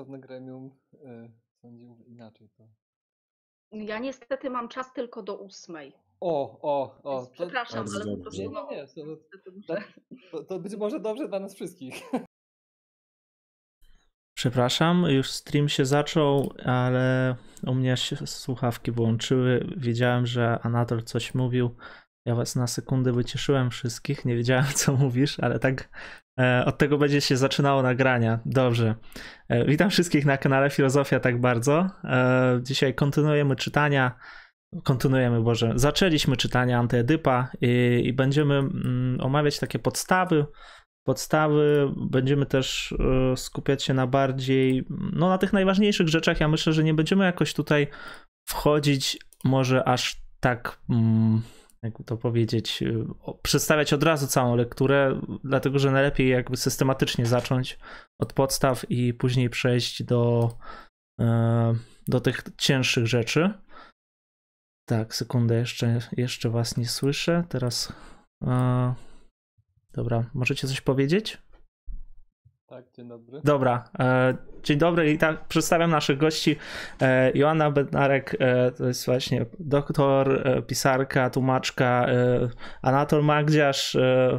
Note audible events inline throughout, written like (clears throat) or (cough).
stosowne gremium e, sądził inaczej. To... Ja niestety mam czas tylko do ósmej. O, o, o. To, przepraszam, ale po prostu nie, nie, no, nie. To, to, to być może dobrze dla nas wszystkich. (laughs) Przepraszam, już stream się zaczął, ale u mnie się słuchawki włączyły. Wiedziałem, że Anatol coś mówił. Ja was na sekundę wycieszyłem wszystkich. Nie wiedziałem, co mówisz, ale tak od tego będzie się zaczynało nagrania. Dobrze. E, witam wszystkich na kanale Filozofia tak bardzo. E, dzisiaj kontynuujemy czytania. Kontynuujemy, Boże. Zaczęliśmy czytanie Antyedypa i, i będziemy mm, omawiać takie podstawy podstawy. Będziemy też e, skupiać się na bardziej, no na tych najważniejszych rzeczach. Ja myślę, że nie będziemy jakoś tutaj wchodzić może aż tak, mm, jakby to powiedzieć, o- przedstawiać od razu całą lekturę, dlatego że najlepiej jakby systematycznie zacząć od podstaw i później przejść do, e, do tych cięższych rzeczy. Tak, sekundę, jeszcze, jeszcze was nie słyszę. Teraz. e, Dobra, możecie coś powiedzieć? Tak, dzień dobry. Dobra, e, dzień dobry i tak przedstawiam naszych gości. E, Joanna Bednarek e, to jest właśnie doktor, pisarka, tłumaczka, Anatol Magdziarz,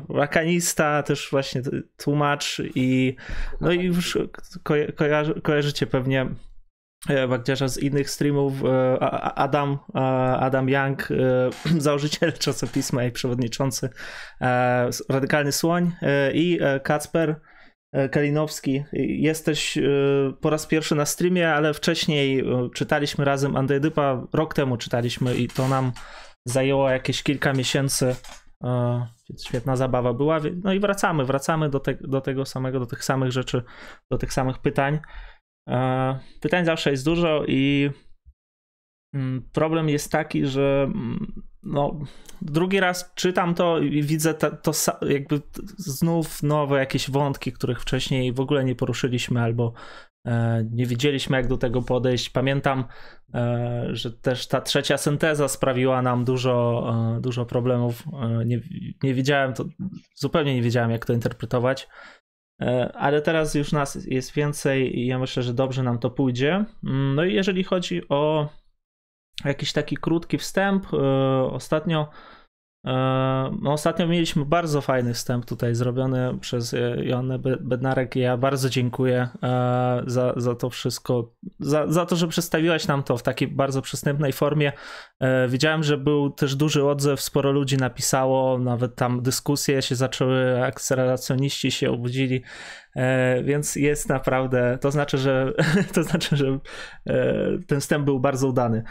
rakanista, też właśnie tłumacz i no i już koja- kojarzy, kojarzycie pewnie Magdziarza z innych streamów, Adam, Adam Young, (clears throat) założyciel czasopisma i przewodniczący Radykalny Słoń i Kacper Kalinowski. Jesteś e, po raz pierwszy na streamie, ale wcześniej e, czytaliśmy razem Andredypa, rok temu czytaliśmy i to nam zajęło jakieś kilka miesięcy. E, Świetna zabawa była. No i wracamy, wracamy do, te, do tego samego, do tych samych rzeczy, do tych samych pytań. E, Pytań zawsze jest dużo i mm, problem jest taki, że mm, no, drugi raz czytam to i widzę to sa- jakby znów nowe jakieś wątki, których wcześniej w ogóle nie poruszyliśmy albo e, nie wiedzieliśmy jak do tego podejść. Pamiętam, e, że też ta trzecia synteza sprawiła nam dużo, e, dużo problemów. E, nie, nie wiedziałem to, zupełnie nie wiedziałem jak to interpretować. E, Ale teraz już nas jest więcej i ja myślę, że dobrze nam to pójdzie. Mm, No i jeżeli chodzi o jakiś taki krótki wstęp, e, ostatnio e, no ostatnio mieliśmy bardzo fajny wstęp tutaj zrobiony przez e, Joannę Be- Bednarek i ja bardzo dziękuję za, za to wszystko, za, za to, że przedstawiłaś nam to w takiej bardzo przystępnej formie. Wiedziałem, że był też duży odzew, sporo ludzi napisało, nawet tam dyskusje się zaczęły, akceleracjoniści się obudzili, więc jest naprawdę, to znaczy, że (laughs) to znaczy, że ten wstęp był bardzo udany.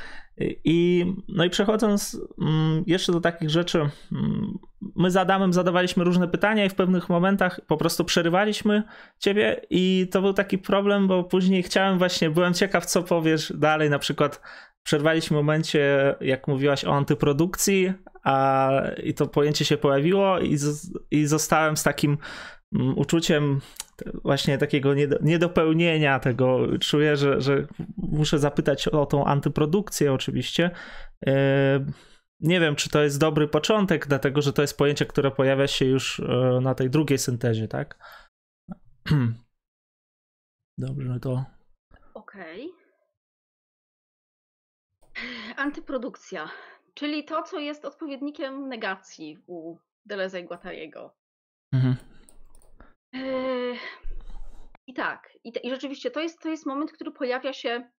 I, no i przechodząc mm, jeszcze do takich rzeczy, mm, my z Adamem zadawaliśmy różne pytania i w pewnych momentach po prostu przerywaliśmy ciebie i to był taki problem, bo później chciałem właśnie, byłem ciekaw co powiesz dalej, na przykład przerwaliśmy w momencie, jak mówiłaś o antyprodukcji, a i to pojęcie się pojawiło i, z, i zostałem z takim uczuciem właśnie takiego niedo, niedopełnienia tego. Czuję, że, że muszę zapytać o tą antyprodukcję oczywiście. E, Nie wiem, czy to jest dobry początek, dlatego że to jest pojęcie, które pojawia się już e, na tej drugiej syntezie, tak? (clears throat) Dobrze, no to Okej. Antyprodukcja, czyli to, co jest odpowiednikiem negacji u Deleuze i Guattariego. mhm. Eee, I tak, i, i rzeczywiście to jest, to jest moment, który pojawia się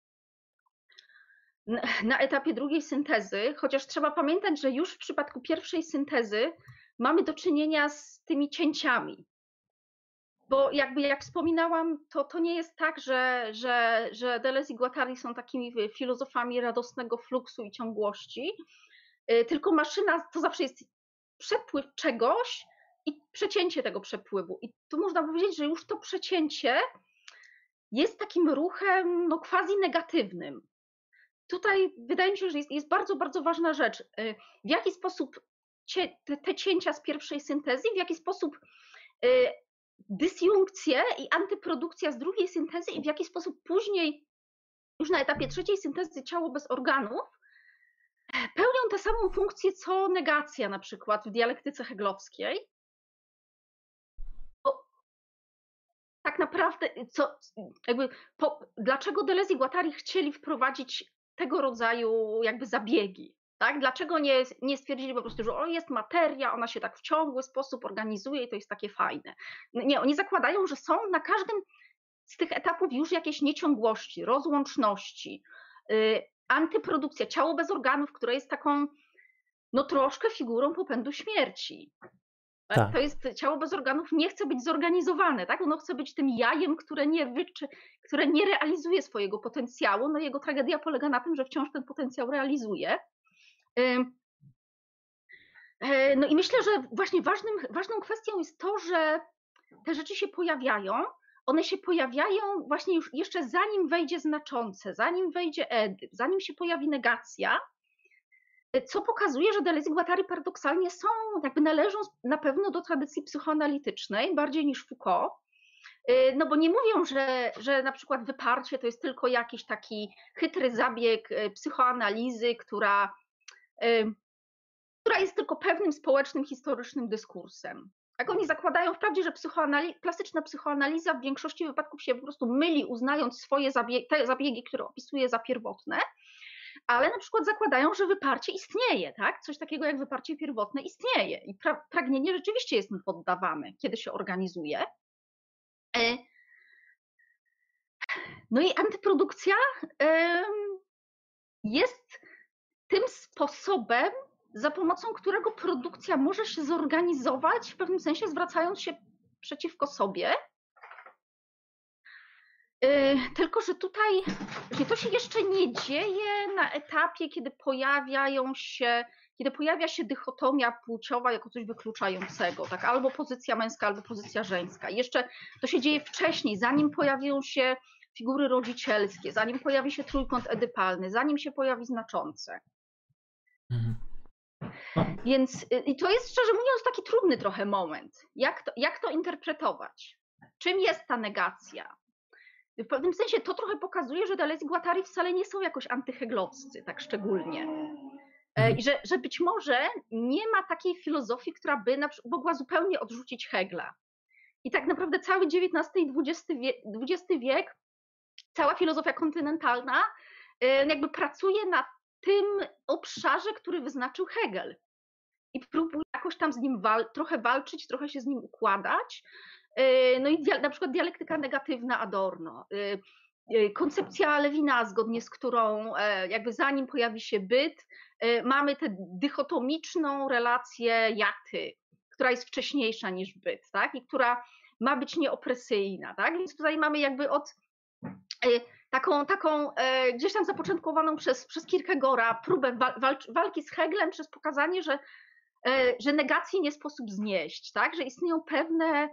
na, na etapie drugiej syntezy, chociaż trzeba pamiętać, że już w przypadku pierwszej syntezy mamy do czynienia z tymi cięciami. Bo jakby jak wspominałam, to, to nie jest tak, że, że, że Deleuze i Guattari są takimi filozofami radosnego fluksu i ciągłości, y, tylko maszyna to zawsze jest przepływ czegoś, przecięcie tego przepływu. I tu można powiedzieć, że już to przecięcie jest takim ruchem no, quasi negatywnym. Tutaj wydaje mi się, że jest, jest bardzo, bardzo ważna rzecz. y, W jaki sposób cie, te, te cięcia z pierwszej syntezy, w jaki sposób y, dysjunkcje i antyprodukcja z drugiej syntezy i w jaki sposób później, już na etapie trzeciej syntezy ciało bez organów, pełnią tę samą funkcję co negacja na przykład w dialektyce heglowskiej. Tak naprawdę, co, jakby, po, dlaczego Deleuze i Guattari chcieli wprowadzić tego rodzaju jakby zabiegi? Tak? Dlaczego nie, nie stwierdzili po prostu, że o, jest materia, ona się tak w ciągły sposób organizuje i to jest takie fajne? Nie, oni zakładają, że są na każdym z tych etapów już jakieś nieciągłości, rozłączności, yy, antyprodukcja, ciało bez organów, które jest taką no troszkę figurą popędu śmierci. Tak. To jest ciało bez organów, nie chce być zorganizowane, tak? Ono chce być tym jajem, które nie, wyczy, które nie realizuje swojego potencjału. No jego tragedia polega na tym, że wciąż ten potencjał realizuje. E, no i myślę, że właśnie ważnym, ważną kwestią jest to, że te rzeczy się pojawiają. One się pojawiają właśnie już jeszcze zanim wejdzie znaczące, zanim wejdzie Edyp, zanim się pojawi negacja, co pokazuje, że Deleuze i Guattari paradoksalnie są, jakby należą na pewno do tradycji psychoanalitycznej, bardziej niż Foucault. Y, no bo nie mówią, że, że na przykład wyparcie to jest tylko jakiś taki chytry zabieg y, psychoanalizy, która, y, która jest tylko pewnym społecznym, historycznym dyskursem. Tak oni zakładają wprawdzie, że psychoanali klasyczna psychoanaliza w większości wypadków się po prostu myli, uznając swoje zabiegi, te zabiegi, które opisuje za pierwotne, ale na przykład zakładają, że wyparcie istnieje, tak? Coś takiego jak wyparcie pierwotne istnieje i pra pragnienie rzeczywiście jest poddawane, kiedy się organizuje. E, no i antyprodukcja jest tym sposobem, za pomocą którego produkcja może się zorganizować, w pewnym sensie zwracając się przeciwko sobie, tylko, że tutaj że to się jeszcze nie dzieje na etapie, kiedy pojawiają się, kiedy pojawia się dychotomia płciowa jako coś wykluczającego, tak? Albo pozycja męska, albo pozycja żeńska. Jeszcze to się dzieje wcześniej, zanim pojawią się figury rodzicielskie, zanim pojawi się trójkąt edypalny, zanim się pojawi znaczące. Mhm. Więc y, i to jest szczerze mówiąc taki trudny trochę moment. Jak to, jak to interpretować? Czym jest ta negacja? W pewnym sensie to trochę pokazuje, że Deleuze i Guattari wcale nie są jakoś antyheglowscy, tak szczególnie. E, mhm. I że, że być może nie ma takiej filozofii, która by na przykład mogła zupełnie odrzucić Hegla. I tak naprawdę cały XIX i XX wiek, XX wiek cała filozofia kontynentalna e, jakby pracuje na tym obszarze, który wyznaczył Hegel. I próbuje jakoś tam z nim wal trochę walczyć, trochę się z nim układać, no i na przykład dialektyka negatywna Adorno, e, e, koncepcja Lewina, zgodnie z którą jakby zanim pojawi się byt, mamy tę dychotomiczną relację jaty, która jest wcześniejsza niż byt, tak? I która ma być nieopresyjna, tak? Więc tutaj mamy jakby od taką, taką gdzieś tam zapoczątkowaną przez, przez Kierkegaarda próbę walki z Heglem przez pokazanie, że, że negacji nie sposób znieść, tak? Że istnieją pewne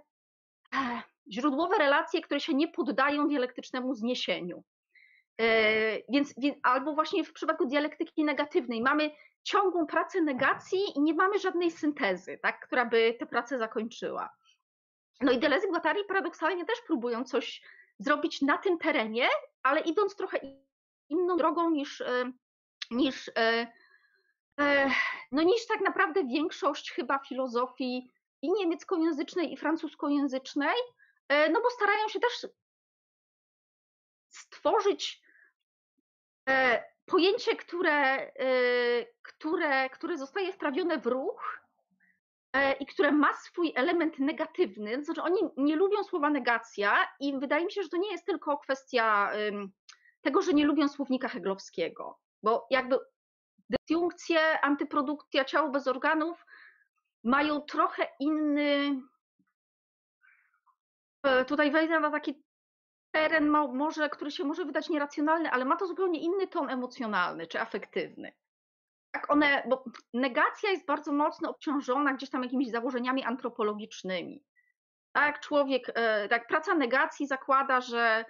źródłowe relacje, które się nie poddają dialektycznemu zniesieniu. E, więc, albo właśnie w przypadku dialektyki negatywnej mamy ciągłą pracę negacji i nie mamy żadnej syntezy, tak, która by tę pracę zakończyła. No i Deleuze i Guattari paradoksalnie też próbują coś zrobić na tym terenie, ale idąc trochę inną drogą niż, e, niż, e, no niż tak naprawdę większość chyba filozofii i niemieckojęzycznej, i francuskojęzycznej, e, no bo starają się też stworzyć e, pojęcie, które, e, które, które zostaje wprawione w ruch i które ma swój element negatywny. Znaczy, oni nie lubią słowa negacja, i wydaje mi się, że to nie jest tylko kwestia tego, że nie lubią słownika heglowskiego, bo jakby dysjunkcje, antyprodukcja, ciało bez organów mają trochę inny. E, tutaj wejdę na taki teren, może, który się może wydać nieracjonalny, ale ma to zupełnie inny ton emocjonalny czy afektywny. Tak one, bo negacja jest bardzo mocno obciążona gdzieś tam jakimiś założeniami antropologicznymi. Tak, człowiek, e, tak, praca negacji zakłada, że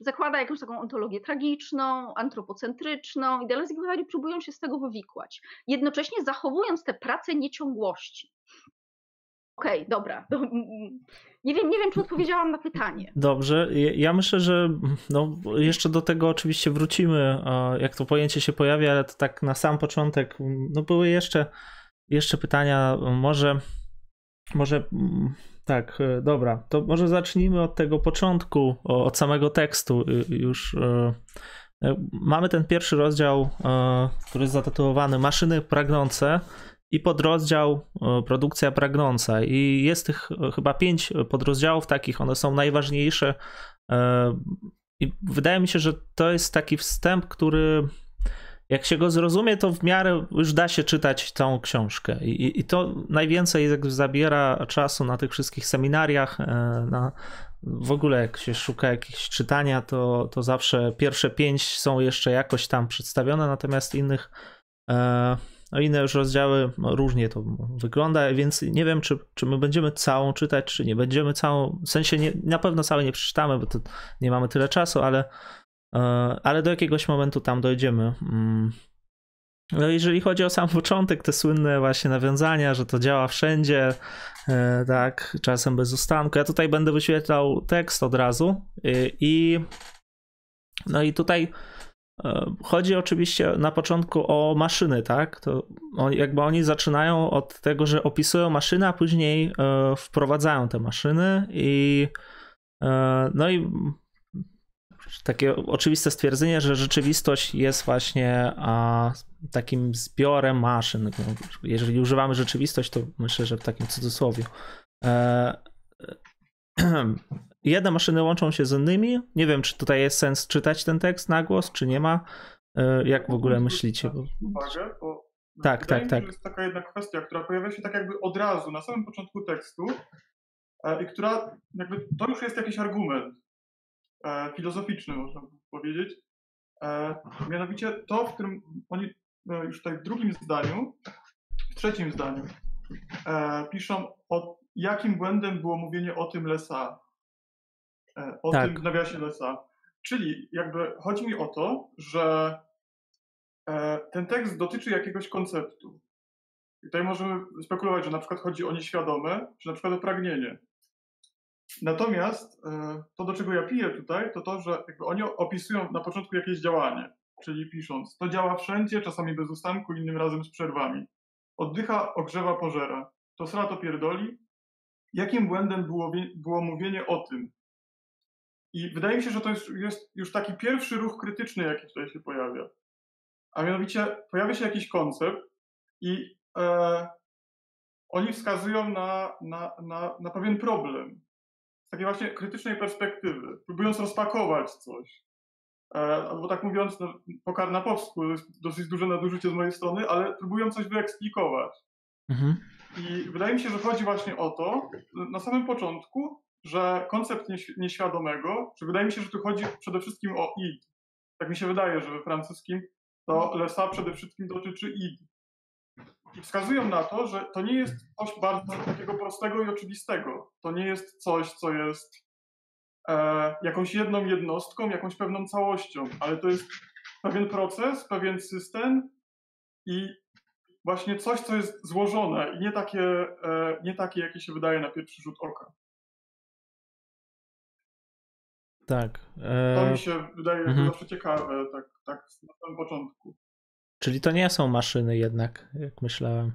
zakłada jakąś taką ontologię tragiczną, antropocentryczną i Deleuze i próbują się z tego wywikłać, jednocześnie zachowując te prace nieciągłości. Okej, okay, dobra. Nie wiem, nie wiem, czy odpowiedziałam na pytanie. Dobrze. Ja myślę, że no, jeszcze do tego oczywiście wrócimy, jak to pojęcie się pojawia, ale to tak na sam początek no, były jeszcze, jeszcze pytania. Może, może Tak, e, dobra. To może zacznijmy od tego początku, od samego tekstu. Y, Już e, e, mamy ten pierwszy rozdział, który jest zatytułowany Maszyny pragnące i podrozdział Produkcja pragnąca. I jest tych chyba pięć podrozdziałów takich, one są najważniejsze. I wydaje mi się, że to jest taki wstęp, który jak się go zrozumie, to w miarę już da się czytać całą książkę. I, i- to najwięcej zabiera czasu na tych wszystkich seminariach, e, na w ogóle jak się szuka jakiegoś czytania, to, to zawsze pierwsze pięć są jeszcze jakoś tam przedstawione, natomiast innych e, no inne już rozdziały no, różnie to wygląda, więc nie wiem, czy, czy my będziemy całą czytać, czy nie będziemy całą, w sensie nie, na pewno całej nie przeczytamy, bo to nie mamy tyle czasu, ale ale do jakiegoś momentu tam dojdziemy. Mm. No jeżeli chodzi o sam początek, te słynne właśnie nawiązania, że to działa wszędzie, e, tak, czasem bez ustanku. Ja tutaj będę wyświetlał tekst od razu y, i no i tutaj e, chodzi oczywiście na początku o maszyny, tak? To jakby oni zaczynają od tego, że opisują maszyny, a później e, wprowadzają te maszyny i e, no i takie oczywiste stwierdzenie, że rzeczywistość jest właśnie a, takim zbiorem maszyn. No, Jeżeli używamy rzeczywistość, to myślę, że w takim cudzysłowie. E, (clears throat) jedne maszyny łączą się z innymi. Nie wiem, czy tutaj jest sens czytać ten tekst na głos, czy nie ma. E, jak w ogóle myślicie? Bo... uwagę, bo Tak, tak, mi tak. że jest taka jedna kwestia, która pojawia się tak jakby od razu, na samym początku tekstu e, i która jakby, to już jest jakiś argument e, filozoficzny, można powiedzieć. E, mianowicie to, w którym oni e, już tutaj w drugim zdaniu, w trzecim zdaniu e, piszą o jakim błędem było mówienie o tym Lesa. E, o Tak. tym w nawiasie Lesa. Czyli jakby chodzi mi o to, że e, ten tekst dotyczy jakiegoś konceptu. I tutaj możemy spekulować, że na przykład chodzi o nieświadome, czy na przykład o pragnienie. Natomiast e, to, do czego ja piję tutaj, to to, że oni opisują na początku jakieś działanie, czyli pisząc, to działa wszędzie, czasami bez ustanku, innym razem z przerwami. Oddycha, ogrzewa, pożera. To sra to pierdoli. Jakim błędem było, było mówienie o tym? I wydaje mi się, że to jest, jest już taki pierwszy ruch krytyczny, jaki tutaj się pojawia. A mianowicie pojawia się jakiś koncept i e, oni wskazują na, na, na, na pewien problem. Z takiej właśnie krytycznej perspektywy, próbując rozpakować coś. E, albo tak mówiąc, no, po karnapowsku, to jest dosyć duże nadużycie z mojej strony, ale próbują coś wyeksplikować. Mhm. I wydaje mi się, że chodzi właśnie o to, na samym początku, że koncept nieś- nieświadomego, że wydaje mi się, że tu chodzi przede wszystkim o id. Tak mi się wydaje, że we francuskim to lesa przede wszystkim dotyczy id. I wskazują na to, że to nie jest coś bardzo takiego prostego i oczywistego. To nie jest coś, co jest e, jakąś jedną jednostką, jakąś pewną całością, ale to jest pewien proces, pewien system i właśnie coś, co jest złożone i nie takie, e, nie takie jakie się wydaje na pierwszy rzut oka. Tak. To E, mi się wydaje mhm. zawsze ciekawe, tak, tak na samym początku. Czyli to nie są maszyny jednak, jak myślałem.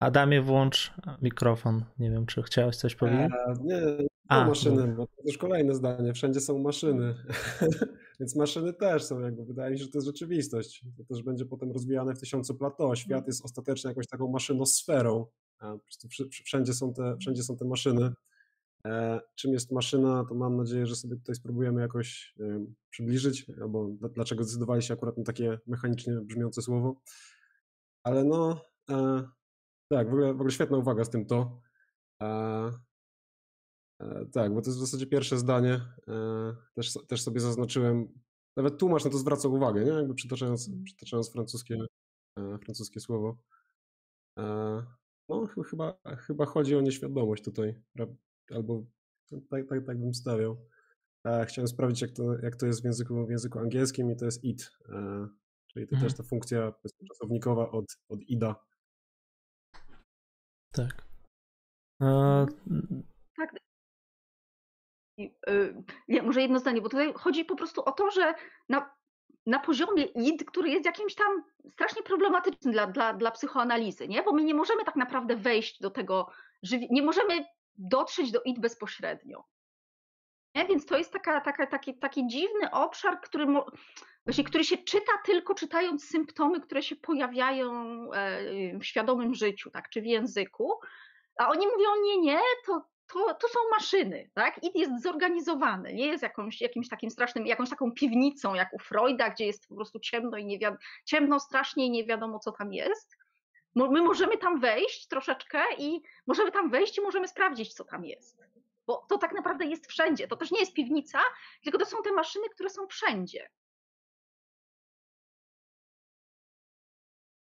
Adamie, włącz mikrofon. Nie wiem, czy chciałeś coś powiedzieć? E, nie, A, są maszyny, bo to już kolejne zdanie. Wszędzie są maszyny. (laughs) Więc maszyny też są, jakby wydaje mi się, że to jest rzeczywistość. To też będzie potem rozwijane w tysiącu plateau. Świat jest ostatecznie jakąś taką maszynosferą. A po prostu wszędzie są te, wszędzie są te maszyny. E, czym jest maszyna, to mam nadzieję, że sobie tutaj spróbujemy jakoś em, przybliżyć, albo dl- dlaczego zdecydowali się akurat na takie mechanicznie brzmiące słowo. Ale no, e, tak, w ogóle, w ogóle świetna uwaga z tym to. E, E, Tak, bo to jest w zasadzie pierwsze zdanie. e, Też, też sobie zaznaczyłem. Nawet tłumacz na to zwraca uwagę, nie? Jakby przytaczając, przytaczając francuskie, e, francuskie słowo. E, No, ch- chyba, chyba chodzi o nieświadomość tutaj. Albo tak, tak, tak bym stawiał. E, Chciałem sprawdzić, jak to, jak to jest w języku, w języku angielskim i to jest it. e, Czyli to Mhm. też ta funkcja czasownikowa od, od ida. Tak. E, I, y, nie, może jedno zdanie, bo tutaj chodzi po prostu o to, że na, na poziomie id, który jest jakimś tam strasznie problematyczny dla, dla, dla psychoanalizy, nie? Bo my nie możemy tak naprawdę wejść do tego, nie możemy dotrzeć do id bezpośrednio. Nie? Więc to jest taka, taka, taki, taki dziwny obszar, który, właśnie, który się czyta tylko czytając symptomy, które się pojawiają e, w świadomym życiu, tak, czy w języku. A oni mówią, nie, nie, to, to, to są maszyny, tak? ID jest zorganizowany, nie jest jakąś, jakimś takim strasznym, jakąś taką piwnicą jak u Freuda, gdzie jest po prostu ciemno i nie wiadomo, ciemno strasznie i nie wiadomo, co tam jest. Mo- My możemy tam wejść troszeczkę i możemy tam wejść i możemy sprawdzić, co tam jest. Bo to tak naprawdę jest wszędzie. To też nie jest piwnica, tylko to są te maszyny, które są wszędzie.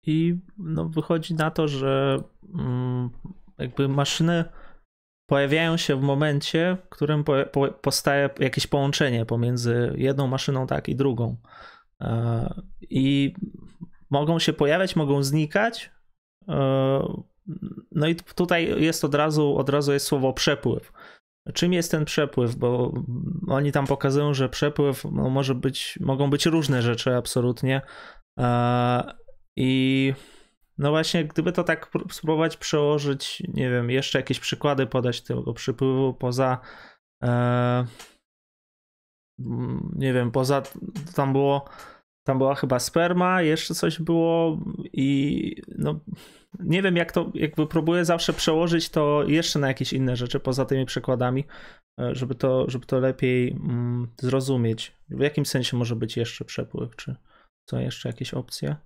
I no, wychodzi na to, że mm, jakby maszyny pojawiają się w momencie, w którym po, po, powstaje jakieś połączenie pomiędzy jedną maszyną tak i drugą. E, I mogą się pojawiać, mogą znikać. E, no i tutaj jest od razu, od razu jest słowo przepływ. Czym jest ten przepływ? Bo oni tam pokazują, że przepływ no, może być, mogą być różne rzeczy absolutnie. E, I no właśnie, gdyby to tak pró- spróbować przełożyć, nie wiem, jeszcze jakieś przykłady podać tego przepływu poza. E, nie wiem, poza. Tam było. Tam była chyba sperma, jeszcze coś było i no nie wiem jak to, jakby próbuję zawsze przełożyć to jeszcze na jakieś inne rzeczy poza tymi przykładami, e, żeby to, żeby to lepiej mm, zrozumieć. W jakim sensie może być jeszcze przepływ, czy są jeszcze jakieś opcje?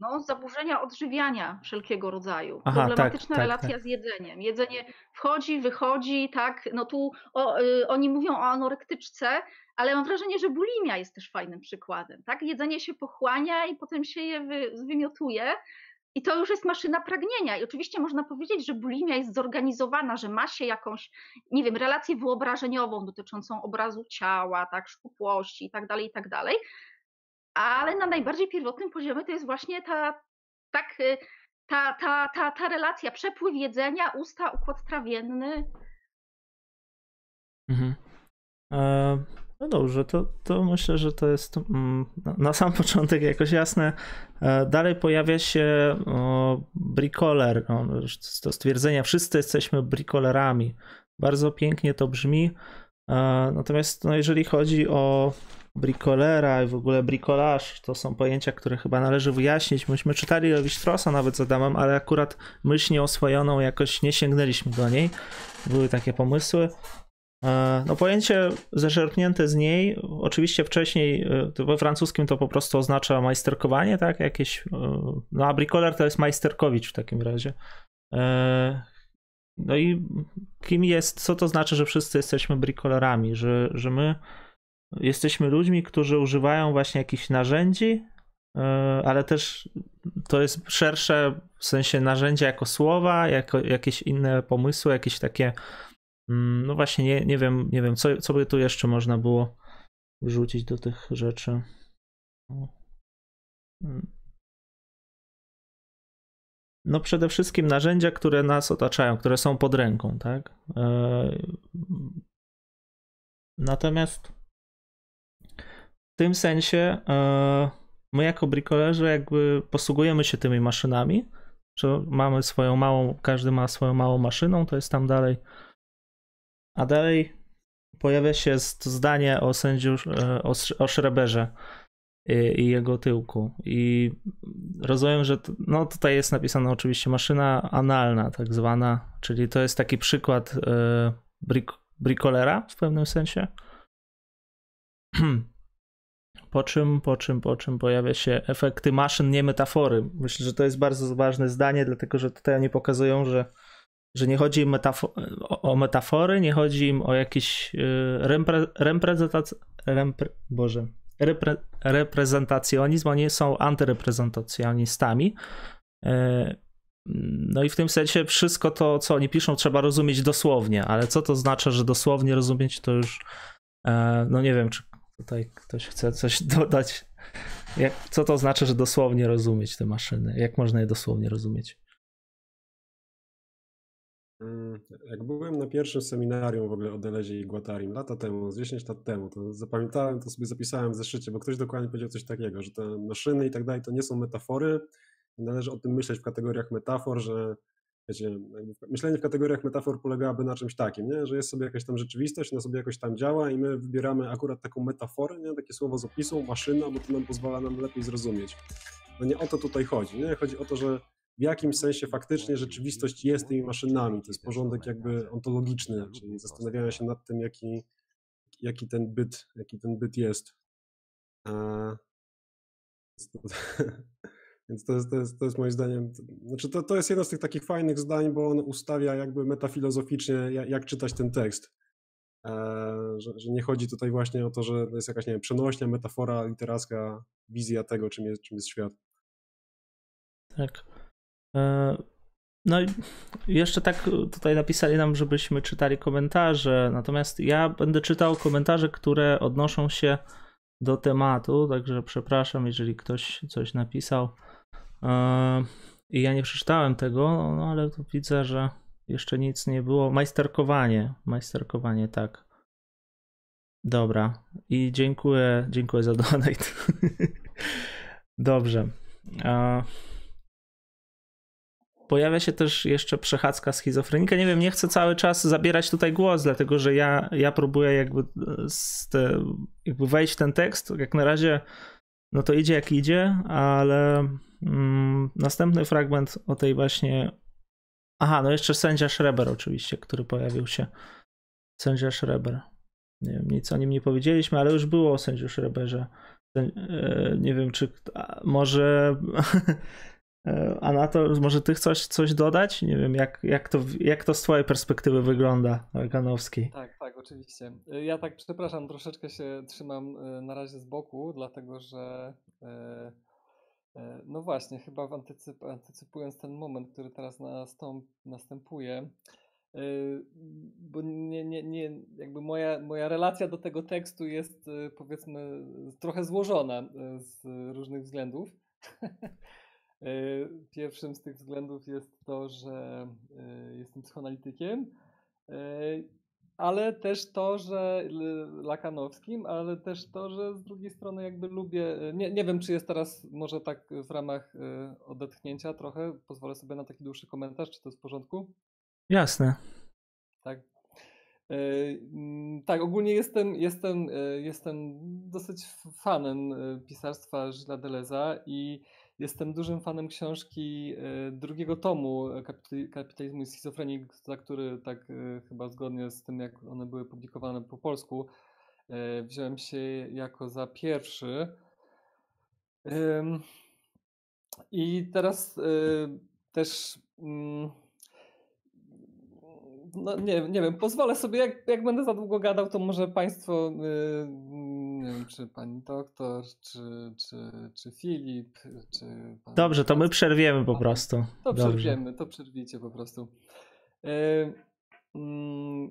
No, zaburzenia odżywiania wszelkiego rodzaju. Aha, tak, Problematyczna tak, relacja tak. z jedzeniem. Jedzenie wchodzi, wychodzi, tak. No tu o, y, oni mówią o anorektyczce, ale mam wrażenie, że bulimia jest też fajnym przykładem. Tak? Jedzenie się pochłania i potem się je wy, wymiotuje. I to już jest maszyna pragnienia. I oczywiście można powiedzieć, że bulimia jest zorganizowana, że ma się jakąś, nie wiem, relację wyobrażeniową dotyczącą obrazu ciała, tak, szczupłości i tak dalej, i tak dalej. Ale na najbardziej pierwotnym poziomie to jest właśnie ta, tak, y, ta, ta, ta, ta relacja, przepływ jedzenia, usta, układ trawienny. Mhm. E, no dobrze, to, to myślę, że to jest mm, na- sam (laughs) początek jakoś jasne. E, dalej pojawia się o, brikoler, no, to stwierdzenie, wszyscy jesteśmy brikolerami. Bardzo pięknie to brzmi. E, natomiast no, jeżeli chodzi o brikolera i w ogóle brikolaż, to są pojęcia, które chyba należy wyjaśnić. Myśmy czytali Lewi-Straussa nawet z Adamem, ale akurat myśl nieoswojoną jakoś nie sięgnęliśmy do niej. Były takie pomysły. E, No pojęcie zaczerpnięte z niej, oczywiście wcześniej e, we francuskim to po prostu oznacza majsterkowanie, tak? Jakieś, e, no a brikoler to jest majsterkowicz w takim razie. No i kim jest, co to znaczy, że wszyscy jesteśmy brikolerami, że, że my jesteśmy ludźmi, którzy używają właśnie jakichś narzędzi, e, ale też to jest szersze w sensie narzędzia jako słowa, jako jakieś inne pomysły, jakieś takie Mm, No właśnie, nie, nie wiem, nie wiem, co, co by tu jeszcze można było wrzucić do tych rzeczy. Mm. No przede wszystkim narzędzia, które nas otaczają, które są pod ręką, tak? E, Natomiast w tym sensie e, my jako brikolerzy jakby posługujemy się tymi maszynami, że mamy swoją małą, każdy ma swoją małą maszyną, to jest tam dalej a dalej pojawia się to zdanie o sędziu, e, o, o i, jego tyłku. I rozumiem, że t- no tutaj jest napisane oczywiście maszyna analna, tak zwana, czyli to jest taki przykład e, brik, brikolera w pewnym sensie. (clears throat) Po czym, po czym, po czym pojawia się efekty maszyn, nie metafory. Myślę, że to jest bardzo ważne zdanie, dlatego że tutaj oni pokazują, że że nie chodzi im metafo- o, metafory, nie chodzi im o jakieś y, repre- reprezentac- repre- Boże, repre- reprezentacjonizm, oni są antyreprezentacjonistami. E, No i w tym sensie wszystko to, co oni piszą, trzeba rozumieć dosłownie, ale co to znaczy, że dosłownie rozumieć, to już e, no nie wiem, czy tutaj ktoś chce coś (laughs) dodać. Jak, co to znaczy, że dosłownie rozumieć te maszyny? Jak można je dosłownie rozumieć? Mm, Jak byłem na pierwszym seminarium w ogóle o Delezie i Guattarim lata temu, z 10 lat temu, to zapamiętałem, to sobie zapisałem w zeszycie, bo ktoś dokładnie powiedział coś takiego, że te maszyny i tak dalej to nie są metafory. Należy o tym myśleć w kategoriach metafor, że wiecie, myślenie w kategoriach metafor polegałoby na czymś takim, nie? że jest sobie jakaś tam rzeczywistość, ona sobie jakoś tam działa i my wybieramy akurat taką metaforę, nie? takie słowo z opisu, maszyna, bo to nam pozwala nam lepiej zrozumieć. No nie o to tutaj chodzi. Nie? Chodzi o to, że w jakimś sensie faktycznie rzeczywistość jest tymi maszynami. To jest porządek jakby ontologiczny, czyli zastanawiania się nad tym, jaki, jaki ten byt, jaki ten byt jest. A, (laughs) więc to- jest, to jest, to jest moim zdaniem, znaczy to, to jest jedno z tych takich fajnych zdań, bo on ustawia jakby metafilozoficznie, jak, jak czytać ten tekst. E, że, że nie chodzi tutaj właśnie o to, że to jest jakaś, nie wiem, przenośnia, metafora literacka, wizja tego, czym jest, czym jest świat. Tak. E, No i jeszcze tak tutaj napisali nam, żebyśmy czytali komentarze, natomiast ja będę czytał komentarze, które odnoszą się do tematu, także przepraszam, jeżeli ktoś coś napisał i ja nie przeczytałem tego, no ale widzę, że jeszcze nic nie było. Majsterkowanie, majsterkowanie, tak. Dobra. I dziękuję, dziękuję za donate. (laughs) Dobrze. E, Pojawia się też jeszcze przechadzka schizofrenika. Nie wiem, nie chcę cały czas zabierać tutaj głos, dlatego że ja, ja próbuję jakby, te, jakby wejść w ten tekst. Jak na razie, no to idzie jak idzie, ale mm, następny fragment o tej właśnie. Aha, no jeszcze sędzia Schreber, oczywiście, który pojawił się. Sędzia Schreber. Nie wiem, nic o nim nie powiedzieliśmy, ale już było o sędziu Schreberze. E, Nie wiem, czy (laughs) a, może. E, Anatol, może ty chcesz coś dodać? Nie wiem, jak, jak, to, jak to z twojej perspektywy wygląda, Ganowskiej. Tak, tak, oczywiście. Y, Ja tak, przepraszam, troszeczkę się trzymam y, na razie z boku, dlatego że no właśnie, chyba antycyp antycypując ten moment, który teraz nastąp następuje, bo nie, nie, nie, jakby moja, moja relacja do tego tekstu jest powiedzmy trochę złożona z różnych względów. (laughs) Y, Pierwszym z tych względów jest to, że y, jestem psychoanalitykiem, y, ale też to, że lakanowskim, ale też to, że z drugiej strony jakby lubię, nie, nie wiem czy jest teraz może tak w ramach odetchnięcia trochę, pozwolę sobie na taki dłuższy komentarz, czy to jest w porządku? Jasne. Tak. E, mm, Tak, ogólnie jestem, jestem, e, jestem dosyć fanem e, pisarstwa Gilles Deleuze'a i jestem dużym fanem książki e, drugiego tomu Kapitali- Kapitalizmu i Schizofrenii, za który tak e, chyba zgodnie z tym, jak one były publikowane po polsku, e, wziąłem się jako za pierwszy. I teraz też mm, no nie, nie wiem, pozwolę sobie, jak, jak będę za długo gadał, to może Państwo, nie wiem, czy Pani doktor, czy, czy, czy Filip, czy pan Dobrze, to my przerwiemy po prostu. To Dobrze. przerwiemy, to przerwijcie po prostu. E, mm,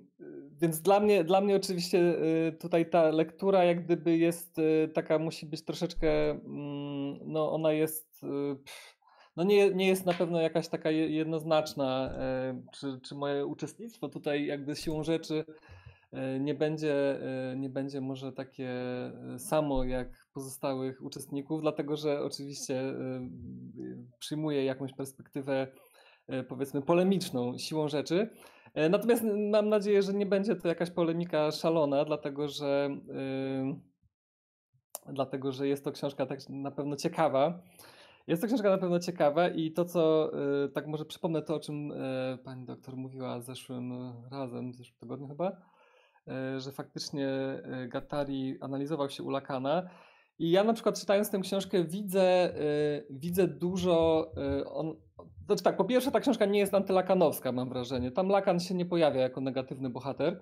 Więc dla mnie, dla mnie oczywiście e, tutaj ta lektura jak gdyby jest e, taka, musi być troszeczkę, mm, no ona jest, no nie, nie jest na pewno jakaś taka je- jednoznaczna, czy, czy moje uczestnictwo tutaj jakby siłą rzeczy nie będzie, e, nie będzie może takie e, samo jak pozostałych uczestników, dlatego że oczywiście e, przyjmuję jakąś perspektywę e, powiedzmy polemiczną siłą rzeczy. E, Natomiast mam nadzieję, że nie będzie to jakaś polemika szalona, dlatego że dlatego, że jest to książka tak na pewno ciekawa. Jest to książka na pewno ciekawa i to, co tak może przypomnę to, o czym pani doktor mówiła zeszłym razem, w zeszłym tygodniu chyba, że faktycznie yy, Gattari analizował się u Lakana. I ja na przykład czytając tę książkę widzę, yy, widzę dużo. On, znaczy tak, po pierwsze ta książka nie jest antylakanowska, mam wrażenie. Tam Lakan się nie pojawia jako negatywny bohater,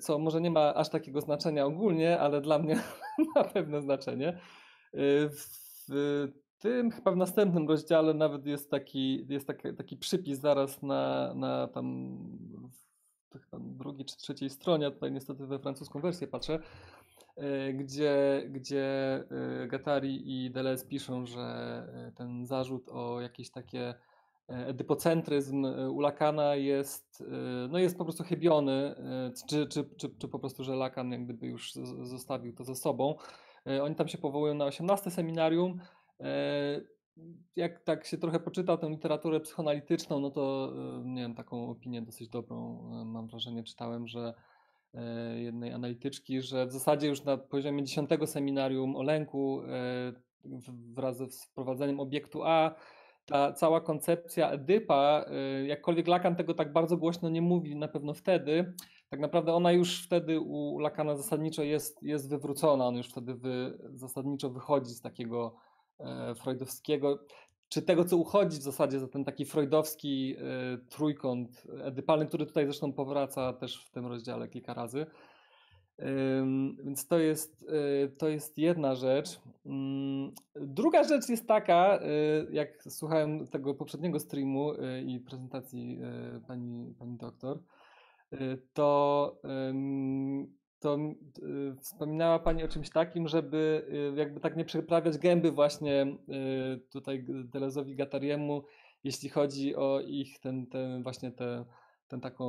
co może nie ma aż takiego znaczenia ogólnie, ale dla mnie (laughs) ma pewne znaczenie. W tym chyba w następnym rozdziale nawet jest taki, jest taki, taki przypis zaraz na, na tam chyba drugiej czy trzeciej stronie, tutaj niestety we francuską wersję patrzę, y, gdzie, gdzie y, Gattari i Deleuze piszą, że y, ten zarzut o jakieś takie edypocentryzm u Lakana jest, no jest po prostu chybiony, czy, czy, czy, czy po prostu, że Lakan jak gdyby już zostawił to ze sobą. Oni tam się powołują na 18 seminarium. Jak tak się trochę poczyta tę literaturę psychoanalityczną, no to nie wiem, taką opinię dosyć dobrą mam wrażenie czytałem, że jednej analityczki, że w zasadzie już na poziomie 10 seminarium o lęku wraz ze wprowadzeniem obiektu A ta cała koncepcja Edypa, jakkolwiek Lakan tego tak bardzo głośno nie mówi, na pewno wtedy, tak naprawdę ona już wtedy u Lakana zasadniczo jest, jest wywrócona, on już wtedy wy, zasadniczo wychodzi z takiego e, freudowskiego, czy tego, co uchodzi w zasadzie za ten taki freudowski e, trójkąt edypalny, który tutaj zresztą powraca też w tym rozdziale kilka razy. Więc to jest, y, to jest jedna rzecz. Mm, druga rzecz jest taka, jak słuchałem tego poprzedniego streamu i prezentacji pani, pani doktor, to, to wspominała Pani o czymś takim, żeby jakby tak nie przyprawiać gęby właśnie tutaj Delezowi Gatariemu, jeśli chodzi o ich ten, ten właśnie te ten taką,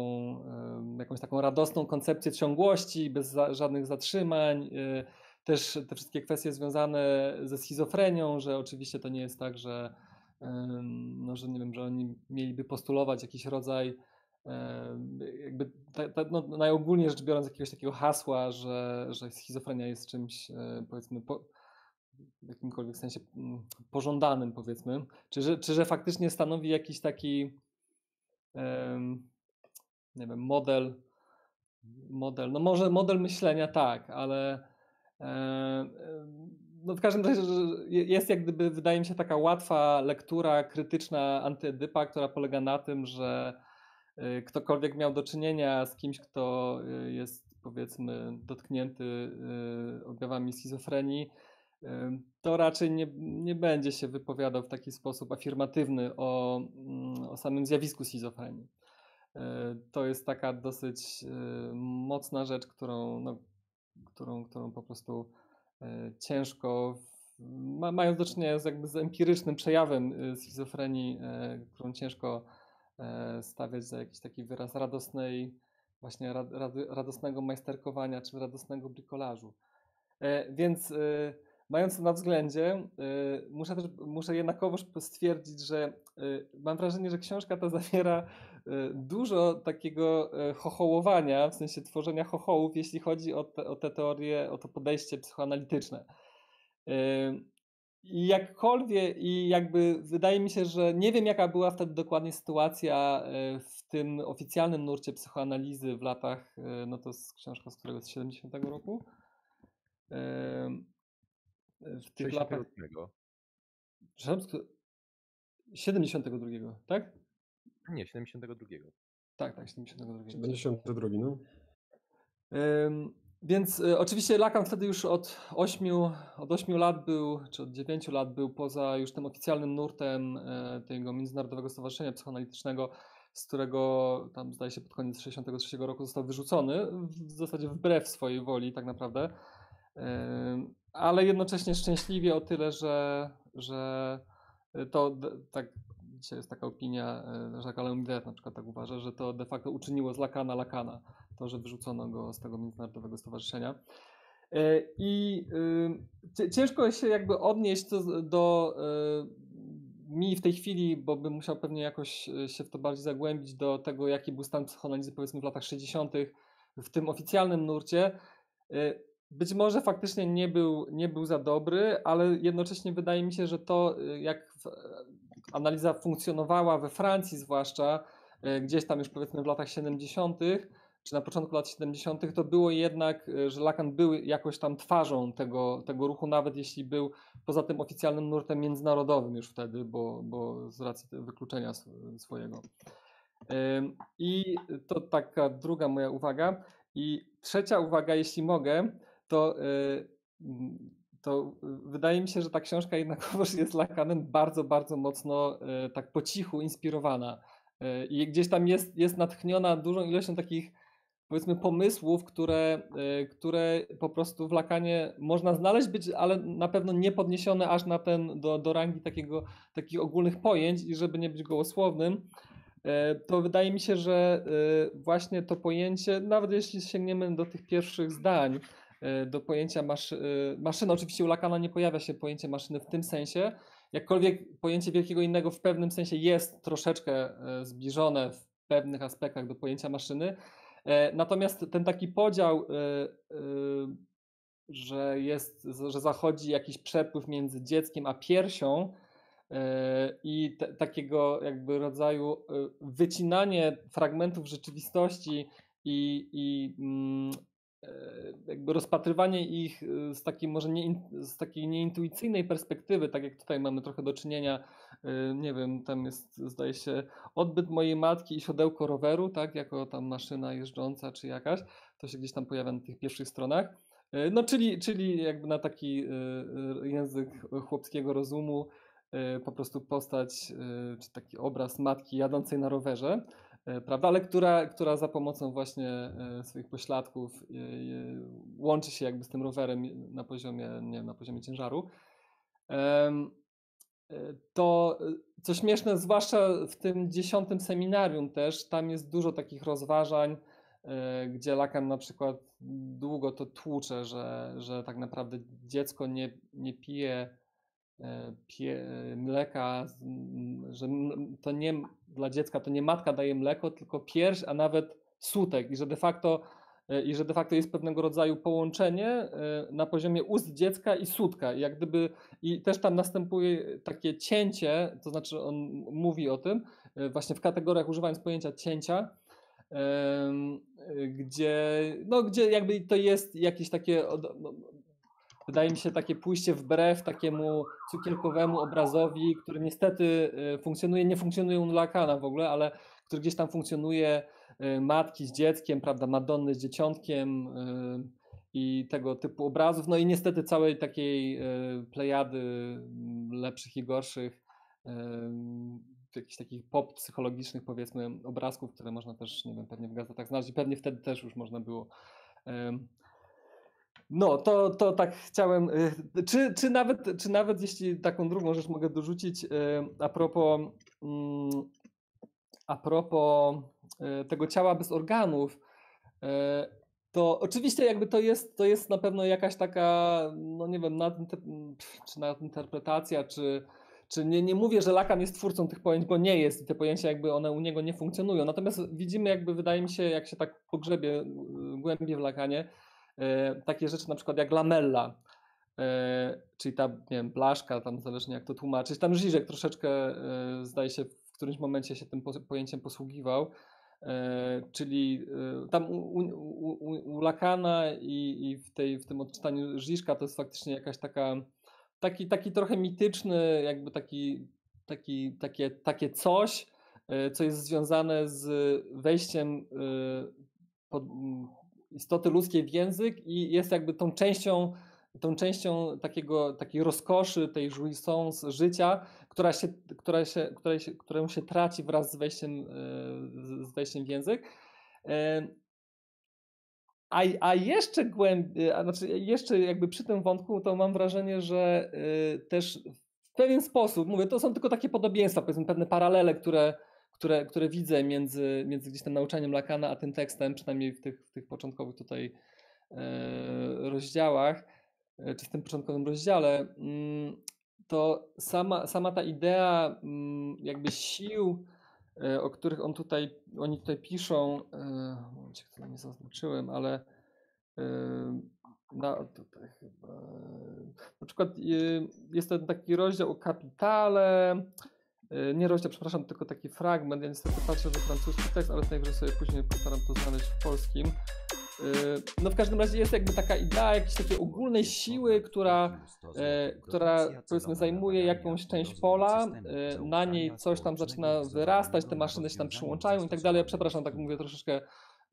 jakąś taką radosną koncepcję ciągłości, bez za, żadnych zatrzymań. Y, też te wszystkie kwestie związane ze schizofrenią, że oczywiście to nie jest tak, że, no, że nie wiem, że oni mieliby postulować jakiś rodzaj jakby ta, ta, no, najogólniej rzecz biorąc jakiegoś takiego hasła, że, że schizofrenia jest czymś e, powiedzmy po, w jakimkolwiek sensie mm, pożądanym powiedzmy, czy że, czy że faktycznie stanowi jakiś taki um, nie wiem, model, model, no może model myślenia tak, ale e, no w każdym razie jest jak gdyby, wydaje mi się, taka łatwa lektura krytyczna antyedypa, która polega na tym, że ktokolwiek miał do czynienia z kimś, kto e, jest powiedzmy dotknięty objawami schizofrenii, to raczej nie, nie będzie się wypowiadał w taki sposób afirmatywny o, mm, o samym zjawisku schizofrenii. To jest taka dosyć mocna rzecz, którą, no, którą, którą po prostu ciężko, mając do czynienia z, jakby z empirycznym przejawem schizofrenii, którą ciężko stawiać za jakiś taki wyraz radosnej, właśnie radosnego majsterkowania czy radosnego brikolażu. Więc mając to na względzie, muszę też muszę jednakowoż stwierdzić, że mam wrażenie, że książka ta zawiera dużo takiego chochołowania, w sensie tworzenia chochołów, jeśli chodzi o te, o te teorie, o to podejście psychoanalityczne. I jakkolwiek, i jakby wydaje mi się, że nie wiem, jaka była wtedy dokładnie sytuacja w tym oficjalnym nurcie psychoanalizy w latach, no to jest książka z którego z 70 roku w tych latach. 72, tak? Nie, 72. Tak, tak, 72. 72, no. Ym, więc y, oczywiście Lacan wtedy już od 8, od 8 lat był, czy od 9 lat był poza już tym oficjalnym nurtem y, tego Międzynarodowego Stowarzyszenia Psychoanalitycznego, z którego tam zdaje się pod koniec 63 roku został wyrzucony, w zasadzie wbrew swojej woli tak naprawdę. Ale jednocześnie szczęśliwie o tyle, że, że to tak, dzisiaj jest taka opinia, e, że Alain na przykład tak uważa, że to de facto uczyniło z Lakana Lakana, to, że wyrzucono go z tego międzynarodowego stowarzyszenia. E, I y, ciężko się jakby odnieść do, do mi w tej chwili, bo bym musiał pewnie jakoś e, się w to bardziej zagłębić, do tego, jaki był stan psychoanalizy powiedzmy w latach 60. w tym oficjalnym nurcie być może faktycznie nie był, nie był za dobry, ale jednocześnie wydaje mi się, że to, y, jak analiza funkcjonowała we Francji, zwłaszcza y, gdzieś tam już powiedzmy w latach 70., czy na początku lat 70., to było jednak, y, że Lacan był jakoś tam twarzą tego, tego ruchu, nawet jeśli był poza tym oficjalnym nurtem międzynarodowym już wtedy, bo, bo z racji wykluczenia swojego. I to taka druga moja uwaga. I trzecia uwaga, jeśli mogę, to, y, to wydaje mi się, że ta książka jednakowoż jest Lakanem bardzo, bardzo mocno y, tak po cichu inspirowana. Y, I gdzieś tam jest, jest natchniona dużą ilością takich powiedzmy pomysłów, które, y, które po prostu w Lakanie można znaleźć, być, ale na pewno nie podniesione aż na ten, do, do rangi takiego, takich ogólnych pojęć i żeby nie być gołosłownym, y, to wydaje mi się, że y, właśnie to pojęcie, nawet jeśli sięgniemy do tych pierwszych zdań, do pojęcia maszy, maszyny, oczywiście u Lakana nie pojawia się pojęcie maszyny w tym sensie, jakkolwiek pojęcie wielkiego innego w pewnym sensie jest troszeczkę zbliżone w pewnych aspektach do pojęcia maszyny, E, natomiast ten taki podział, e, e, że jest, że zachodzi jakiś przepływ między dzieckiem a piersią i takiego jakby rodzaju wycinanie fragmentów rzeczywistości i, i mm, jakby rozpatrywanie ich z takiej może nie, z takiej nieintuicyjnej perspektywy, tak jak tutaj mamy trochę do czynienia Y, nie wiem, tam jest, zdaje się, odbyt mojej matki i siodełko roweru, tak, jako tam maszyna jeżdżąca czy jakaś, to się gdzieś tam pojawia na tych pierwszych stronach. No, czyli, czyli jakby na taki język chłopskiego rozumu, po prostu postać, czy taki obraz matki jadącej na rowerze, prawda, ale która, która za pomocą właśnie swoich pośladków łączy się jakby z tym rowerem na poziomie, nie wiem, na poziomie ciężaru. E, to e, co śmieszne, zwłaszcza w tym dziesiątym seminarium też, tam jest dużo takich rozważań, e, gdzie Lacan na przykład długo to tłucze, że, że tak naprawdę dziecko nie, nie pije, pije mleka, że to nie dla dziecka to nie matka daje mleko, tylko pierś, a nawet sutek i że de facto E, i że de facto jest pewnego rodzaju połączenie e, na poziomie ust dziecka i sutka. I jak gdyby, i też tam następuje takie cięcie, to znaczy on mówi o tym, e, właśnie w kategoriach używając pojęcia cięcia, gdzie, no, gdzie jakby to jest jakieś takie, no, wydaje mi się, takie pójście wbrew takiemu cukierkowemu obrazowi, który niestety funkcjonuje, nie funkcjonuje u Lacana w ogóle, ale który gdzieś tam funkcjonuje Y, matki z dzieckiem, prawda, Madonny z dzieciątkiem y, i tego typu obrazów. No i niestety całej takiej y, plejady mm, lepszych i gorszych, jakichś takich pop psychologicznych powiedzmy obrazków, które można też, nie wiem, pewnie w gazetach znaleźć i pewnie wtedy też już można było no, to, to tak chciałem. Czy, czy, nawet, czy nawet jeśli taką drugą rzecz mogę dorzucić, a propos, mm, a propos E, tego ciała bez organów, to oczywiście jakby to jest, to jest na pewno jakaś taka, no nie wiem, czy nadinterpretacja, czy, czy nie, nie mówię, że Lacan jest twórcą tych pojęć, bo nie jest i te pojęcia jakby one u niego nie funkcjonują. Natomiast widzimy jakby, wydaje mi się, jak się tak pogrzebie głębiej w Lacanie, takie rzeczy na przykład jak lamella, czyli ta, nie wiem, blaszka, tam zależnie jak to tłumaczyć, tam Żyżek troszeczkę, zdaje się, w którymś momencie się tym pojęciem posługiwał, E, czyli e, tam u, u, u, u Lakana i, i, w, tej, w tym odczytaniu Żiszka to jest faktycznie jakaś taka, taki, taki trochę mityczny, jakby taki, taki, takie, takie coś, e, co jest związane z wejściem pod istoty ludzkiej w język i jest jakby tą częścią, tą częścią takiego, takiej rozkoszy, tej jouissance życia, która się, która się, która się, którą się traci wraz z wejściem, e, z wejściem w język. E, a, a jeszcze głębiej, a znaczy jeszcze jakby przy tym wątku, to mam wrażenie, że e, też w pewien sposób, mówię, to są tylko takie podobieństwa, powiedzmy pewne paralele, które, które, które widzę między, między gdzieś tam nauczaniem Lakana a tym tekstem, przynajmniej w tych, w tych początkowych tutaj rozdziałach, czy w tym początkowym rozdziale. Mm, to sama, sama ta idea mm, jakby sił, e, o których on tutaj, oni tutaj piszą, e, momencie, to nie zaznaczyłem, ale e, na, tutaj chyba, na przykład jest ten taki rozdział o kapitale, nie rozdział, przepraszam, tylko taki fragment, ja niestety patrzę, że francuski tekst, ale najwyżej sobie później postaram to znaleźć w polskim. Y, no w każdym razie jest jakby taka idea jakiejś takiej ogólnej siły, która, e, która powiedzmy zajmuje jakąś część pola, e, na niej coś tam zaczyna wyrastać, te maszyny się tam przyłączają i tak dalej. Przepraszam, tak mówię troszeczkę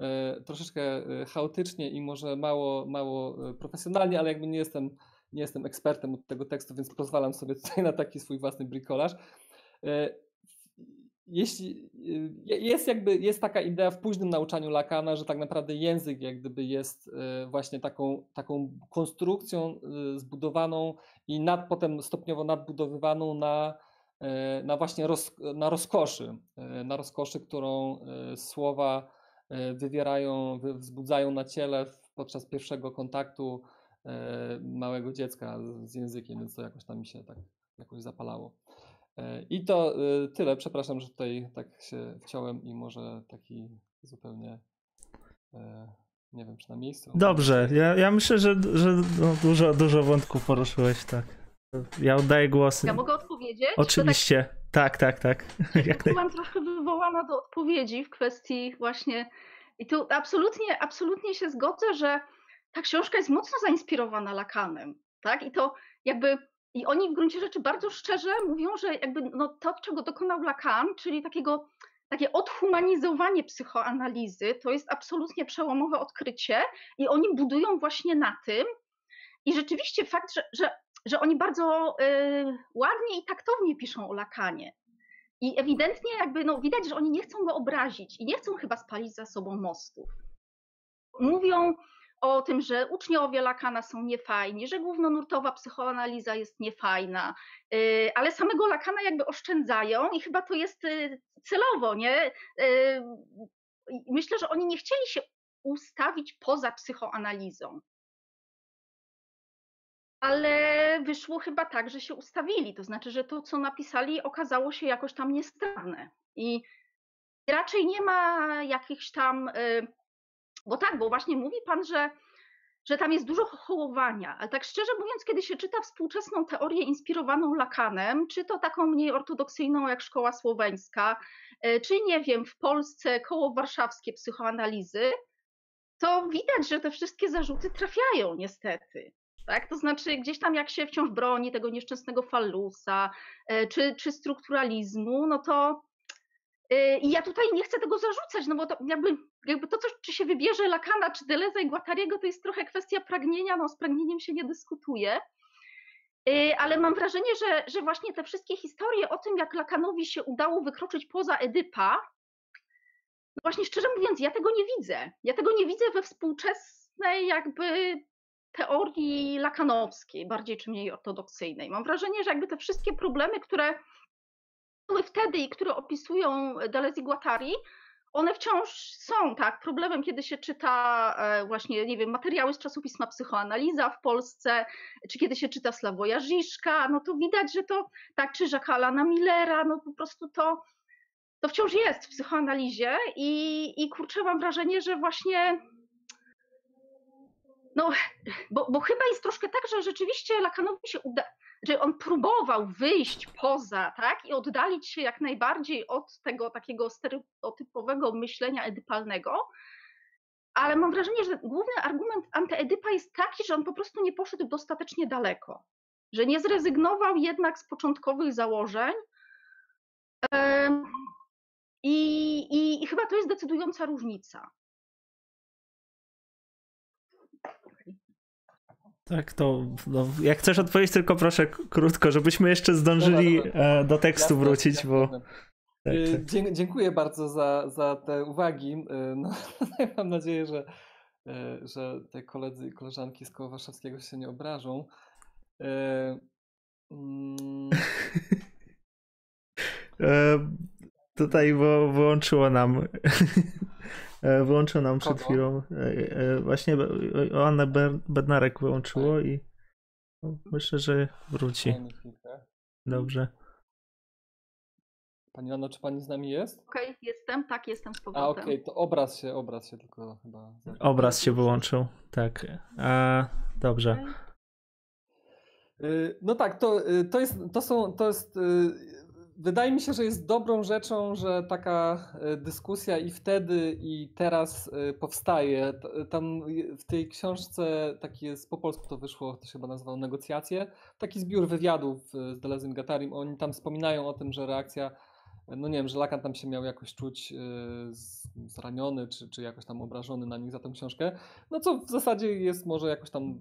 e, troszeczkę chaotycznie i może mało, mało profesjonalnie, ale jakby nie jestem, nie jestem ekspertem od tego tekstu, więc pozwalam sobie tutaj na taki swój własny bricolaż. Jeśli y, jest jakby jest taka idea w późnym nauczaniu Lacana, że tak naprawdę język jak gdyby jest y, właśnie taką, taką konstrukcją zbudowaną i nad, potem stopniowo nadbudowywaną na, na właśnie roz, na rozkoszy, na rozkoszy, którą słowa wywierają, wzbudzają na ciele podczas pierwszego kontaktu małego dziecka z językiem, więc to jakoś tam mi się tak jakoś zapalało. E, I to e, tyle. Przepraszam, że tutaj tak się wciąłem i może taki zupełnie e, nie wiem, czy na miejscu. Dobrze, ja, ja myślę, że, że no, dużo, dużo wątków poruszyłeś, tak. Ja oddaję głos. Ja mogę odpowiedzieć? Oczywiście. Tak, tak, tak. tak. (laughs) Jak byłam troszkę wywołana do odpowiedzi w kwestii właśnie. I tu absolutnie, absolutnie się zgodzę, że ta książka jest mocno zainspirowana Lakanem. Tak? I to jakby i oni w gruncie rzeczy bardzo szczerze mówią, że jakby no to, czego dokonał Lacan, czyli takiego, takie odhumanizowanie psychoanalizy, to jest absolutnie przełomowe odkrycie i oni budują właśnie na tym. I rzeczywiście fakt, że, że, że oni bardzo y, ładnie i taktownie piszą o Lacanie. I ewidentnie jakby no, widać, że oni nie chcą go obrazić i nie chcą chyba spalić za sobą mostów. Mówią, o tym, że uczniowie Lakana są niefajni, że głównonurtowa psychoanaliza jest niefajna, y, ale samego Lakana jakby oszczędzają i chyba to jest y, celowo, nie? Y, myślę, że oni nie chcieli się ustawić poza psychoanalizą. Ale wyszło chyba tak, że się ustawili. To znaczy, że to, co napisali, okazało się jakoś tam niestrawne. I raczej nie ma jakichś tam bo tak, bo właśnie mówi pan, że, że tam jest dużo hołowania, ale tak szczerze mówiąc, kiedy się czyta współczesną teorię inspirowaną Lakanem, czy to taką mniej ortodoksyjną jak szkoła słoweńska, e, czy nie wiem, w Polsce koło warszawskie psychoanalizy, to widać, że te wszystkie zarzuty trafiają niestety. Tak? To znaczy, gdzieś tam jak się wciąż broni tego nieszczęsnego fallusa, e, czy, czy strukturalizmu, no to e, i ja tutaj nie chcę tego zarzucać, no bo to jakby jakby to, czy się wybierze Lakana, czy Deleza i Guattariego, to jest trochę kwestia pragnienia, no z pragnieniem się nie dyskutuje. Y, ale mam wrażenie, że, że właśnie te wszystkie historie o tym, jak Lakanowi się udało wykroczyć poza Edypa, no właśnie szczerze mówiąc, ja tego nie widzę. Ja tego nie widzę we współczesnej jakby teorii lakanowskiej, bardziej czy mniej ortodoksyjnej. Mam wrażenie, że jakby te wszystkie problemy, które były wtedy i które opisują Deleuze i Guattari, one wciąż są, tak, problemem, kiedy się czyta e, właśnie, nie wiem, materiały z czasopisma Psychoanaliza w Polsce, czy kiedy się czyta Sławoja Żiszka, no to widać, że to, tak, czy Jacques'a Millera, no po prostu to, to wciąż jest w psychoanalizie i, i kurczę, mam wrażenie, że właśnie no, bo, bo chyba jest troszkę tak, że rzeczywiście Lacanowi się uda, że on próbował wyjść poza, tak, i oddalić się jak najbardziej od tego takiego stereotypowego myślenia edypalnego, ale mam wrażenie, że główny argument antyedypa jest taki, że on po prostu nie poszedł dostatecznie daleko, że nie zrezygnował jednak z początkowych założeń. I, I chyba to jest decydująca różnica. Tak, to no, jak chcesz odpowiedzieć, tylko proszę krótko, żebyśmy jeszcze zdążyli dobra, dobra. E, do tekstu jasne, wrócić, jasne. bo. Tak, y, tak. Dziękuję bardzo za, za te uwagi. Y, no, (laughs) mam nadzieję, że, y, że te koledzy i koleżanki z koła warszawskiego się nie obrażą. Mm. (laughs) E, tutaj wyłączyło nam (laughs) E, wyłączył nam przed chwilą. E, e, właśnie Joannę Bednarek wyłączyło i no, myślę, że wróci. Dobrze. Pani Anno, czy pani z nami jest? Okej, okay, jestem, tak, jestem z powrotem. A okej, okay, to obraz się, obraz się tylko chyba... Obraz się wyłączył, tak. A, dobrze. Okay. No tak, to, y, to jest, to są, to jest y, wydaje mi się, że jest dobrą rzeczą, że taka e, dyskusja i wtedy, i teraz e, powstaje. Tam w tej książce, taki jest, po polsku to wyszło, to się chyba nazywało Negocjacje, taki zbiór wywiadów e, z Delezem Gatarim. Oni tam wspominają o tym, że reakcja, no nie wiem, że Lakan tam się miał jakoś czuć zraniony, czy, czy jakoś tam obrażony na nich za tę książkę. No co w zasadzie jest może jakoś tam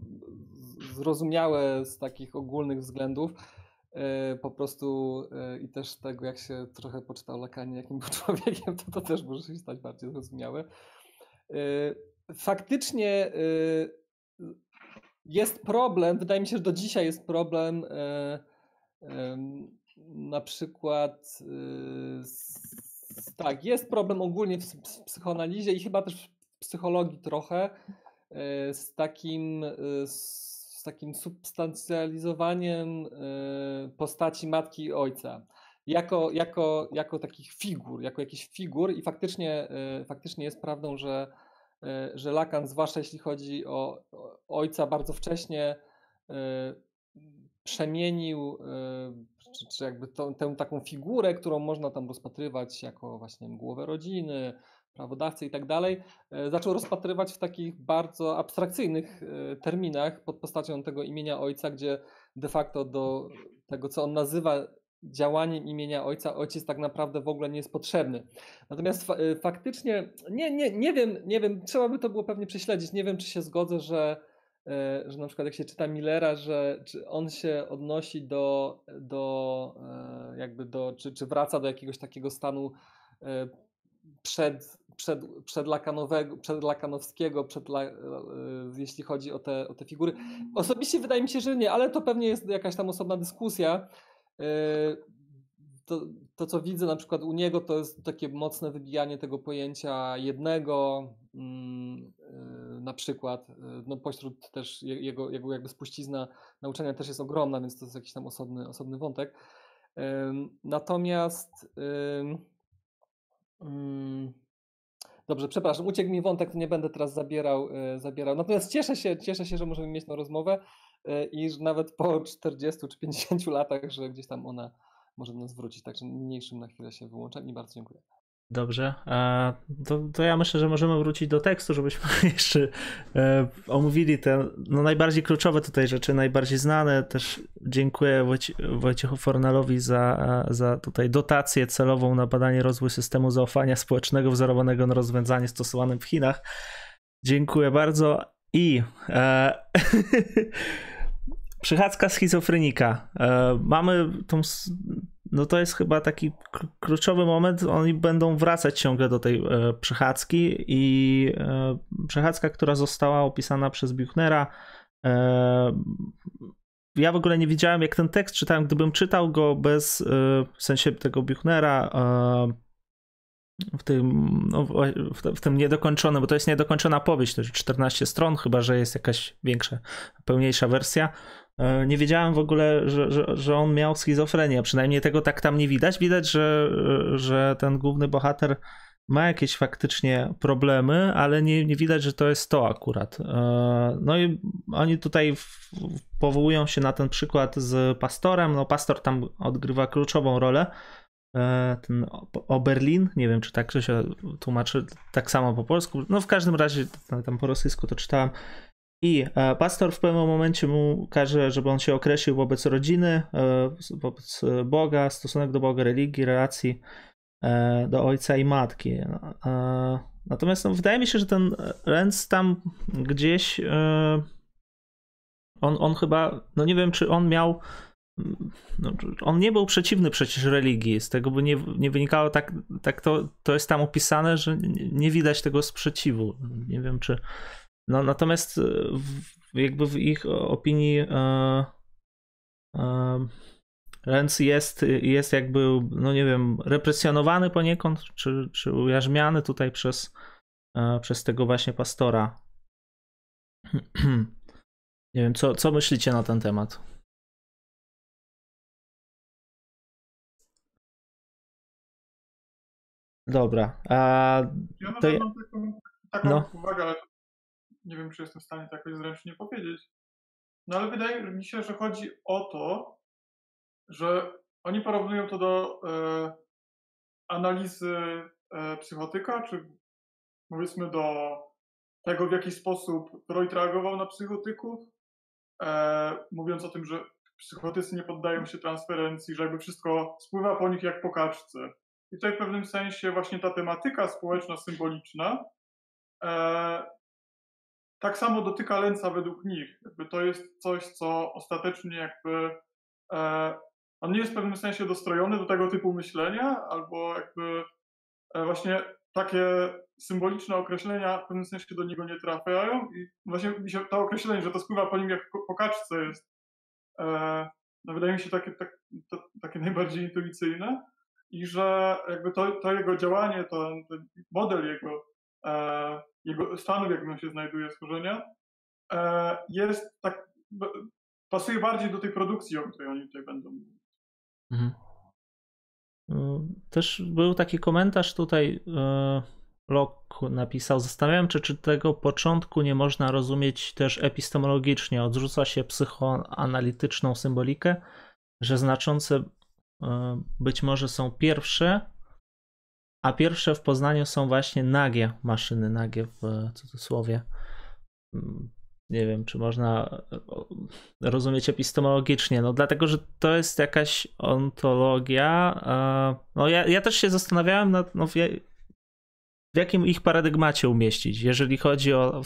zrozumiałe z takich ogólnych względów. E, po prostu e, i też tego, jak się trochę poczytał Lakanie, jakim był (laughs) człowiekiem, to to też może się stać bardziej zrozumiałe. E, faktycznie jest problem, wydaje mi się, że do dzisiaj jest problem na przykład tak, jest problem ogólnie w psychoanalizie i chyba też w psychologii trochę z takim z takim substancjalizowaniem e, postaci matki i ojca. Jako, jako, jako takich figur, jako jakichś figur i faktycznie, e, faktycznie jest prawdą, że, e, że Lacan, zwłaszcza jeśli chodzi o ojca bardzo wcześnie, przemienił czy, czy jakby tę taką figurę, którą można tam rozpatrywać jako właśnie głowę rodziny, prawodawcy i tak dalej, e, zaczął rozpatrywać w takich bardzo abstrakcyjnych e, terminach pod postacią tego imienia ojca, gdzie de facto do tego, co on nazywa działaniem imienia ojca, ojciec tak naprawdę w ogóle nie jest potrzebny. Natomiast e, faktycznie, nie, nie, nie wiem, nie wiem, trzeba by to było pewnie prześledzić, nie wiem, czy się zgodzę, że, że na przykład jak się czyta Millera, że czy on się odnosi do, do jakby do, czy, czy wraca do jakiegoś takiego stanu przed przed, przed, Lakanowego, przed Lakanowskiego, przed La, e, jeśli chodzi o te, o te figury. Osobiście wydaje mi się, że nie, ale to pewnie jest jakaś tam osobna dyskusja. E, to, to, co widzę na przykład u niego, to jest takie mocne wybijanie tego pojęcia jednego, mm, e, na przykład, no pośród też jego, jego jakby spuścizna nauczania też jest ogromna, więc to jest jakiś tam osobny, osobny wątek. Natomiast mm, Dobrze, przepraszam, uciekł mi wątek, nie będę teraz zabierał. E, zabierał. Natomiast cieszę się, cieszę się, że możemy mieć tę rozmowę e, i że nawet po 40 czy 50 latach, że gdzieś tam ona może nas wrócić. Także niniejszym na chwilę się wyłączam i bardzo dziękuję. Dobrze. To, to ja myślę, że możemy wrócić do tekstu, żebyśmy (laughs) jeszcze e, omówili te no, najbardziej kluczowe tutaj rzeczy, najbardziej znane. Też dziękuję Wojci Wojciechowi Fornalowi za, za tutaj dotację celową na badanie rozwoju systemu zaufania społecznego wzorowanego na rozwiązaniu stosowanym w Chinach. Dziękuję bardzo. I e, (laughs) przychadzka schizofrenika. E, mamy tą no to jest chyba taki kluczowy moment. Oni będą wracać ciągle do tej e, przechadzki i e, przechadzka, która została opisana przez Buchnera. Ja w ogóle nie wiedziałem, jak ten tekst czytałem. Gdybym czytał go bez, w sensie tego Buchnera, w tym, no, w, tym niedokończonym, bo to jest niedokończona powieść, to jest 14 stron, chyba że jest jakaś większa, pełniejsza wersja. E, nie wiedziałem w ogóle, że, że, że on miał schizofrenię. Przynajmniej tego tak tam nie widać. Widać, że, że ten główny bohater ma jakieś faktycznie problemy, ale nie, nie widać, że to jest to akurat. E, no i oni tutaj powołują się na ten przykład z pastorem. No, pastor tam odgrywa kluczową rolę. E, ten Oberlin, nie wiem czy tak się tłumaczy tak samo po polsku. No w każdym razie tam po rosyjsku to czytałem. I e, pastor w pewnym momencie mu każe, żeby on się określił wobec rodziny, e, wobec Boga, stosunek do Boga, religii, relacji e, do ojca i matki. Natomiast no, wydaje mi się, że ten Renz tam gdzieś on, on chyba, no nie wiem, czy on miał. No, on nie był przeciwny przecież religii, z tego by nie, nie wynikało tak, tak to, to jest tam opisane, że nie widać tego sprzeciwu. Nie wiem, czy, no natomiast e, w, jakby w ich opinii e, e, Renz jest, jest jakby, no nie wiem, represjonowany poniekąd, czy, czy ujarzmiany tutaj przez, e, przez tego właśnie pastora. (clears throat) nie wiem, co, co myślicie na ten temat? Dobra. A, ja to... mam taką, taką no. uwagę, ale nie wiem, czy jestem w stanie to jakoś zręcznie powiedzieć. No ale wydaje mi się, że chodzi o to, że oni porównują to do e, analizy e, psychotyka, czy powiedzmy do tego, w jaki sposób Freud reagował na psychotyków, e, mówiąc o tym, że psychotycy nie poddają się transferencji, że jakby wszystko spływa po nich jak po kaczce. I tutaj w pewnym sensie właśnie ta tematyka społeczna, symboliczna e, tak samo dotyka Lenca według nich. Jakby to jest coś, co ostatecznie jakby e, on nie jest w pewnym sensie dostrojony do tego typu myślenia, albo jakby e, właśnie takie symboliczne określenia w pewnym sensie do niego nie trafiają i właśnie mi się to określenie, że to spływa po nim jak po kaczce jest, e, no wydaje mi się takie, tak, to, takie (laughs) najbardziej intuicyjne i że jakby to, to jego działanie, to, ten model jego, e, jego stanu, w jakim się znajduje, stworzenia, e, jest tak, pasuje bardziej do tej produkcji, o której oni tutaj będą mówić. Mhm. Też był taki komentarz tutaj, e, Locke napisał, zastanawiam się, czy tego początku nie można rozumieć też epistemologicznie. Odrzuca się psychoanalityczną symbolikę, że znaczące e, być może są pierwsze, a pierwsze w Poznaniu są właśnie nagie maszyny, nagie w cudzysłowie nie wiem, czy można e, rozumieć epistemologicznie, no dlatego, że to jest jakaś ontologia. E, no ja, ja też się zastanawiałem nad, no, w, jakim ich paradygmacie umieścić. Jeżeli chodzi o,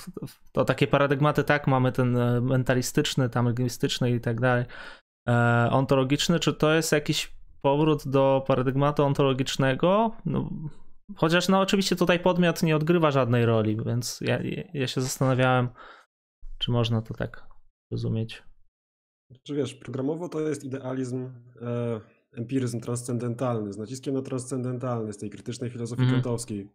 o takie paradygmaty, tak, mamy ten e, mentalistyczny, tam lingwistyczny i tak dalej, ontologiczny, czy to jest jakiś powrót do paradygmatu ontologicznego? No, chociaż no oczywiście tutaj podmiot nie odgrywa żadnej roli, więc ja, ja się zastanawiałem, czy można to tak rozumieć? Czy wiesz, programowo to jest idealizm, e, empiryzm transcendentalny, z naciskiem na transcendentalny, z tej krytycznej filozofii mm. kantowskiej.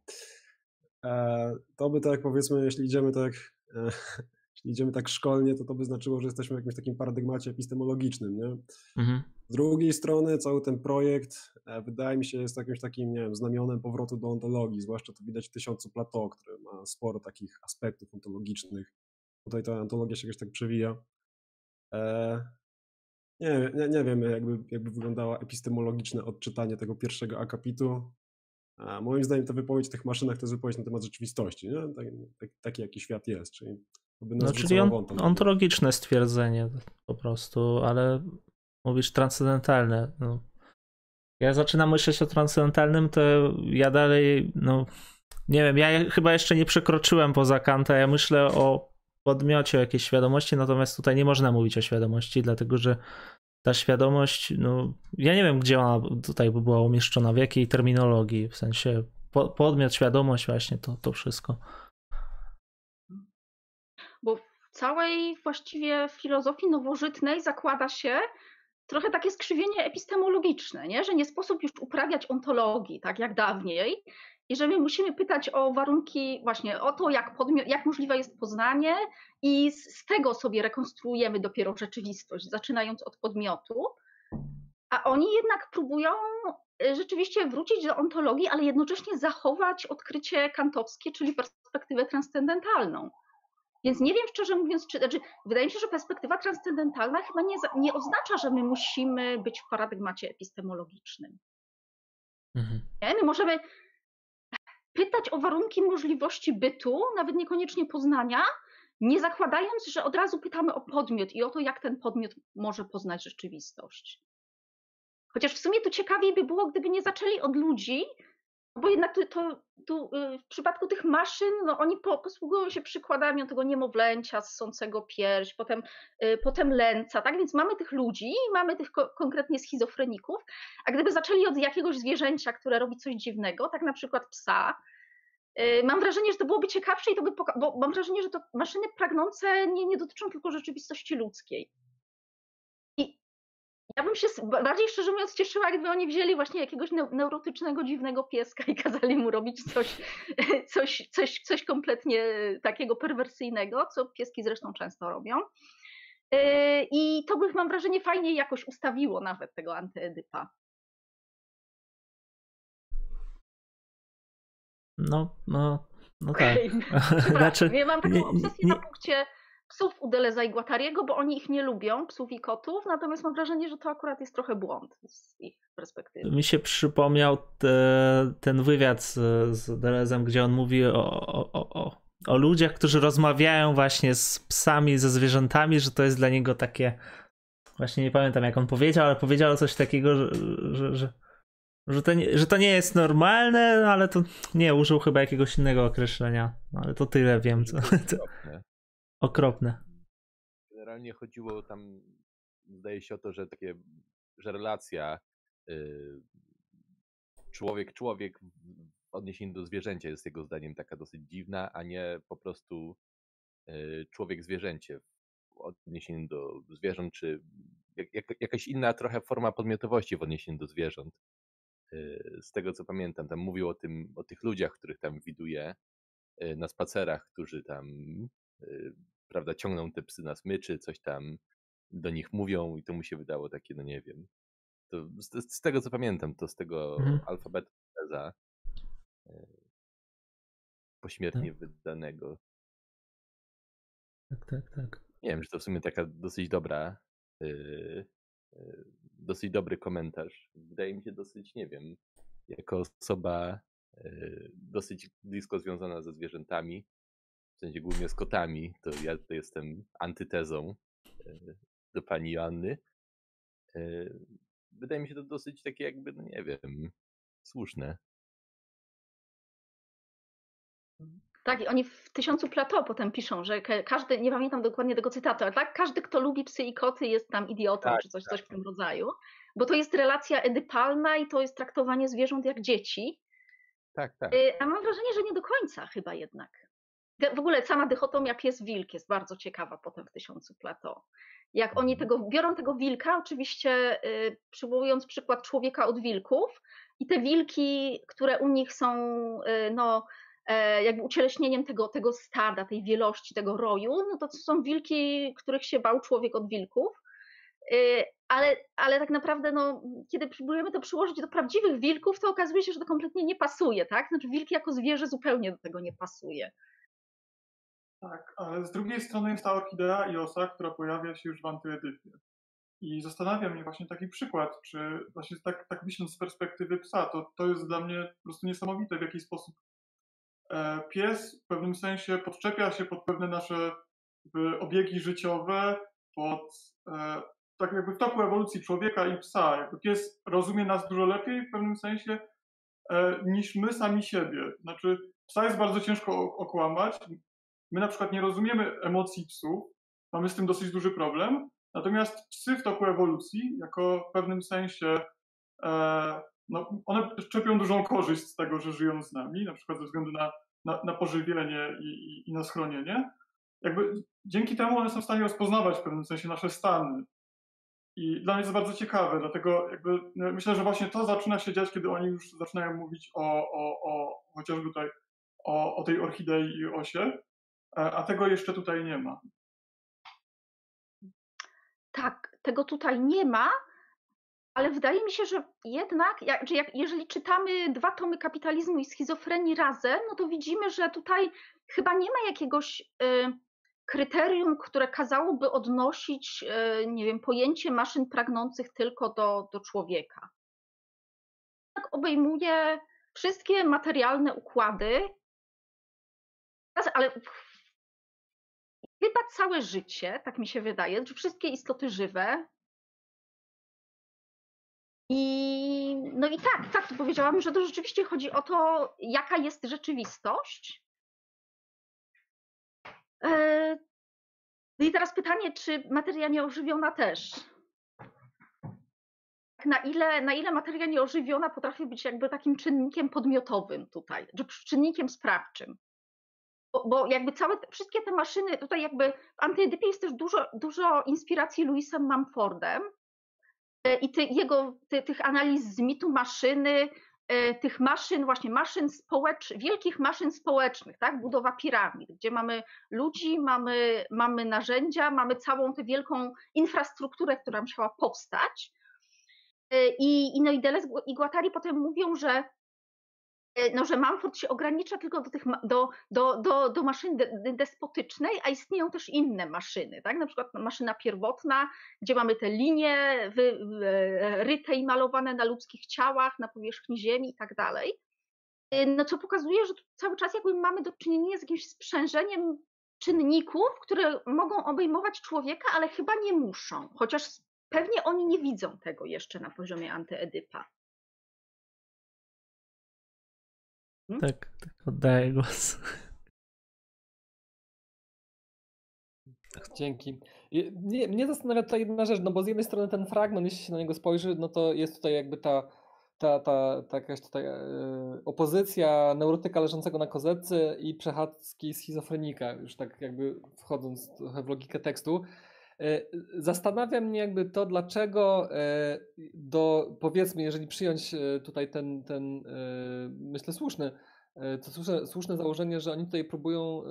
E, to by tak powiedzmy, jeśli idziemy tak, e, (laughs) jeśli idziemy tak szkolnie, to to by znaczyło, że jesteśmy w jakimś takim paradygmacie epistemologicznym, nie? Mm. Z drugiej strony cały ten projekt e, wydaje mi się jest jakimś takim, nie wiem, znamionem powrotu do ontologii, zwłaszcza to widać w Tysiącu Plato, który ma sporo takich aspektów ontologicznych Tutaj ta antologia się jakoś tak przewija. E, nie, nie, nie wiem, jakby, jakby wyglądało epistemologiczne odczytanie tego pierwszego akapitu. A moim zdaniem ta wypowiedź o tych maszynach to jest wypowiedź na temat rzeczywistości, nie? Tak, tak, taki jaki świat jest. Czyli, no, czyli on, ontologiczne stwierdzenie po prostu, ale mówisz transcendentalne. No. Ja zaczynam myśleć o transcendentalnym, to ja dalej, no nie wiem, ja chyba jeszcze nie przekroczyłem poza Kanta, ja myślę o podmiocie jakiejś świadomości, natomiast tutaj nie można mówić o świadomości, dlatego że ta świadomość, no ja nie wiem, gdzie ona tutaj by była umieszczona, w jakiej terminologii, w sensie po, podmiot, świadomość, właśnie to, to wszystko. Bo w całej właściwie filozofii nowożytnej zakłada się trochę takie skrzywienie epistemologiczne, nie? że nie sposób już uprawiać ontologii, tak jak dawniej, i że my musimy pytać o warunki, właśnie o to, jak, podmiot, jak możliwe jest poznanie, i z, z tego sobie rekonstruujemy dopiero rzeczywistość, zaczynając od podmiotu. A oni jednak próbują y, rzeczywiście wrócić do ontologii, ale jednocześnie zachować odkrycie kantowskie, czyli perspektywę transcendentalną. Więc nie wiem szczerze mówiąc, czy znaczy, wydaje mi się, że perspektywa transcendentalna chyba nie, nie oznacza, że my musimy być w paradygmacie epistemologicznym. Mhm. My możemy pytać o warunki możliwości bytu, nawet niekoniecznie poznania, nie zakładając, że od razu pytamy o podmiot i o to, jak ten podmiot może poznać rzeczywistość. Chociaż w sumie to ciekawiej by było, gdyby nie zaczęli od ludzi, bo jednak to, to, to y, w przypadku tych maszyn, no oni po, posługują się przykładami tego niemowlęcia ssącego pierś, potem, y, potem lęca, tak? Więc mamy tych ludzi, mamy tych ko konkretnie schizofreników, a gdyby zaczęli od jakiegoś zwierzęcia, które robi coś dziwnego, tak na przykład psa, y, Mam wrażenie, że to byłoby ciekawsze i to by bo mam wrażenie, że to maszyny pragnące nie, nie dotyczą tylko rzeczywistości ludzkiej. Ja bym się bardziej szczerze mówiąc cieszyła, gdyby oni wzięli właśnie jakiegoś neurotycznego, dziwnego pieska i (laughs) kazali mu robić coś, (laughs) coś, coś, coś kompletnie takiego perwersyjnego, co pieski zresztą często robią. Yy, I to by, mam wrażenie, fajnie jakoś ustawiło nawet tego antyedypa. No, no, no tak. Okay. (laughs) znaczy, ja mam taką obsesję nie, na punkcie psów u Deleza i Guattariego, bo oni ich nie lubią, psów i kotów, natomiast mam wrażenie, że to akurat jest trochę błąd z ich perspektywy. Mi się przypomniał te, ten wywiad z, z Delezem, gdzie on mówi o, o, o, o ludziach, którzy rozmawiają właśnie z psami, ze zwierzętami, że to jest dla niego takie. Właśnie nie pamiętam, jak on powiedział, ale powiedział coś takiego, że, że, że, że, to, nie, że to nie jest normalne, ale to nie, użył chyba jakiegoś innego określenia. No, ale to tyle wiem. Co, to, Okropne. Generalnie chodziło tam, zdaje się o to, że takie że relacja y, człowiek-człowiek w odniesieniu do zwierzęcia jest jego zdaniem taka dosyć dziwna, a nie po prostu y, człowiek-zwierzęcie w odniesieniu do zwierząt, czy jak, jak, jakaś inna trochę forma podmiotowości w odniesieniu do zwierząt. Y, z tego co pamiętam, tam mówił o tym, o tych ludziach, których tam widuje y, na spacerach, którzy tam y, prawda, ciągną te psy na smyczy, coś tam do nich mówią i to mu się wydało takie, no nie wiem. To z, z tego co pamiętam, to z tego Mhm. alfabetu Ceza pośmiertnie wydanego. Tak, tak, tak. Nie wiem, czy to w sumie taka dosyć dobra, yy, yy, dosyć dobry komentarz. Wydaje mi się dosyć, nie wiem, jako osoba yy, dosyć blisko związana ze zwierzętami, sensie głównie z kotami, to ja tutaj jestem antytezą yy, do pani Joanny. Yy, wydaje mi się to dosyć takie jakby, no nie wiem, słuszne. Tak, i oni w Tysiącu Plateau potem piszą, że ka- każdy, nie pamiętam dokładnie tego cytatu, ale tak, każdy, kto lubi psy i koty jest tam idiotą, Tak, czy coś, coś w tym rodzaju. Bo to jest relacja edypalna i to jest traktowanie zwierząt jak dzieci. Tak, tak. Y, A mam wrażenie, że nie do końca chyba jednak. W ogóle sama dychotomia pies-wilk jest bardzo ciekawa potem w Tysiącu Plateau. Jak oni tego, biorą tego wilka, oczywiście y, przywołując przykład człowieka od wilków i te wilki, które u nich są y, no, e, jakby ucieleśnieniem tego, tego stada, tej wielości, tego roju, no to są wilki, których się bał człowiek od wilków. Y, Ale, ale tak naprawdę, no, kiedy próbujemy to przyłożyć do prawdziwych wilków, to okazuje się, że to kompletnie nie pasuje, tak? Znaczy, wilk jako zwierzę zupełnie do tego nie pasuje. Tak, ale z drugiej strony jest ta orchidea Iosa, która pojawia się już w antyedypie. I zastanawia mnie właśnie taki przykład, czy właśnie tak, tak myśląc z perspektywy psa, to, to jest dla mnie po prostu niesamowite, w jaki sposób e, pies w pewnym sensie podczepia się pod pewne nasze obiegi życiowe, pod e, tak jakby w toku ewolucji człowieka i psa. Jakby pies rozumie nas dużo lepiej w pewnym sensie e, niż my sami siebie. Znaczy, psa jest bardzo ciężko okłamać. My na przykład nie rozumiemy emocji psów, mamy z tym dosyć duży problem, natomiast psy w toku ewolucji, jako w pewnym sensie, e, no, one czerpią dużą korzyść z tego, że żyją z nami, na przykład ze względu na, na, na pożywienie i, i, i na schronienie. Jakby dzięki temu one są w stanie rozpoznawać w pewnym sensie nasze stany. I dla mnie jest bardzo ciekawe, dlatego jakby no, myślę, że właśnie to zaczyna się dziać, kiedy oni już zaczynają mówić o, o, o chociażby tutaj o, o tej orchidei i osie, a tego jeszcze tutaj nie ma. Tak, tego tutaj nie ma, ale wydaje mi się, że jednak, jak, że jak, jeżeli czytamy dwa tomy kapitalizmu i schizofrenii razem, no to widzimy, że tutaj chyba nie ma jakiegoś y, kryterium, które kazałoby odnosić, y, nie wiem, pojęcie maszyn pragnących tylko do, do człowieka. Tak obejmuje wszystkie materialne układy, ale chyba całe życie, tak mi się wydaje, że wszystkie istoty żywe. I no i tak, tak, to powiedziałam, że to rzeczywiście chodzi o to, jaka jest rzeczywistość. E, No i teraz pytanie, czy materia nieożywiona też? Na ile, na ile materia nieożywiona potrafi być jakby takim czynnikiem podmiotowym tutaj, czy czynnikiem sprawczym? Bo, bo jakby całe, wszystkie te maszyny, tutaj jakby w antyedypie jest też dużo, dużo inspiracji Louisem Mumfordem e, i ty, jego, ty, tych analiz z mitu maszyny, e, tych maszyn, właśnie maszyn społecznych, wielkich maszyn społecznych, tak, budowa piramid, gdzie mamy ludzi, mamy, mamy narzędzia, mamy całą tę wielką infrastrukturę, która musiała powstać. E, I, i no i Deleuze i Guattari potem mówią, że no, że Mumford się ogranicza tylko do, tych, do, do, do, do maszyny de- despotycznej, a istnieją też inne maszyny, tak? Na przykład maszyna pierwotna, gdzie mamy te linie wy, wy- ryte i malowane na ludzkich ciałach, na powierzchni ziemi i tak dalej. E, No, co pokazuje, że cały czas jakby mamy do czynienia z jakimś sprzężeniem czynników, które mogą obejmować człowieka, ale chyba nie muszą, chociaż pewnie oni nie widzą tego jeszcze na poziomie antyedypa. Tak, tak, oddaję głos. Dzięki. Mnie, mnie zastanawia tutaj jedna rzecz, no bo z jednej strony ten fragment, jeśli się na niego spojrzy, no to jest tutaj jakby ta, ta, ta, ta jakaś tutaj e, opozycja neurotyka leżącego na kozetce i przechadzki schizofrenika, już tak jakby wchodząc trochę w logikę tekstu. E, Zastanawia mnie jakby to, dlaczego e, do, powiedzmy, jeżeli przyjąć e, tutaj ten, ten myślę słuszny, to słuszne, słuszne założenie, że oni tutaj próbują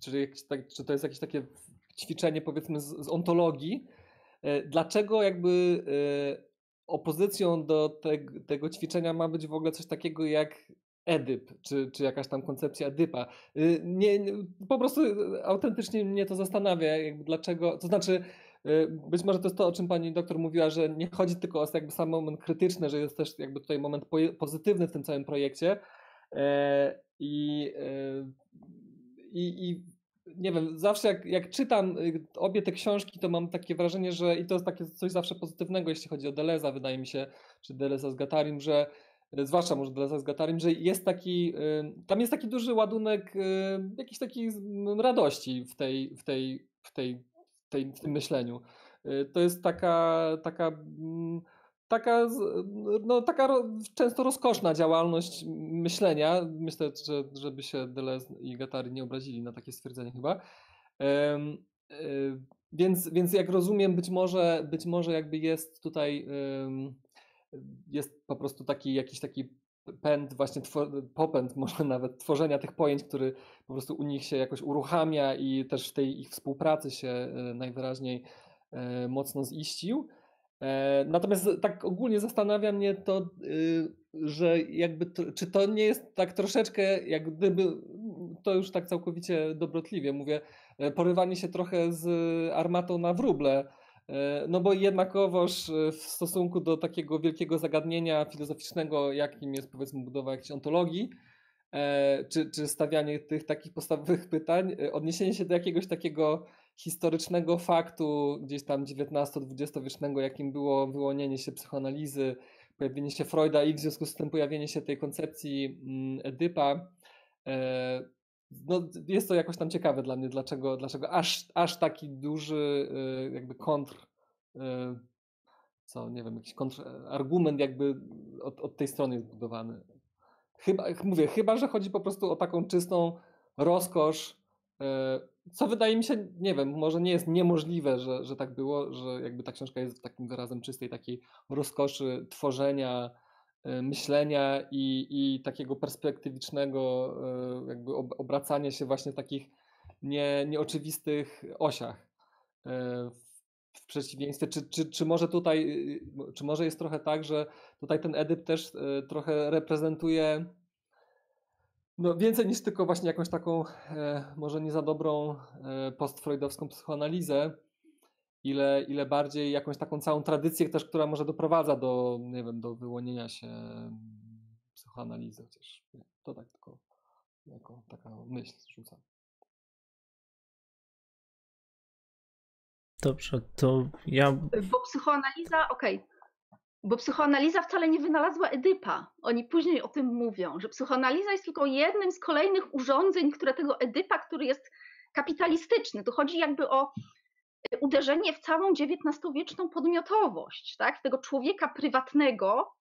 czy, tak, czy to jest jakieś takie ćwiczenie powiedzmy z, z ontologii, dlaczego jakby opozycją do te, tego ćwiczenia ma być w ogóle coś takiego jak Edyp, czy, czy jakaś tam koncepcja Edypa. Y, Nie, nie, po prostu e, autentycznie mnie to zastanawia, jakby dlaczego, to znaczy y, być może to jest to, o czym pani doktor mówiła, że nie chodzi tylko o jakby sam moment krytyczny, że jest też jakby tutaj moment po- pozytywny w tym całym projekcie E, i, i, i nie wiem, zawsze jak, jak czytam y, obie te książki, to mam takie wrażenie, że i to jest takie coś zawsze pozytywnego, jeśli chodzi o Deleza, wydaje mi się, czy Deleza z Gatarim, że y, zwłaszcza może Deleza z Gatarim, że jest taki, y, tam jest taki duży ładunek y, jakiejś takiej radości w tej, w tej, w tej, w tej, w tym myśleniu. To jest taka, taka, mm, taka, no, taka często rozkoszna działalność myślenia. Myślę, że żeby się Deleuze i Guattari nie obrazili na takie stwierdzenie chyba. Więc, więc jak rozumiem, być może, być może jakby jest tutaj jest po prostu taki jakiś taki pęd, właśnie popęd może nawet tworzenia tych pojęć, który po prostu u nich się jakoś uruchamia i też w tej ich współpracy się e, najwyraźniej e, mocno ziścił. E, Natomiast tak ogólnie zastanawia mnie to, y, że jakby to, czy to nie jest tak troszeczkę jak gdyby, to już tak całkowicie dobrotliwie mówię, porywanie się trochę z armatą na wróble, no bo jednakowoż e, w stosunku do takiego wielkiego zagadnienia filozoficznego, jakim jest powiedzmy budowa jakiejś ontologii, e, czy, czy stawianie tych takich podstawowych pytań, e, odniesienie się do jakiegoś takiego historycznego faktu gdzieś tam XIX-XX wiecznego, jakim było wyłonienie się psychoanalizy, pojawienie się Freuda i w związku z tym pojawienie się tej koncepcji mm, Edypa. No, jest to jakoś tam ciekawe dla mnie, dlaczego, dlaczego aż, aż taki duży e, jakby kontr, e, co nie wiem, jakiś kontrargument jakby od, od tej strony jest budowany. Chyba, mówię, chyba, że chodzi po prostu o taką czystą rozkosz, e, co wydaje mi się, nie wiem, może nie jest niemożliwe, że, że tak było, że jakby ta książka jest takim wyrazem czystej takiej rozkoszy tworzenia, myślenia i, i takiego perspektywicznego e, jakby ob- obracania się właśnie w takich nie, nieoczywistych osiach. e, w- przeciwieństwie, czy, czy, czy może tutaj, y, czy może jest trochę tak, że tutaj ten Edyp też trochę reprezentuje no, więcej niż tylko właśnie jakąś taką e, może nie za dobrą e, postfreudowską psychoanalizę, ile, ile bardziej jakąś taką całą tradycję też, która może doprowadza do, nie wiem, do wyłonienia się psychoanalizy, chociaż to tak tylko jako taka myśl rzucam. Dobrze, to ja. Bo psychoanaliza, okej, bo psychoanaliza wcale nie wynalazła Edypa. Oni później o tym mówią, że psychoanaliza jest tylko jednym z kolejnych urządzeń, które tego Edypa, który jest kapitalistyczny, tu chodzi jakby o uderzenie w całą XIX-wieczną podmiotowość, tak? tego człowieka prywatnego,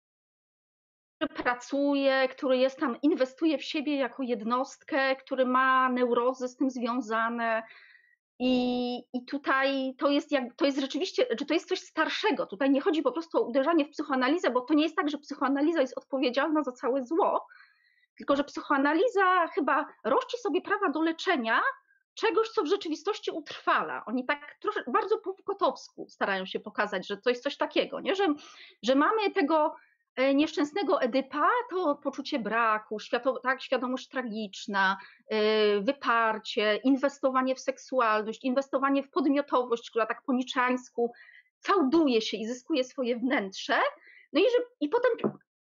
który pracuje, który jest tam, inwestuje w siebie jako jednostkę, który ma neurozy z tym związane, i, I tutaj to jest, jak, to jest rzeczywiście, że to jest coś starszego. Tutaj nie chodzi po prostu o uderzanie w psychoanalizę, bo to nie jest tak, że psychoanaliza jest odpowiedzialna za całe zło, tylko że psychoanaliza chyba rości sobie prawa do leczenia czegoś, co w rzeczywistości utrwala. Oni tak trosze, bardzo po Foucaultowsku starają się pokazać, że to jest coś takiego, nie? Że, że mamy tego e, nieszczęsnego Edypa, to poczucie braku, świato, tak, świadomość tragiczna, y, wyparcie, inwestowanie w seksualność, inwestowanie w podmiotowość, która tak po niczańsku fałduje się i zyskuje swoje wnętrze. No i, że, i potem,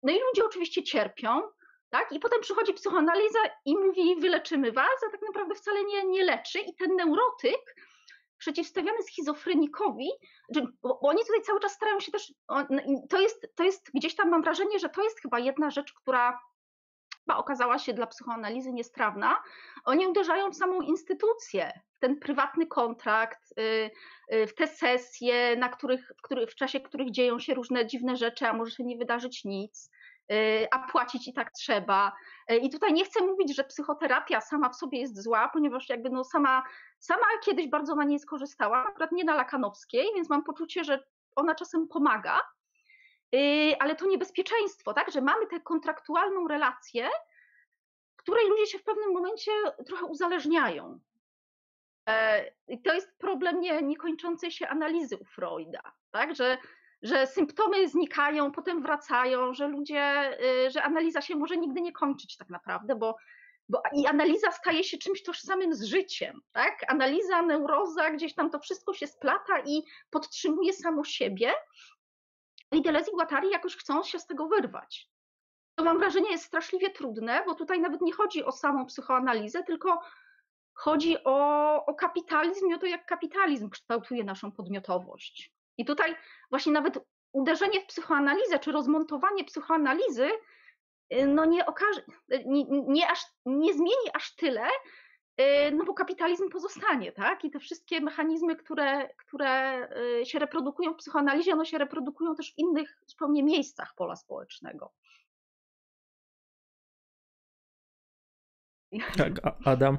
no i ludzie oczywiście cierpią, tak? I potem przychodzi psychoanaliza i mówi, wyleczymy was, a tak naprawdę wcale nie, nie leczy. I ten neurotyk przeciwstawiany schizofrenikowi, bo oni tutaj cały czas starają się też, to jest, to jest gdzieś tam mam wrażenie, że to jest chyba jedna rzecz, która chyba okazała się dla psychoanalizy niestrawna. Oni uderzają w samą instytucję, ten prywatny kontrakt, y, y, w te sesje, na których, w, których, w czasie których dzieją się różne dziwne rzeczy, a może się nie wydarzyć nic, a płacić i tak trzeba. I tutaj nie chcę mówić, że psychoterapia sama w sobie jest zła, ponieważ jakby no sama, sama kiedyś bardzo na niej skorzystałam, akurat nie na Lakanowskiej, więc mam poczucie, że ona czasem pomaga, ale to niebezpieczeństwo, tak, że mamy tę kontraktualną relację, której ludzie się w pewnym momencie trochę uzależniają. E, I to jest problem nie, niekończącej się analizy u Freuda, tak? że, że symptomy znikają, potem wracają, że ludzie, y, że analiza się może nigdy nie kończyć tak naprawdę, bo, bo i analiza staje się czymś tożsamym z życiem. Tak? Analiza, neuroza, gdzieś tam to wszystko się splata i podtrzymuje samo siebie. I Deleuze i Guattari jakoś chcą się z tego wyrwać. To mam wrażenie jest straszliwie trudne, bo tutaj nawet nie chodzi o samą psychoanalizę, tylko chodzi o, o kapitalizm i o to, jak kapitalizm kształtuje naszą podmiotowość. I tutaj właśnie nawet uderzenie w psychoanalizę, czy rozmontowanie psychoanalizy, y, no nie okaże, nie, nie, aż, nie zmieni aż tyle, y, no bo kapitalizm pozostanie, tak? I te wszystkie mechanizmy, które, które y, się reprodukują w psychoanalizie, one się reprodukują też w innych zupełnie miejscach pola społecznego. Tak, Adam.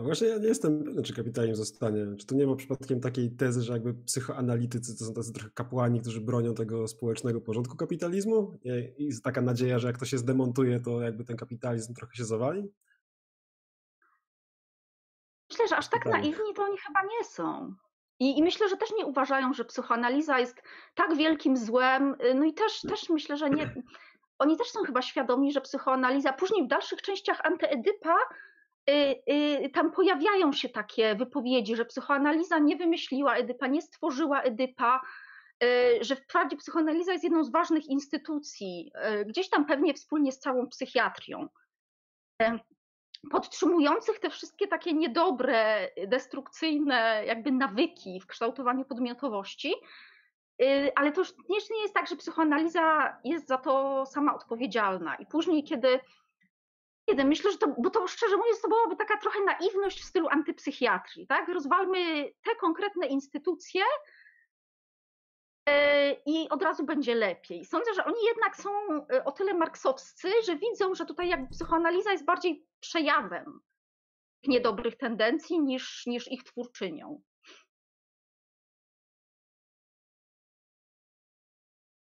No właśnie ja nie jestem pewien, czy kapitalizm zostanie. Czy tu nie ma przypadkiem takiej tezy, że jakby psychoanalitycy to są tacy trochę kapłani, którzy bronią tego społecznego porządku kapitalizmu? I jest taka nadzieja, że jak to się zdemontuje, to jakby ten kapitalizm trochę się zawali? Myślę, że aż tak naiwni to oni chyba nie są. I, I, myślę, że też nie uważają, że psychoanaliza jest tak wielkim złem. No i też, też myślę, że nie. Oni też są chyba świadomi, że psychoanaliza później w dalszych częściach antyedypa Y, y, tam pojawiają się takie wypowiedzi, że psychoanaliza nie wymyśliła Edypa, nie stworzyła Edypa, y, że wprawdzie psychoanaliza jest jedną z ważnych instytucji, gdzieś tam pewnie wspólnie z całą psychiatrią, podtrzymujących te wszystkie takie niedobre, destrukcyjne jakby nawyki w kształtowaniu podmiotowości, ale to już nie jest tak, że psychoanaliza jest za to sama odpowiedzialna. I później, kiedy Jeden, myślę, że to, bo to szczerze mówiąc, to byłaby taka trochę naiwność w stylu antypsychiatrii, tak? Rozwalmy te konkretne instytucje e, i od razu będzie lepiej. Sądzę, że oni jednak są e, o tyle marksowscy, że widzą, że tutaj jakby psychoanaliza jest bardziej przejawem niedobrych tendencji niż, niż ich twórczynią.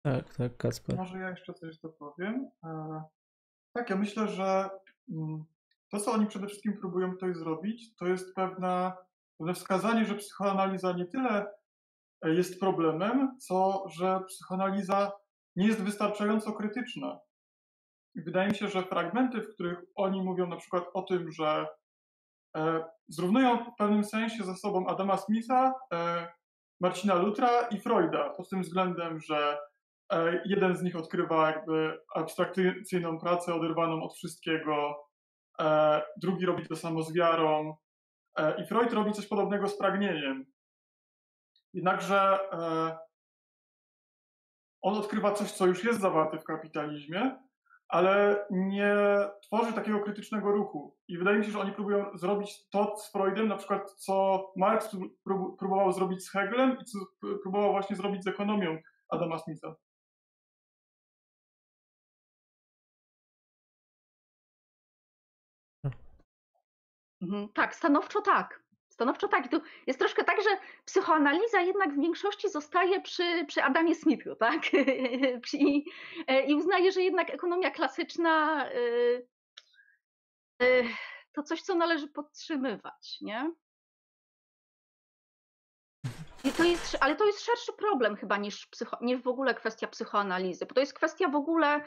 Tak, tak, Kasper. Może ja jeszcze coś dopowiem. Tak, ja myślę, że mm, to, co oni przede wszystkim próbują tutaj zrobić, to jest pewne wskazanie, że psychoanaliza nie tyle e, jest problemem, co że psychoanaliza nie jest wystarczająco krytyczna. I wydaje mi się, że fragmenty, w których oni mówią na przykład o tym, że e, zrównują w pewnym sensie ze sobą Adama Smitha, e, Marcina Lutra i Freuda, pod tym względem, że jeden z nich odkrywa jakby abstrakcyjną pracę oderwaną od wszystkiego, e, drugi robi to samo z wiarą e, i Freud robi coś podobnego z pragnieniem. Jednakże on odkrywa coś, co już jest zawarte w kapitalizmie, ale nie tworzy takiego krytycznego ruchu. I wydaje mi się, że oni próbują zrobić to z Freudem, na przykład co Marx próbował zrobić z Hegelem i co próbował właśnie zrobić z ekonomią Adama Smitha. Tak, stanowczo tak. Stanowczo tak. I tu jest troszkę tak, że psychoanaliza jednak w większości zostaje przy, przy Adamie Smithu, tak? (laughs) I, e, I uznaje, że jednak ekonomia klasyczna e, e, to coś, co należy podtrzymywać, nie? To jest, ale to jest szerszy problem chyba niż, psycho, niż w ogóle kwestia psychoanalizy, bo to jest kwestia w ogóle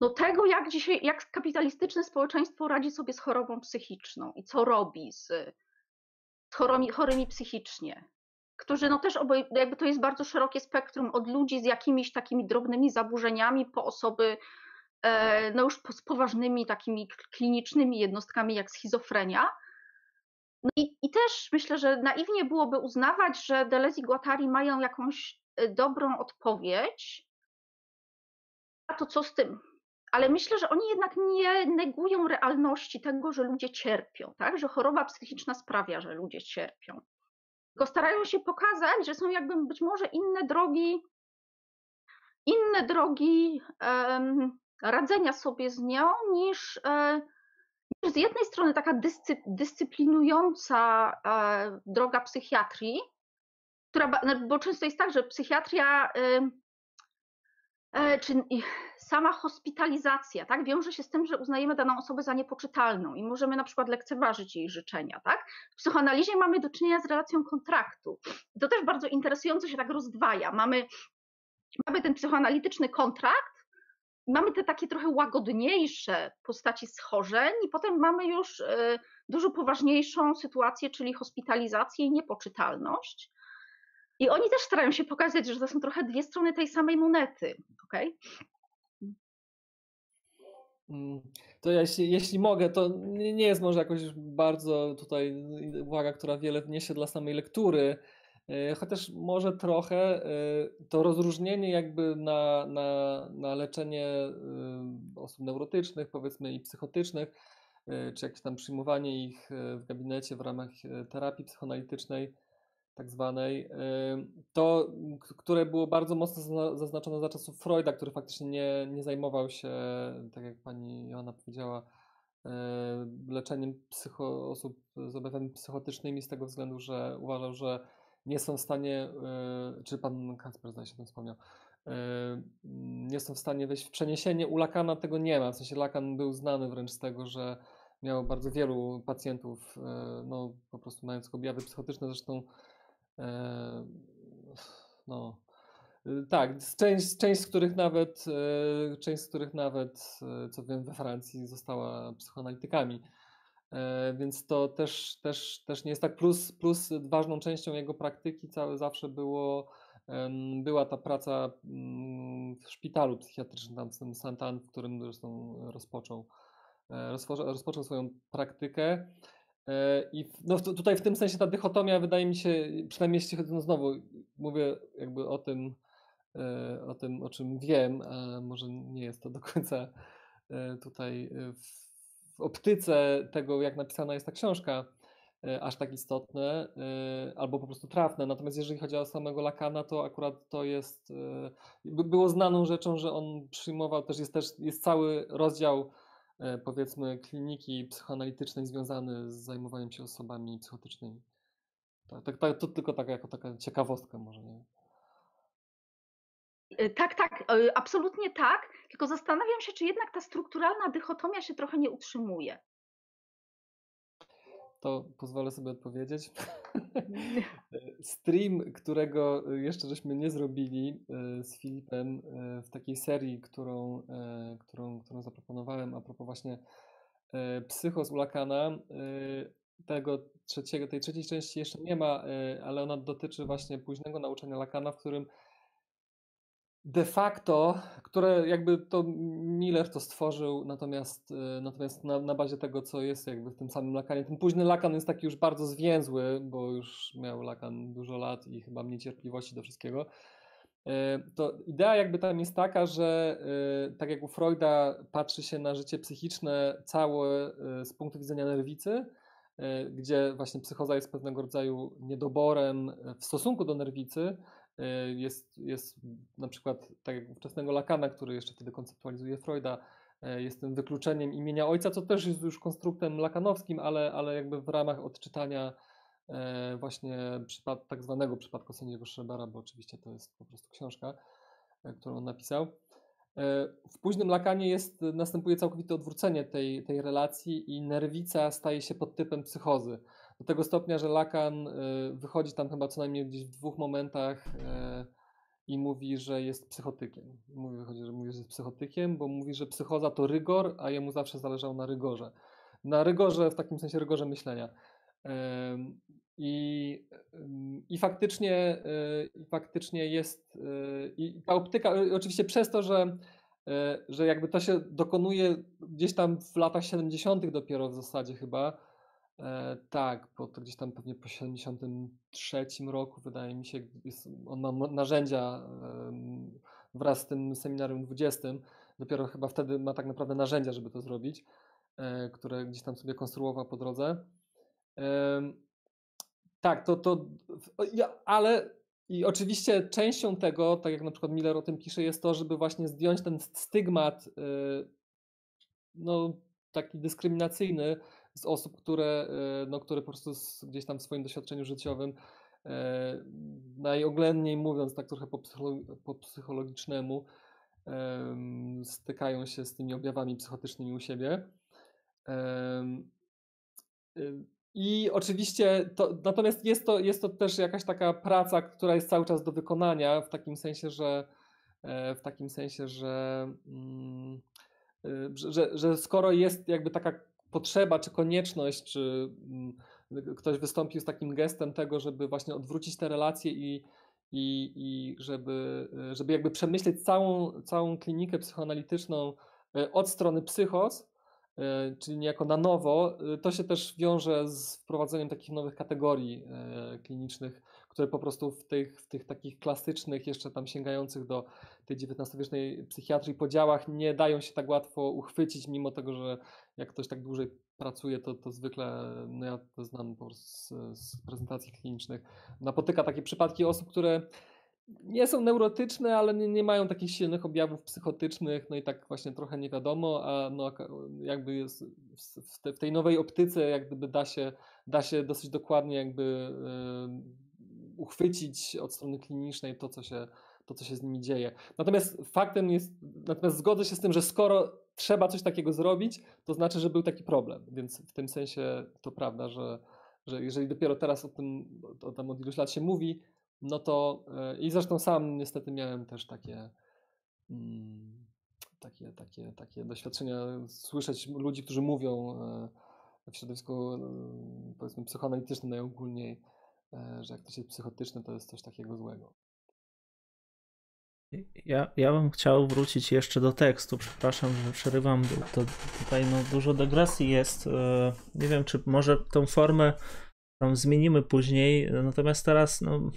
no tego, jak dzisiaj, jak kapitalistyczne społeczeństwo radzi sobie z chorobą psychiczną i co robi z, z chorymi, chorymi psychicznie, którzy no też oboj, jakby to jest bardzo szerokie spektrum od ludzi z jakimiś takimi drobnymi zaburzeniami po osoby e, no już z poważnymi takimi klinicznymi jednostkami jak schizofrenia. No i, i też myślę, że naiwnie byłoby uznawać, że Deleuze i Guattari mają jakąś e, dobrą odpowiedź, a to co z tym? Ale myślę, że oni jednak nie negują realności tego, że ludzie cierpią, tak? że choroba psychiczna sprawia, że ludzie cierpią. Tylko starają się pokazać, że są jakby być może inne drogi, inne drogi um, radzenia sobie z nią niż, e, niż z jednej strony taka dyscy, dyscyplinująca e, droga psychiatrii, która, bo często jest tak, że psychiatria czy sama hospitalizacja tak, wiąże się z tym, że uznajemy daną osobę za niepoczytalną i możemy na przykład lekceważyć jej życzenia. Tak? W psychoanalizie mamy do czynienia z relacją kontraktu. To też bardzo interesująco się tak rozdwaja. Mamy, mamy ten psychoanalityczny kontrakt, mamy te takie trochę łagodniejsze postaci schorzeń i potem mamy już e, dużo poważniejszą sytuację, czyli hospitalizację i niepoczytalność. I oni też starają się pokazać, że to są trochę dwie strony tej samej monety. Okay? Mm, to jeśli, jeśli mogę, to nie jest może jakoś bardzo tutaj uwaga, która wiele wniesie dla samej lektury, e, chociaż może trochę e, to rozróżnienie jakby na, na, na leczenie e, osób neurotycznych, powiedzmy i psychotycznych, czy jakieś tam przyjmowanie ich w gabinecie w ramach terapii psychoanalitycznej, tak zwanej, to, które było bardzo mocno zaznaczone za czasów Freuda, który faktycznie nie, nie zajmował się, tak jak pani Joanna powiedziała, leczeniem psycho, osób z objawami psychotycznymi z tego względu, że uważał, że nie są w stanie, e, czy pan Kacper zdaje się o tym wspomniał, nie są w stanie wejść w przeniesienie. U Lakana tego nie ma, w sensie Lakan był znany wręcz z tego, że miał bardzo wielu pacjentów, e, no po prostu mając objawy psychotyczne, zresztą no, y, tak, część, część z których nawet, e, część z których nawet, e, co wiem, we Francji została psychoanalitykami. Więc to też, też, też nie jest tak. Plus, plus ważną częścią jego praktyki całe zawsze było, była ta praca mm, w szpitalu psychiatrycznym, tam w tym Santan, w którym zresztą rozpoczął, rozpoczął swoją praktykę. E, I no, tutaj w tym sensie ta dychotomia wydaje mi się, przynajmniej jeśli chodzi, no znowu mówię jakby o tym, e, o tym, o czym wiem, a może nie jest to do końca e, tutaj w, optyce tego, jak napisana jest ta książka, aż tak istotne, albo po prostu trafne. Natomiast jeżeli chodzi o samego Lakana, to akurat to jest, było znaną rzeczą, że on przyjmował też, jest też, jest cały rozdział powiedzmy kliniki psychoanalitycznej związany z zajmowaniem się osobami psychotycznymi. Tak, tak, tak, to tylko taka, jako taka ciekawostka może. Nie? E, tak, tak, e, absolutnie tak, tylko zastanawiam się, czy jednak ta strukturalna dychotomia się trochę nie utrzymuje. To pozwolę sobie odpowiedzieć. (laughs) Stream, którego jeszcze żeśmy nie zrobili e, z Filipem e, w takiej serii, którą, e, którą, którą zaproponowałem a propos właśnie Psychos Ulakana. Tego trzeciego, tej trzeciej części jeszcze nie ma, ale ona dotyczy właśnie późnego nauczania Lakana, w którym de facto, które jakby to Miller to stworzył, natomiast, y, natomiast na, na bazie tego, co jest jakby w tym samym Lakanie. Ten późny Lakan jest taki już bardzo zwięzły, bo już miał Lakan dużo lat i chyba mniej cierpliwości do wszystkiego. Y, to idea jakby tam jest taka, że y, tak jak u Freuda patrzy się na życie psychiczne całe z punktu widzenia nerwicy, gdzie właśnie psychoza jest pewnego rodzaju niedoborem w stosunku do nerwicy, jest, jest na przykład, tak jak ówczesnego Lakana, który jeszcze wtedy konceptualizuje Freuda, e, jest tym wykluczeniem imienia ojca, co też jest już konstruktem lakanowskim, ale, ale jakby w ramach odczytania e, właśnie przypad, tak zwanego przypadku sędziego Schrebera, bo oczywiście to jest po prostu książka, którą on napisał. W późnym Lakanie jest, następuje całkowite odwrócenie tej, tej relacji i nerwica staje się podtypem psychozy do tego stopnia, że Lakan y, wychodzi tam chyba co najmniej gdzieś w dwóch momentach y, i mówi, że jest psychotykiem. Mówi, wychodzi, że mówi, że jest psychotykiem, bo mówi, że psychoza to rygor, a jemu zawsze zależało na rygorze. Na rygorze, w takim sensie rygorze myślenia. I, i faktycznie, y, faktycznie jest, i ta optyka, oczywiście przez to, że, że jakby to się dokonuje gdzieś tam w latach 70. dopiero w zasadzie chyba, tak, bo to gdzieś tam pewnie po 73 roku, wydaje mi się, jest, on ma narzędzia e, wraz z tym seminarium 20, dopiero chyba wtedy ma tak naprawdę narzędzia, żeby to zrobić, e, które gdzieś tam sobie konstruował po drodze. Tak, to, to ale i oczywiście częścią tego, tak jak na przykład Miller o tym pisze, jest to, żeby właśnie zdjąć ten stygmat y, no, taki dyskryminacyjny z osób, które, y, no, które po prostu gdzieś tam w swoim doświadczeniu życiowym e, najoględniej mówiąc, tak trochę po, psycholo po psychologicznemu, stykają się z tymi objawami psychotycznymi u siebie. Y, I oczywiście, to, natomiast jest to, jest to też jakaś taka praca, która jest cały czas do wykonania, w takim sensie, że e, w takim sensie, że, mm, y, że, że skoro jest jakby taka potrzeba, czy konieczność, czy mm, ktoś wystąpił z takim gestem tego, żeby właśnie odwrócić te relacje i, i, i żeby, y, żeby jakby przemyśleć całą, całą klinikę psychoanalityczną od strony psychos, E, czyli niejako na nowo, to się też wiąże z wprowadzeniem takich nowych kategorii klinicznych, które po prostu w tych, w tych takich klasycznych, jeszcze tam sięgających do tej XIX-wiecznej psychiatrii podziałach nie dają się tak łatwo uchwycić, mimo tego, że jak ktoś tak dłużej pracuje, to, to zwykle, no ja to znam po z, z prezentacji klinicznych, napotyka takie przypadki osób, które nie są neurotyczne, ale nie, nie, mają takich silnych objawów psychotycznych, no i tak właśnie trochę nie wiadomo, a no jakby jest w, te, w tej nowej optyce jak gdyby da się, da się dosyć dokładnie jakby uchwycić od strony klinicznej to, co się to, co się z nimi dzieje. Natomiast faktem jest, natomiast zgodzę się z tym, że skoro trzeba coś takiego zrobić, to znaczy, że był taki problem, więc w tym sensie to prawda, że, że jeżeli dopiero teraz o tym, o tym od iluś lat się mówi, no to e, i zresztą sam niestety miałem też takie mm, takie, takie, takie doświadczenia, słyszeć ludzi, którzy mówią e, w środowisku e, powiedzmy psychoanalitycznym najogólniej, że jak ktoś jest psychotyczny, to jest coś takiego złego. Ja, ja bym chciał wrócić jeszcze do tekstu. Przepraszam, że przerywam. To, tutaj no, dużo dygresji jest. Nie wiem, czy może tą formę tam zmienimy później. Natomiast teraz no,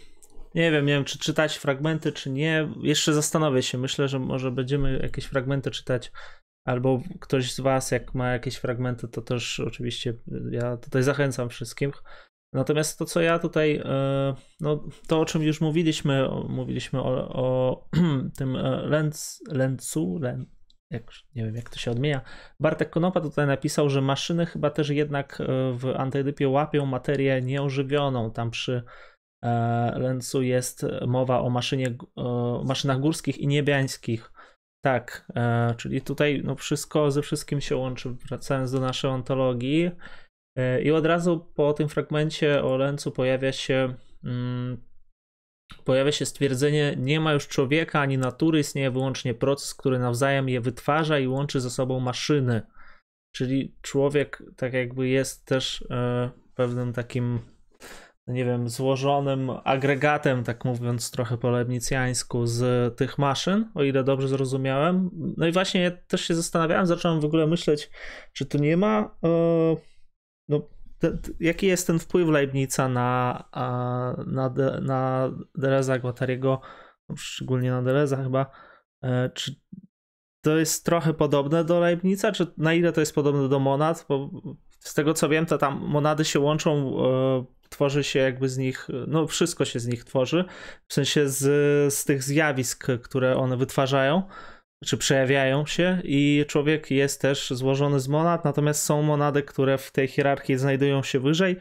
nie wiem, nie wiem, czy czytać fragmenty, czy nie. Jeszcze zastanowię się. Myślę, że może będziemy jakieś fragmenty czytać. Albo ktoś z Was, jak ma jakieś fragmenty, to też oczywiście ja tutaj zachęcam wszystkim. Natomiast to, co ja tutaj, e, no to o czym już mówiliśmy, mówiliśmy o, o (clears throat) tym e, Lencu, Len, jak, nie wiem jak to się odmienia. Bartek Konopa tutaj napisał, że maszyny chyba też jednak e, w antydypie łapią materię nieożywioną. Tam przy Lencu jest mowa o maszynie, maszynach górskich i niebiańskich. Tak, czyli tutaj no wszystko ze wszystkim się łączy, wracając do naszej ontologii. E, I od razu po tym fragmencie o Lencu pojawia się mm, pojawia się stwierdzenie, nie ma już człowieka ani natury, istnieje wyłącznie proces, który nawzajem je wytwarza i łączy ze sobą maszyny. Czyli człowiek tak jakby jest też pewnym takim nie wiem, złożonym agregatem, tak mówiąc trochę po lebnicjańsku, z tych maszyn, o ile dobrze zrozumiałem. No i właśnie ja też się zastanawiałem, zacząłem w ogóle myśleć, czy tu nie ma, e, no, te, jaki jest ten wpływ Leibnica na, na, de, na Deleza Guattariego, no, szczególnie na Deleza chyba, e, czy to jest trochę podobne do Leibnica, czy na ile to jest podobne do monad, bo z tego co wiem, to tam monady się łączą e, tworzy się jakby z nich, no wszystko się z nich tworzy, w sensie z, z tych zjawisk, które one wytwarzają, czy przejawiają się i człowiek jest też złożony z monad, natomiast są monady, które w tej hierarchii znajdują się wyżej.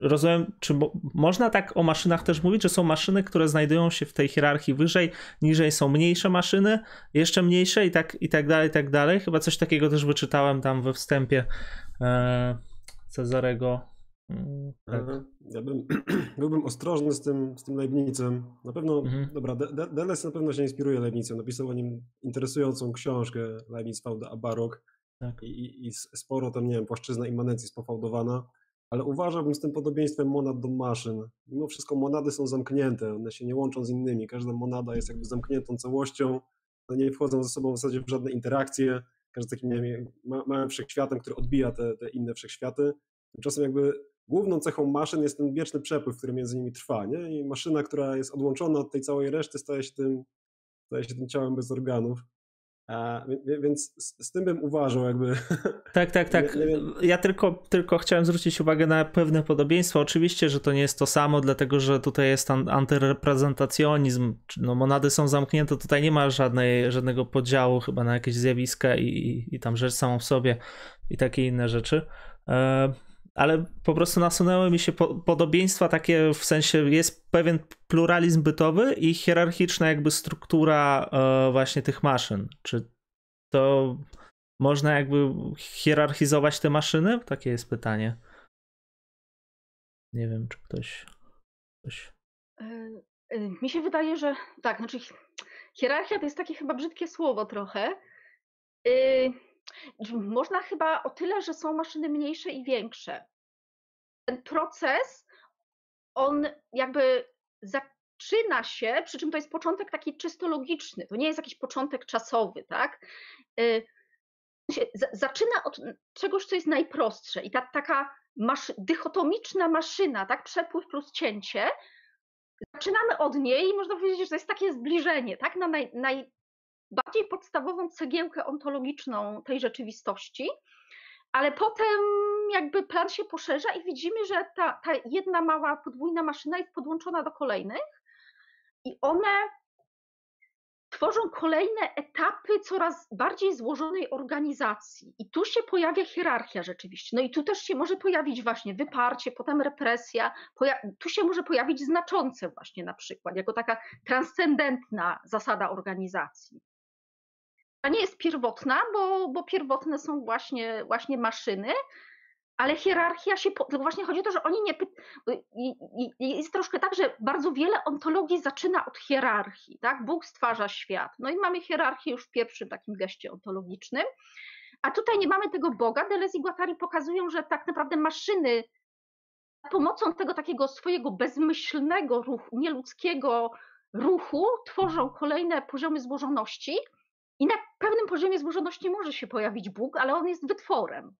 Rozumiem, czy mo można tak o maszynach też mówić, że są maszyny, które znajdują się w tej hierarchii wyżej, niżej są mniejsze maszyny, jeszcze mniejsze i tak, i tak dalej, i tak dalej. Chyba coś takiego też wyczytałem tam we wstępie e, Cezarego tak. Ja bym, (clears throat) byłbym ostrożny z tym, z tym Leibnicem. Na pewno, mhm. dobra, Deleuze na pewno się inspiruje Leibnicem. Napisał o nim interesującą książkę Leibniz Fauda a Barok. Tak. I, I sporo tam, nie wiem, płaszczyzna immanencji spofałdowana. Ale uważałbym z tym podobieństwem monad do maszyn. Mimo wszystko monady są zamknięte, one się nie łączą z innymi. Każda monada jest jakby zamkniętą całością, one nie wchodzą ze sobą w zasadzie w żadne interakcje. Każdy takim nie wiem, małym wszechświatem, który odbija te, te inne wszechświaty. Tymczasem jakby główną cechą maszyn jest ten wieczny przepływ, który między nimi trwa, nie? I maszyna, która jest odłączona od tej całej reszty, staje się tym, staje się tym ciałem bez organów. A, więc z, z, tym bym uważał, jakby. (laughs) Tak, tak, tak. Nie, nie ja tylko, tylko chciałem zwrócić uwagę na pewne podobieństwo. Oczywiście, że to nie jest to samo, dlatego że tutaj jest antyreprezentacjonizm. No, monady są zamknięte, tutaj nie ma żadnej, żadnego podziału chyba na jakieś zjawiska i, i, i tam rzecz samą w sobie i takie inne rzeczy. E, ale po prostu nasunęły mi się podobieństwa takie w sensie jest pewien pluralizm bytowy i hierarchiczna jakby struktura e, właśnie tych maszyn. Czy to można jakby hierarchizować te maszyny? Takie jest pytanie. Nie wiem, czy ktoś. ktoś... E, e, mi się wydaje, że tak, znaczy hierarchia to jest takie chyba brzydkie słowo trochę. Można chyba o tyle, że są maszyny mniejsze i większe. Ten proces, on jakby zaczyna się, przy czym to jest początek taki czysto logiczny, to nie jest jakiś początek czasowy, tak? Y, zaczyna od czegoś, co jest najprostsze i ta taka maszy, dychotomiczna maszyna, tak? Przepływ plus cięcie, zaczynamy od niej i można powiedzieć, że to jest takie zbliżenie, tak? Na naj, naj, bardziej podstawową cegiełkę ontologiczną tej rzeczywistości, ale potem jakby plan się poszerza i widzimy, że ta, ta jedna mała podwójna maszyna jest podłączona do kolejnych i one tworzą kolejne etapy coraz bardziej złożonej organizacji. I tu się pojawia hierarchia rzeczywiście. No i tu też się może pojawić właśnie wyparcie, potem represja, tu się może pojawić znaczące właśnie na przykład, jako taka transcendentna zasada organizacji nie jest pierwotna, bo, bo pierwotne są właśnie, właśnie maszyny, ale hierarchia się, tylko właśnie chodzi o to, że oni nie, jest troszkę tak, że bardzo wiele ontologii zaczyna od hierarchii, tak, Bóg stwarza świat, no i mamy hierarchię już w pierwszym takim geście ontologicznym, a tutaj nie mamy tego Boga, Deleuze i Guattari pokazują, że tak naprawdę maszyny pomocą tego takiego swojego bezmyślnego ruchu, nieludzkiego ruchu tworzą kolejne poziomy złożoności, i na pewnym poziomie złożoności może się pojawić Bóg, ale on jest wytworem.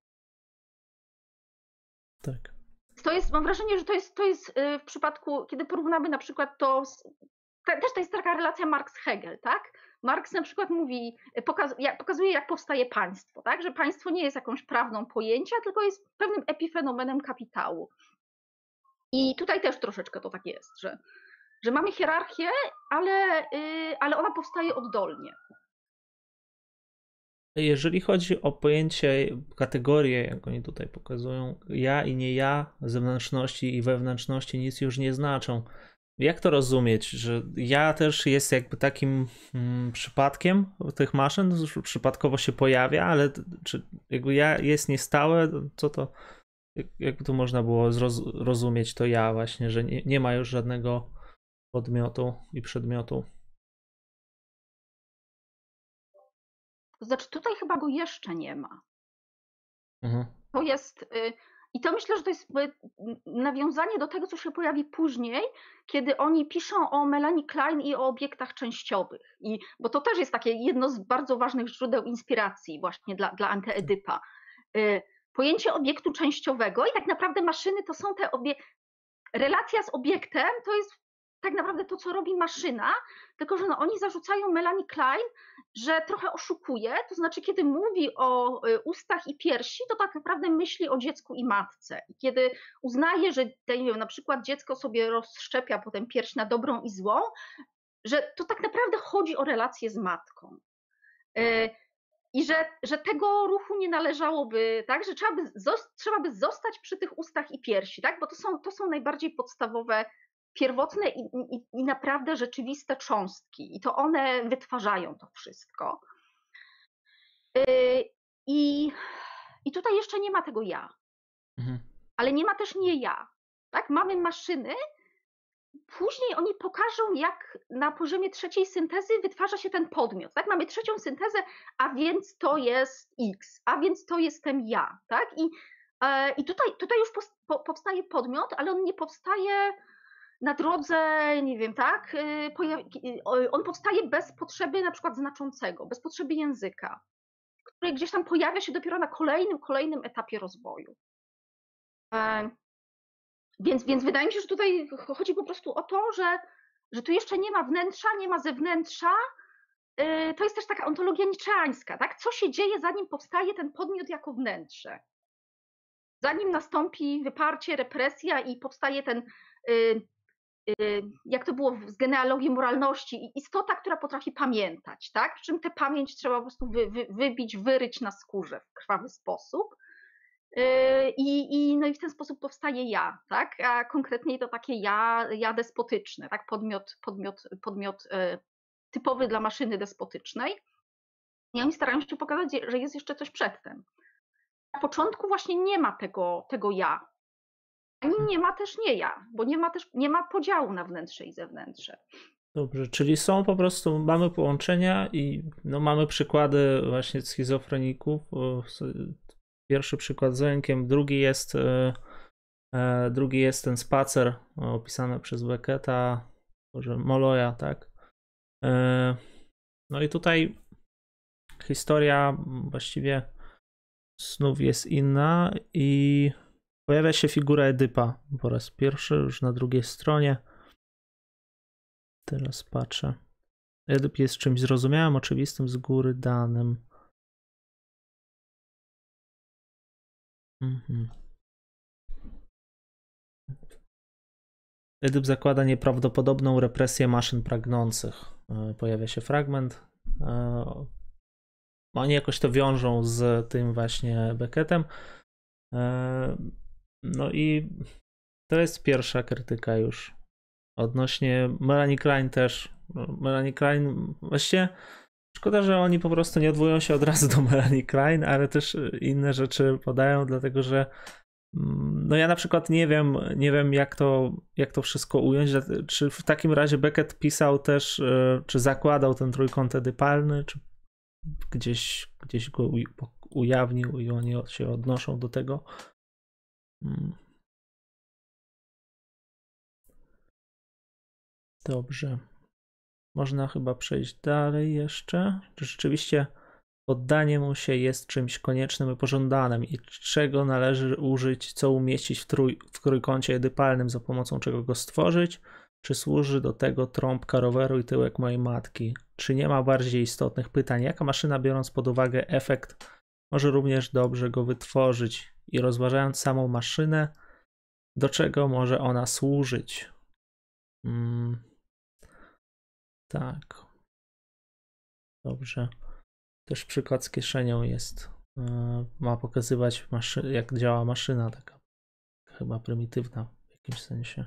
Tak. To jest, mam wrażenie, że to jest, to jest y, w przypadku, kiedy porównamy na przykład to, z, też to jest taka relacja Marx-Hegel, tak? Marx na przykład mówi, y, pokaz, jak, pokazuje, jak powstaje państwo, tak? że państwo nie jest jakąś prawną pojęcia, tylko jest pewnym epifenomenem kapitału. I tutaj też troszeczkę to tak jest, że, że mamy hierarchię, ale, yy, ale ona powstaje oddolnie. Jeżeli chodzi o pojęcie, kategorie, jak oni tutaj pokazują, ja i nie ja, zewnętrzności i wewnętrzności nic już nie znaczą. Jak to rozumieć, że ja też jest jakby takim mm, przypadkiem tych maszyn, przypadkowo się pojawia, ale czy jakby ja jest niestałe, co to, jakby to można było zrozumieć to ja właśnie, że nie, nie ma już żadnego podmiotu i przedmiotu. To znaczy, tutaj chyba go jeszcze nie ma. Mhm. To jest. Y, I to myślę, że to jest nawiązanie do tego, co się pojawi później, kiedy oni piszą o Melanie Klein i o obiektach częściowych. I, bo to też jest takie jedno z bardzo ważnych źródeł inspiracji właśnie dla, dla Antyedypa. Y, pojęcie obiektu częściowego i tak naprawdę maszyny to są te obie... Relacja z obiektem to jest tak naprawdę to, co robi maszyna, tylko że no, oni zarzucają Melanie Klein, że trochę oszukuje, to znaczy kiedy mówi o y, ustach i piersi, to tak naprawdę myśli o dziecku i matce. I kiedy uznaje, że nie wiem, na przykład dziecko sobie rozszczepia potem pierś na dobrą i złą, że to tak naprawdę chodzi o relację z matką. Y, I że, że tego ruchu nie należałoby, tak, że trzeba by, trzeba by zostać przy tych ustach i piersi, tak, bo to są, to są najbardziej podstawowe pierwotne i, i, i naprawdę rzeczywiste cząstki, i to one wytwarzają to wszystko. Y, I, i tutaj jeszcze nie ma tego ja, mhm. ale nie ma też nie ja. Tak? Mamy maszyny, później oni pokażą, jak na poziomie trzeciej syntezy wytwarza się ten podmiot. Tak? Mamy trzecią syntezę, a więc to jest X, a więc to jestem ja. Tak? I, e, i tutaj, tutaj już powstaje podmiot, ale on nie powstaje na drodze, nie wiem, tak, y, y, on powstaje bez potrzeby na przykład znaczącego, bez potrzeby języka, który gdzieś tam pojawia się dopiero na kolejnym, kolejnym etapie rozwoju. E, więc, więc wydaje mi się, że tutaj chodzi po prostu o to, że, że tu jeszcze nie ma wnętrza, nie ma zewnętrza, y, to jest też taka ontologia niczeańska, tak? Co się dzieje, zanim powstaje ten podmiot jako wnętrze? Zanim nastąpi wyparcie, represja i powstaje ten, jak to było z genealogii moralności, istota, która potrafi pamiętać, tak? Przy czym tę pamięć trzeba po prostu wy, wy, wybić, wyryć na skórze w krwawy sposób. I, i, no i w ten sposób powstaje ja, tak? A konkretniej to takie ja, ja despotyczne, tak? Podmiot, podmiot, podmiot typowy dla maszyny despotycznej. I oni starają się pokazać, że jest jeszcze coś przedtem. Na początku właśnie nie ma tego, tego ja. Ani nie ma też nie ja, bo nie ma też nie ma podziału na wnętrze i zewnętrzne. Dobrze, czyli są po prostu, mamy połączenia i no, mamy przykłady właśnie schizofreników. Pierwszy przykład z rękiem, drugi jest, e, e, drugi jest ten spacer opisany przez Becketa, może Moloja, tak? E, no i tutaj historia właściwie snów jest inna i pojawia się figura Edypa po raz pierwszy, już na drugiej stronie. Teraz patrzę. Edyp jest czymś zrozumiałym, oczywistym, z góry danym. Mhm. Edyp zakłada nieprawdopodobną represję maszyn pragnących. E, pojawia się fragment. E, oni jakoś to wiążą z tym właśnie Beckettem. No i to jest pierwsza krytyka już. Odnośnie Melanie Klein też. Melanie Klein właściwie szkoda, że oni po prostu nie odwołują się od razu do Melanie Klein, ale też inne rzeczy podają, dlatego że no ja na przykład nie wiem, nie wiem jak to, jak to wszystko ująć. Czy w takim razie Beckett pisał też, e, czy zakładał ten trójkąt edypalny, czy gdzieś, gdzieś go ujawnił i oni się odnoszą do tego. Hmm. Dobrze. Można chyba przejść dalej jeszcze. Czy rzeczywiście Poddanie mu się jest czymś koniecznym i pożądanym i czego należy użyć, co umieścić w, trój, w trójkącie edypalnym, za pomocą czego go stworzyć, czy służy do tego trąbka roweru i tyłek mojej matki? Czy nie ma bardziej istotnych pytań? Jaka maszyna, biorąc pod uwagę efekt, może również dobrze go wytworzyć? I rozważając samą maszynę, do czego może ona służyć? Hmm. Tak. Dobrze. Też przykład z kieszenią jest. E, ma pokazywać, jak działa maszyna, taka chyba prymitywna w jakimś sensie.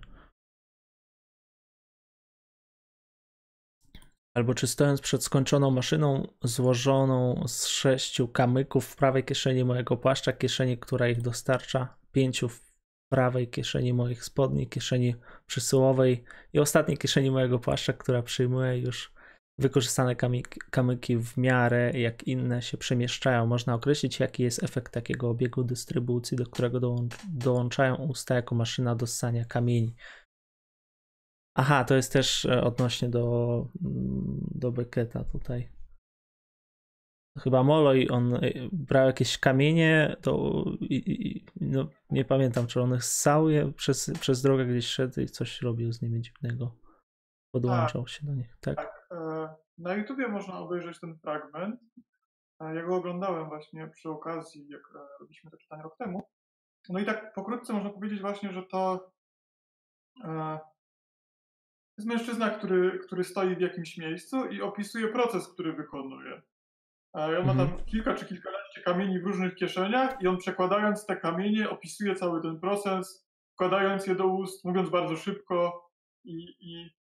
Albo czy stojąc przed skończoną maszyną złożoną z sześciu kamyków w prawej kieszeni mojego płaszcza, kieszeni, która ich dostarcza, pięciu w prawej kieszeni moich spodni, kieszeni przesyłowej i ostatniej kieszeni mojego płaszcza, która przyjmuje już wykorzystane kamyki w miarę jak inne się przemieszczają. Można określić, jaki jest efekt takiego obiegu dystrybucji, do którego dołączają usta jako maszyna do ssania kamieni. Aha, to jest też e, odnośnie do, mm, do Becketa tutaj. Chyba Molloy, on e, brał jakieś kamienie, to i, no, nie pamiętam, czy on ssał je przez, przez drogę gdzieś szedł i coś robił z nimi dziwnego. Podłączał tak, się do nich. Tak. tak. E, na YouTubie można obejrzeć ten fragment. Ja go oglądałem właśnie przy okazji, jak robiliśmy to czytanie rok temu. No i tak pokrótce można powiedzieć właśnie, że to jest mężczyzna, który, który stoi w jakimś miejscu i opisuje proces, który wykonuje. I on ma tam mhm. kilka czy kilkanaście kamieni w różnych kieszeniach i on przekładając te kamienie opisuje cały ten proces, wkładając je do ust, mówiąc bardzo szybko i, i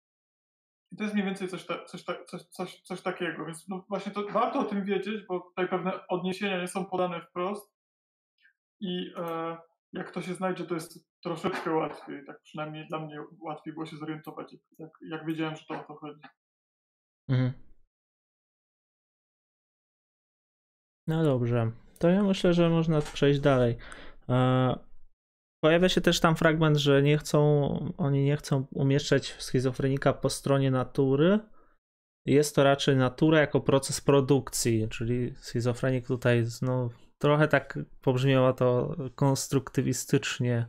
i to jest mniej więcej coś, ta, coś, ta, coś, coś, coś takiego, więc no właśnie to warto o tym wiedzieć, bo tutaj pewne odniesienia nie są podane wprost i e, jak to się znajdzie, to jest troszeczkę łatwiej, tak przynajmniej dla mnie łatwiej było się zorientować, jak, jak wiedziałem, że to o to chodzi. Mhm. No dobrze, to ja myślę, że można przejść dalej. E, Pojawia się też tam fragment, że nie chcą, oni nie chcą umieszczać schizofrenika po stronie natury. Jest to raczej natura jako proces produkcji, czyli schizofrenik tutaj no, trochę tak pobrzmiało to konstruktywistycznie,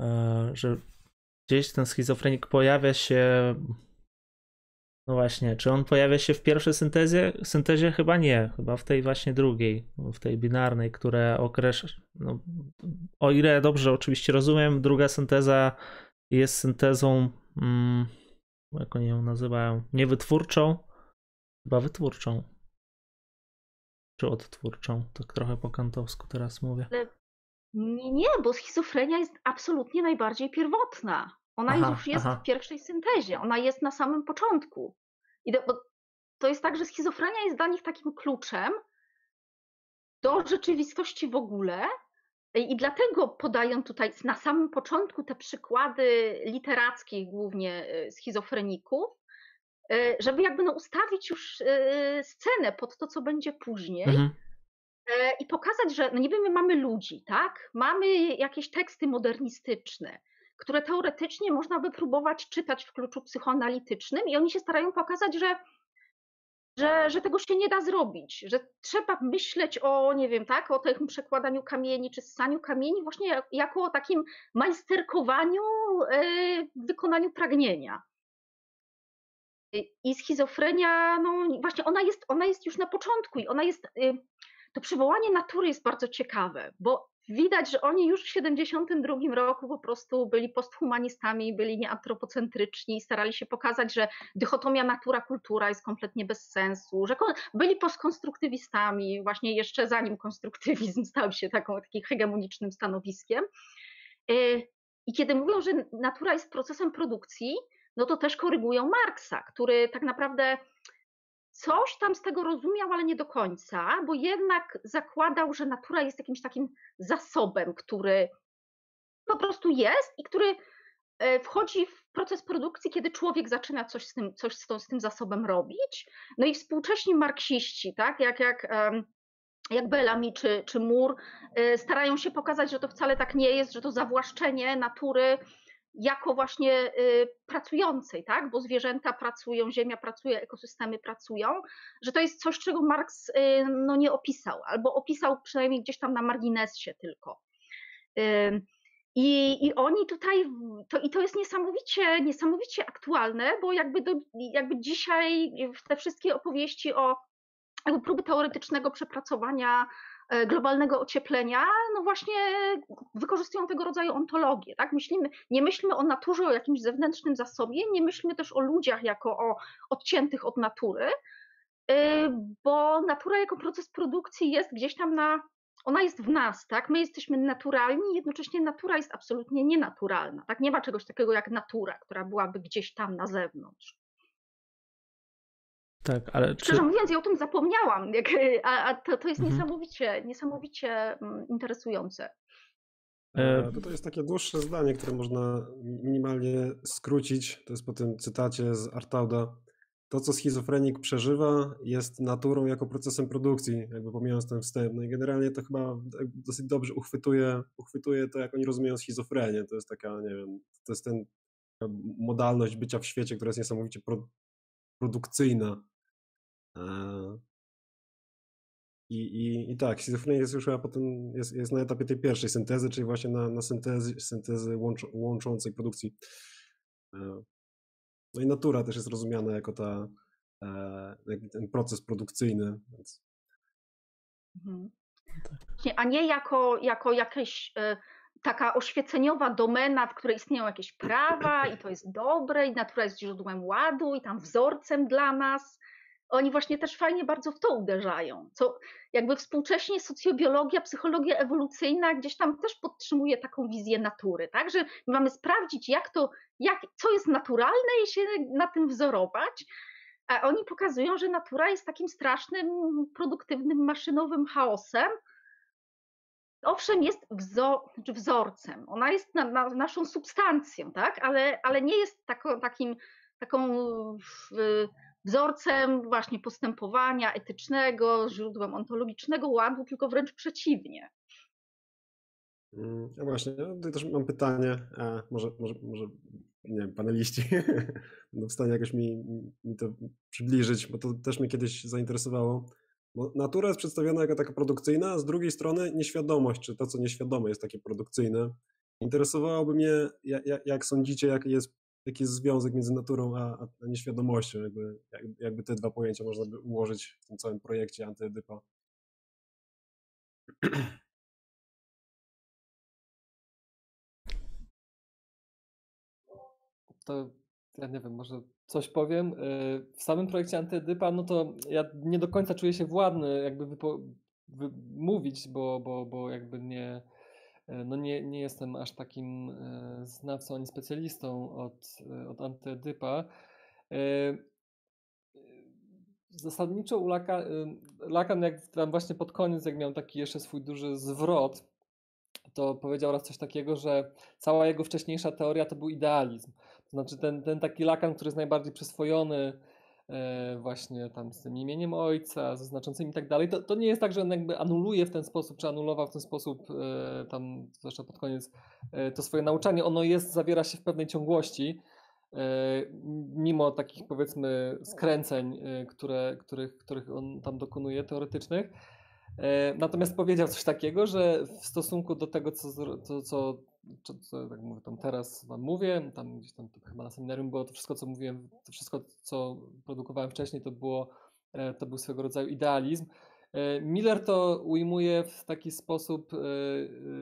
e, że gdzieś ten schizofrenik pojawia się No właśnie, czy on pojawia się w pierwszej syntezie? Syntezie chyba nie, chyba w tej właśnie drugiej, w tej binarnej, która określa. No, o ile dobrze oczywiście rozumiem, druga synteza jest syntezą, mm, jak oni ją nazywają, niewytwórczą, chyba wytwórczą. Czy odtwórczą? Tak trochę po kantowsku teraz mówię. Nie, nie, bo schizofrenia jest absolutnie najbardziej pierwotna. Ona Aha, już jest aha. w pierwszej syntezie, ona jest na samym początku. I to, jest tak, że schizofrenia jest dla nich takim kluczem do rzeczywistości w ogóle. I dlatego podają tutaj na samym początku te przykłady literackie, głównie y, schizofreników, żeby jakby no ustawić już y, scenę pod to, co będzie później. Mhm. E, i pokazać, że no niby my mamy ludzi, tak? Mamy jakieś teksty modernistyczne, które teoretycznie można by próbować czytać w kluczu psychoanalitycznym i oni się starają pokazać, że, że, że tego się nie da zrobić, że trzeba myśleć o, nie wiem, tak, o tym przekładaniu kamieni czy ssaniu kamieni właśnie jak- jako o takim majsterkowaniu e, w wykonaniu pragnienia. I- schizofrenia, no właśnie ona jest, ona jest już na początku i ona jest, y, to przywołanie natury jest bardzo ciekawe, bo widać, że oni już w 72 roku po prostu byli posthumanistami, byli nieantropocentryczni i starali się pokazać, że dychotomia natura-kultura jest kompletnie bez sensu, że byli postkonstruktywistami, właśnie jeszcze zanim konstruktywizm (laughs) stał się taką, takim hegemonicznym stanowiskiem. Y, I kiedy mówią, że natura jest procesem produkcji, no to też korygują Marksa, który tak naprawdę coś tam z tego rozumiał, ale nie do końca, bo jednak zakładał, że natura jest jakimś takim zasobem, który po prostu jest i który e, wchodzi w proces produkcji, kiedy człowiek zaczyna coś z tym, coś z, tą, z tym zasobem robić. No i współcześni marksiści, tak, jak, jak, jak Bellamy czy, czy Moore, e, starają się pokazać, że to wcale tak nie jest, że to zawłaszczenie natury jako właśnie y, pracującej, tak? bo zwierzęta pracują, ziemia pracuje, ekosystemy pracują, że to jest coś, czego Marx y, no, nie opisał, albo opisał przynajmniej gdzieś tam na marginesie tylko. Ym, I, I oni tutaj, to, i to jest niesamowicie, niesamowicie aktualne, bo jakby, do, jakby dzisiaj te wszystkie opowieści o próby teoretycznego przepracowania globalnego ocieplenia, no właśnie wykorzystują tego rodzaju ontologię. Tak? Myślimy, nie myślmy o naturze, o jakimś zewnętrznym zasobie, nie myślmy też o ludziach jako o odciętych od natury, y, bo natura jako proces produkcji jest gdzieś tam na. Ona jest w nas, tak? My jesteśmy naturalni, jednocześnie natura jest absolutnie nienaturalna. Tak? Nie ma czegoś takiego jak natura, która byłaby gdzieś tam na zewnątrz. Tak, ale czy. Szczerze mówiąc, ja o tym zapomniałam, jak, a, a to, to jest Mhm. niesamowicie, niesamowicie mm, interesujące. E, E, To, to jest takie dłuższe zdanie, które można minimalnie skrócić. To jest po tym cytacie z Artauda. To, co schizofrenik przeżywa, jest naturą jako procesem produkcji, jakby pomijając ten wstęp. No i generalnie to chyba dosyć dobrze uchwytuje, uchwytuje to, jak oni rozumieją schizofrenię. To jest taka, nie wiem, to jest ten taka modalność bycia w świecie, która jest niesamowicie pro, produkcyjna. E, I, i, I tak, schizofrenia jest już chyba potem, jest, jest na etapie tej pierwszej syntezy, czyli właśnie na, na syntezy, syntezy łącz, łączącej produkcji. E, No i natura też jest rozumiana jako ta, e, ten proces produkcyjny. Więc Mhm. Właśnie, A nie jako, jako jakaś taka oświeceniowa domena, w której istnieją jakieś prawa i to jest dobre i natura jest źródłem ładu i tam wzorcem dla nas. Oni właśnie też fajnie bardzo w to uderzają, co jakby współcześnie socjobiologia, psychologia ewolucyjna gdzieś tam też podtrzymuje taką wizję natury, tak, że my mamy sprawdzić jak to, jak, co jest naturalne i się na tym wzorować, a oni pokazują, że natura jest takim strasznym, produktywnym, maszynowym chaosem. Owszem, jest znaczy wzorcem, ona jest na, na, naszą substancją, tak? ale, ale nie jest taką, takim, taką w- wzorcem właśnie postępowania etycznego, źródłem ontologicznego ładu, tylko wręcz przeciwnie. Mm, No właśnie, ja tutaj też mam pytanie, może, może, może nie wiem, paneliści (laughs) będą w stanie jakoś mi, mi to przybliżyć, bo to też mnie kiedyś zainteresowało. Bo natura jest przedstawiona jako taka produkcyjna, a z drugiej strony nieświadomość, czy to, co nieświadome jest takie produkcyjne. Interesowałoby mnie, jak, jak sądzicie, jaki jest jaki jest związek między naturą a, a nieświadomością, jakby, jakby te dwa pojęcia można by ułożyć w tym całym projekcie antyedypa. To ja nie wiem, może coś powiem. Y, w samym projekcie Antyedypa, no to ja nie do końca czuję się władny jakby wypo, wy, mówić, bo, bo, bo jakby nie, no nie, nie jestem aż takim y, znawcą ani specjalistą od, od Antyedypa. Zasadniczo u Lacan, Lacan, jak tam właśnie pod koniec, jak miał taki jeszcze swój duży zwrot, to powiedział raz coś takiego, że cała jego wcześniejsza teoria to był idealizm. To znaczy ten, ten taki Lakan, który jest najbardziej przyswojony e, właśnie tam z tym imieniem ojca, ze znaczącymi i tak dalej, to, to nie jest tak, że on jakby anuluje w ten sposób, czy anulował w ten sposób e, tam, zwłaszcza pod koniec, e, to swoje nauczanie. Ono jest, zawiera się w pewnej ciągłości, mimo takich powiedzmy skręceń, które, których, których on tam dokonuje teoretycznych. Natomiast powiedział coś takiego, że w stosunku do tego, co, co co, co tak mówię, tam teraz wam mówię, tam gdzieś tam chyba na seminarium było to wszystko, co mówiłem, to wszystko, co produkowałem wcześniej, to było, e, to był swego rodzaju idealizm. E, Miller to ujmuje w taki sposób, e,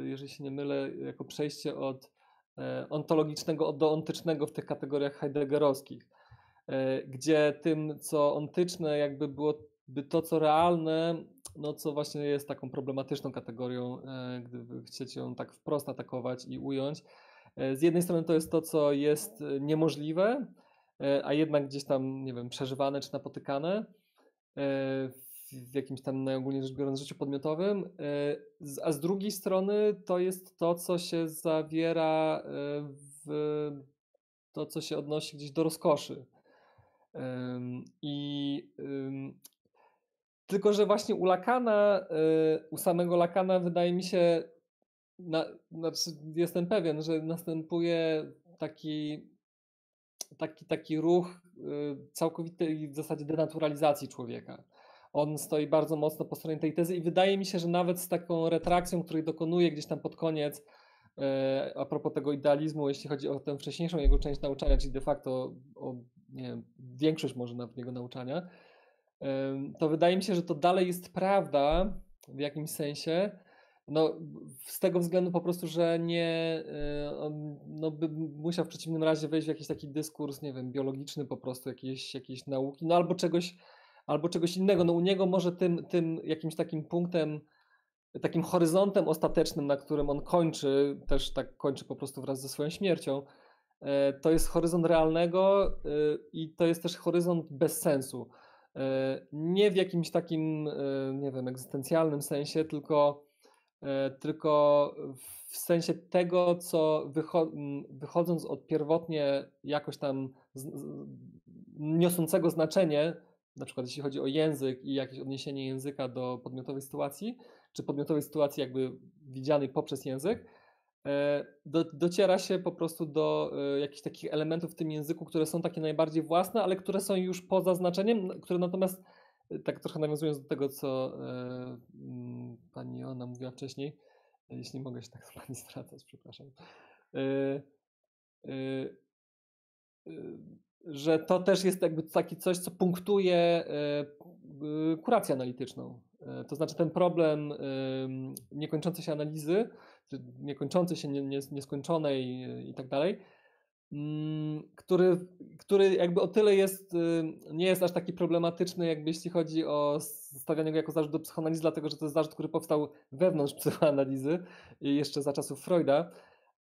jeżeli się nie mylę, jako przejście od ontologicznego do ontycznego w tych kategoriach heideggerowskich, gdzie tym, co ontyczne jakby byłoby to, co realne, no co właśnie jest taką problematyczną kategorią, e, gdy chcecie ją tak wprost atakować i ująć. E, z jednej strony to jest to, co jest e, niemożliwe, a jednak gdzieś tam, nie wiem, przeżywane czy napotykane w jakimś tam najogólniej rzecz biorąc życiu podmiotowym, a z drugiej strony to jest to, co się zawiera w to, co się odnosi gdzieś do rozkoszy. I tylko, że właśnie u Lakana, y, u samego Lakana wydaje mi się, na, znaczy jestem pewien, że następuje taki, taki, taki ruch y, całkowitej w zasadzie denaturalizacji człowieka. On stoi bardzo mocno po stronie tej tezy i wydaje mi się, że nawet z taką retrakcją, której dokonuje gdzieś tam pod koniec, y, a propos tego idealizmu, jeśli chodzi o tę wcześniejszą jego część nauczania, czyli de facto o nie wiem, większość może nawet jego nauczania, to wydaje mi się, że to dalej jest prawda w jakimś sensie. No, z tego względu po prostu, że nie, y, on no, by musiał w przeciwnym razie wejść w jakiś taki dyskurs, nie wiem, biologiczny po prostu, jakiejś, jakiejś nauki, no albo czegoś, albo czegoś innego. No u niego może tym, tym jakimś takim punktem, takim horyzontem ostatecznym, na którym on kończy, też tak kończy po prostu wraz ze swoją śmiercią, e, to jest horyzont realnego y, i to jest też horyzont bez sensu. E, nie w jakimś takim, e, nie wiem, egzystencjalnym sensie, tylko, e, tylko w sensie tego, co wychodząc od pierwotnie jakoś tam niosącego znaczenie, na przykład jeśli chodzi o język i jakieś odniesienie języka do podmiotowej sytuacji, czy podmiotowej sytuacji jakby widzianej poprzez język, do, dociera się po prostu do e, jakichś takich elementów w tym języku, które są takie najbardziej własne, ale które są już poza znaczeniem, które natomiast, e, tak trochę nawiązując do tego, co mm, pani Joanna mówiła wcześniej, jeśli mogę się tak z pani (laughs) zwracać, przepraszam, że to też jest jakby taki coś, co punktuje kurację analityczną. To znaczy ten problem niekończącej się analizy, niekończącej się, nie, nie, nieskończonej i tak dalej, mm, który, który jakby o tyle jest, y, nie jest aż taki problematyczny, jakby jeśli chodzi o stawianie go jako zarzut do psychoanalizy, dlatego że to jest zarzut, który powstał wewnątrz (laughs) psychoanalizy jeszcze za czasów Freuda.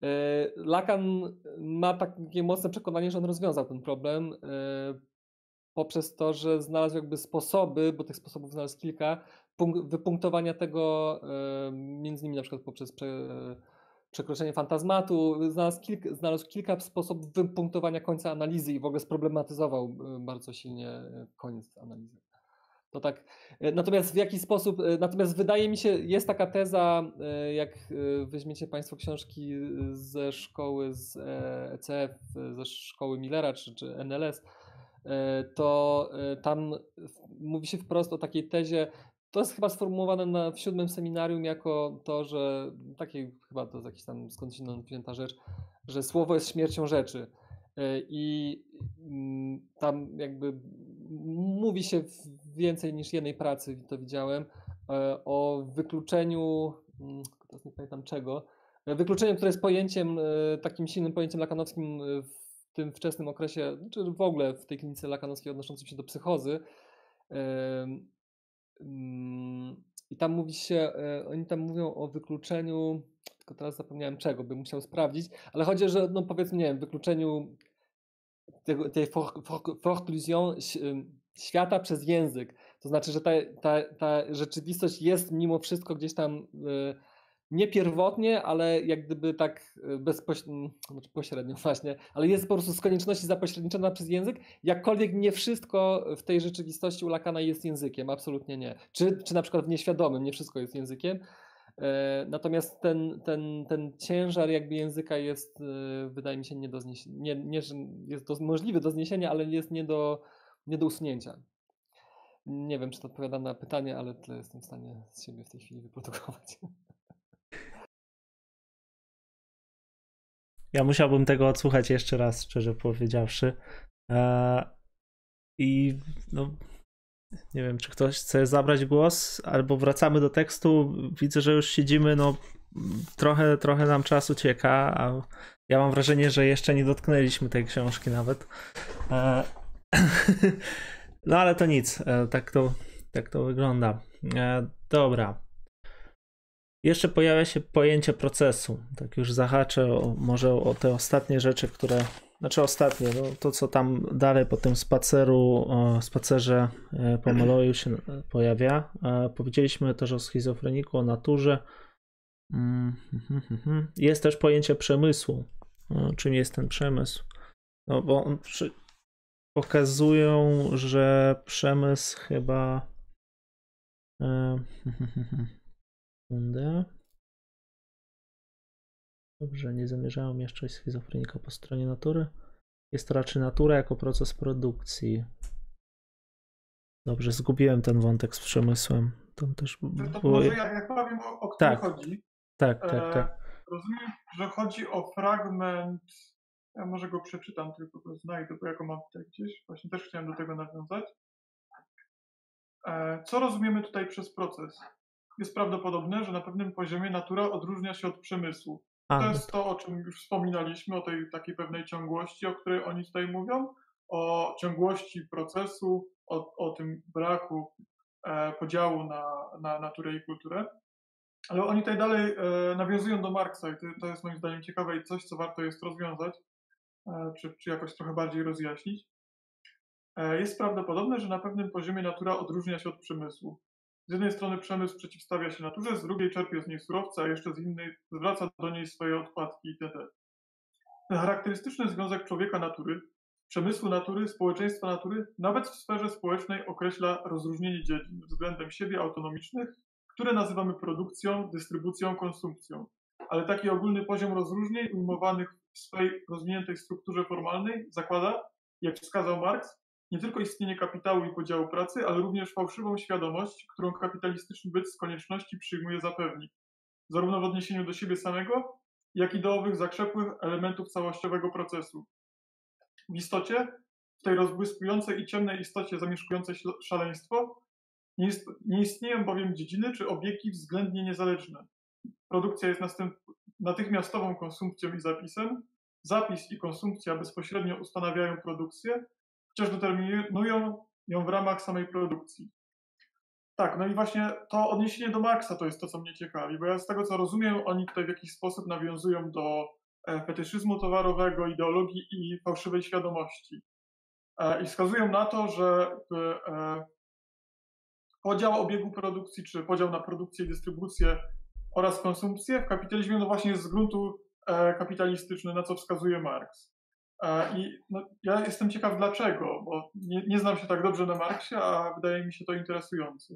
Y, Lacan ma takie mocne przekonanie, że on rozwiązał ten problem y, poprzez to, że znalazł jakby sposoby, bo tych sposobów znalazł kilka, wypunktowania tego, między innymi na przykład poprzez prze, przekroczenie fantazmatu, znalazł kilka, znalazł kilka sposobów wypunktowania końca analizy i w ogóle sproblematyzował bardzo silnie e, koniec analizy. To tak. E, natomiast w jaki sposób, e, natomiast wydaje mi się, jest taka teza, jak weźmiecie Państwo książki ze szkoły z ECF, ze szkoły Millera czy, czy NLS, to tam mówi się wprost o takiej tezie to jest chyba sformułowane na, w siódmym seminarium jako to, że takie chyba to jest jakaś tam skądś wzięta rzecz, że słowo jest śmiercią rzeczy. I mm, tam jakby mówi się więcej niż jednej pracy, to widziałem, o wykluczeniu, mm, teraz nie pamiętam czego, wykluczeniu, które jest pojęciem, takim silnym pojęciem lakanowskim w tym wczesnym okresie, czy w ogóle w tej klinice lakanowskiej odnoszącym się do psychozy. Mm, I tam mówi się, e, oni tam mówią o wykluczeniu, tylko teraz zapomniałem czego, bym musiał sprawdzić, ale chodzi, że no powiedzmy, nie wiem, wykluczeniu tej, tej forclusion świata przez język. To znaczy, że ta, ta, ta rzeczywistość jest mimo wszystko gdzieś tam e, nie pierwotnie, ale jak gdyby tak e, bezpośrednio, znaczy pośrednio (laughs) właśnie, ale jest po prostu z konieczności zapośredniczona przez język, jakkolwiek nie wszystko w tej rzeczywistości u jest językiem, absolutnie nie. Czy, czy na przykład w nieświadomym nie wszystko jest językiem. E, natomiast ten, ten, ten ciężar jakby języka jest, e, wydaje mi się, nie do zniesienia, nie, nie jest do, możliwy do zniesienia, ale jest nie do, nie do usunięcia. Nie wiem, czy to odpowiada na pytanie, ale tyle jestem w stanie z siebie w tej chwili wyprodukować. (laughs) Ja musiałbym tego odsłuchać jeszcze raz, szczerze powiedziawszy. E, I no, nie wiem, czy ktoś chce zabrać głos, albo wracamy do tekstu. Widzę, że już siedzimy, no trochę, trochę nam czas ucieka, a ja mam wrażenie, że jeszcze nie dotknęliśmy tej książki nawet. E, (laughs) no ale to nic, e, tak to, tak to wygląda. Dobra. Jeszcze pojawia się pojęcie procesu. Tak już zahaczę o, może o te ostatnie rzeczy, które. Znaczy ostatnie, no, to co tam dalej po tym spaceru, spacerze e, po (clears throat) Maloju się pojawia. E, powiedzieliśmy też o schizofreniku, o naturze. Mm, hmm, hmm, hmm, jest też pojęcie przemysłu. Czym jest ten przemysł? No bo przy... pokazują, że przemysł chyba. E, Sekundę. Dobrze, nie zamierzałem jeszcze schizofrenika po stronie natury. Jest to raczej natura jako proces produkcji. Dobrze, zgubiłem ten wątek z przemysłem. Tam też to, to może ja, ja powiem o, o tak. chodzi. Tak, tak, e, tak. rozumiem, że chodzi o fragment. Ja może go przeczytam, tylko go znajdę, bo ja go mam tutaj gdzieś. Właśnie też chciałem do tego nawiązać. E, co rozumiemy tutaj przez proces? Jest prawdopodobne, że na pewnym poziomie natura odróżnia się od przemysłu. A, to jest to, o czym już wspominaliśmy, o tej takiej pewnej ciągłości, o której oni tutaj mówią, o ciągłości procesu, o, o tym braku e, podziału na, na naturę i kulturę. Ale oni tutaj dalej e, nawiązują do Marksa i to, to, jest moim zdaniem ciekawe i coś, co warto jest rozwiązać, e, czy, czy jakoś trochę bardziej rozjaśnić. E, jest prawdopodobne, że na pewnym poziomie natura odróżnia się od przemysłu. Z jednej strony przemysł przeciwstawia się naturze, z drugiej czerpie z niej surowce, a jeszcze z innej zwraca do niej swoje odpadki itd. Ten charakterystyczny związek człowieka natury, przemysłu natury, społeczeństwa natury, nawet w sferze społecznej określa rozróżnienie dziedzin względem siebie autonomicznych, które nazywamy produkcją, dystrybucją, konsumpcją. Ale taki ogólny poziom rozróżnień ujmowanych w swej rozwiniętej strukturze formalnej zakłada, jak wskazał Marx, nie tylko istnienie kapitału i podziału pracy, ale również fałszywą świadomość, którą kapitalistyczny byt z konieczności przyjmuje za pewnik, zarówno w odniesieniu do siebie samego, jak i do owych zakrzepłych elementów całościowego procesu. W istocie, w tej rozbłyskującej i ciemnej istocie zamieszkującej szaleństwo, nie, ist nie istnieją bowiem dziedziny czy obiegi względnie niezależne. Produkcja jest natychmiastową konsumpcją i zapisem, zapis i konsumpcja bezpośrednio ustanawiają produkcję, chociaż determinują ją w ramach samej produkcji. Tak, no i właśnie to odniesienie do Marksa to jest to, co mnie ciekawi, bo ja z tego, co rozumiem, oni tutaj w jakiś sposób nawiązują do e, fetyszyzmu towarowego, ideologii i fałszywej świadomości. E, I wskazują na to, że e, podział obiegu produkcji, czy podział na produkcję i dystrybucję oraz konsumpcję w kapitalizmie no właśnie jest z gruntu kapitalistyczny, na co wskazuje Marx. I no, ja jestem ciekaw dlaczego, bo nie, nie znam się tak dobrze na Marksie, a wydaje mi się to interesujące.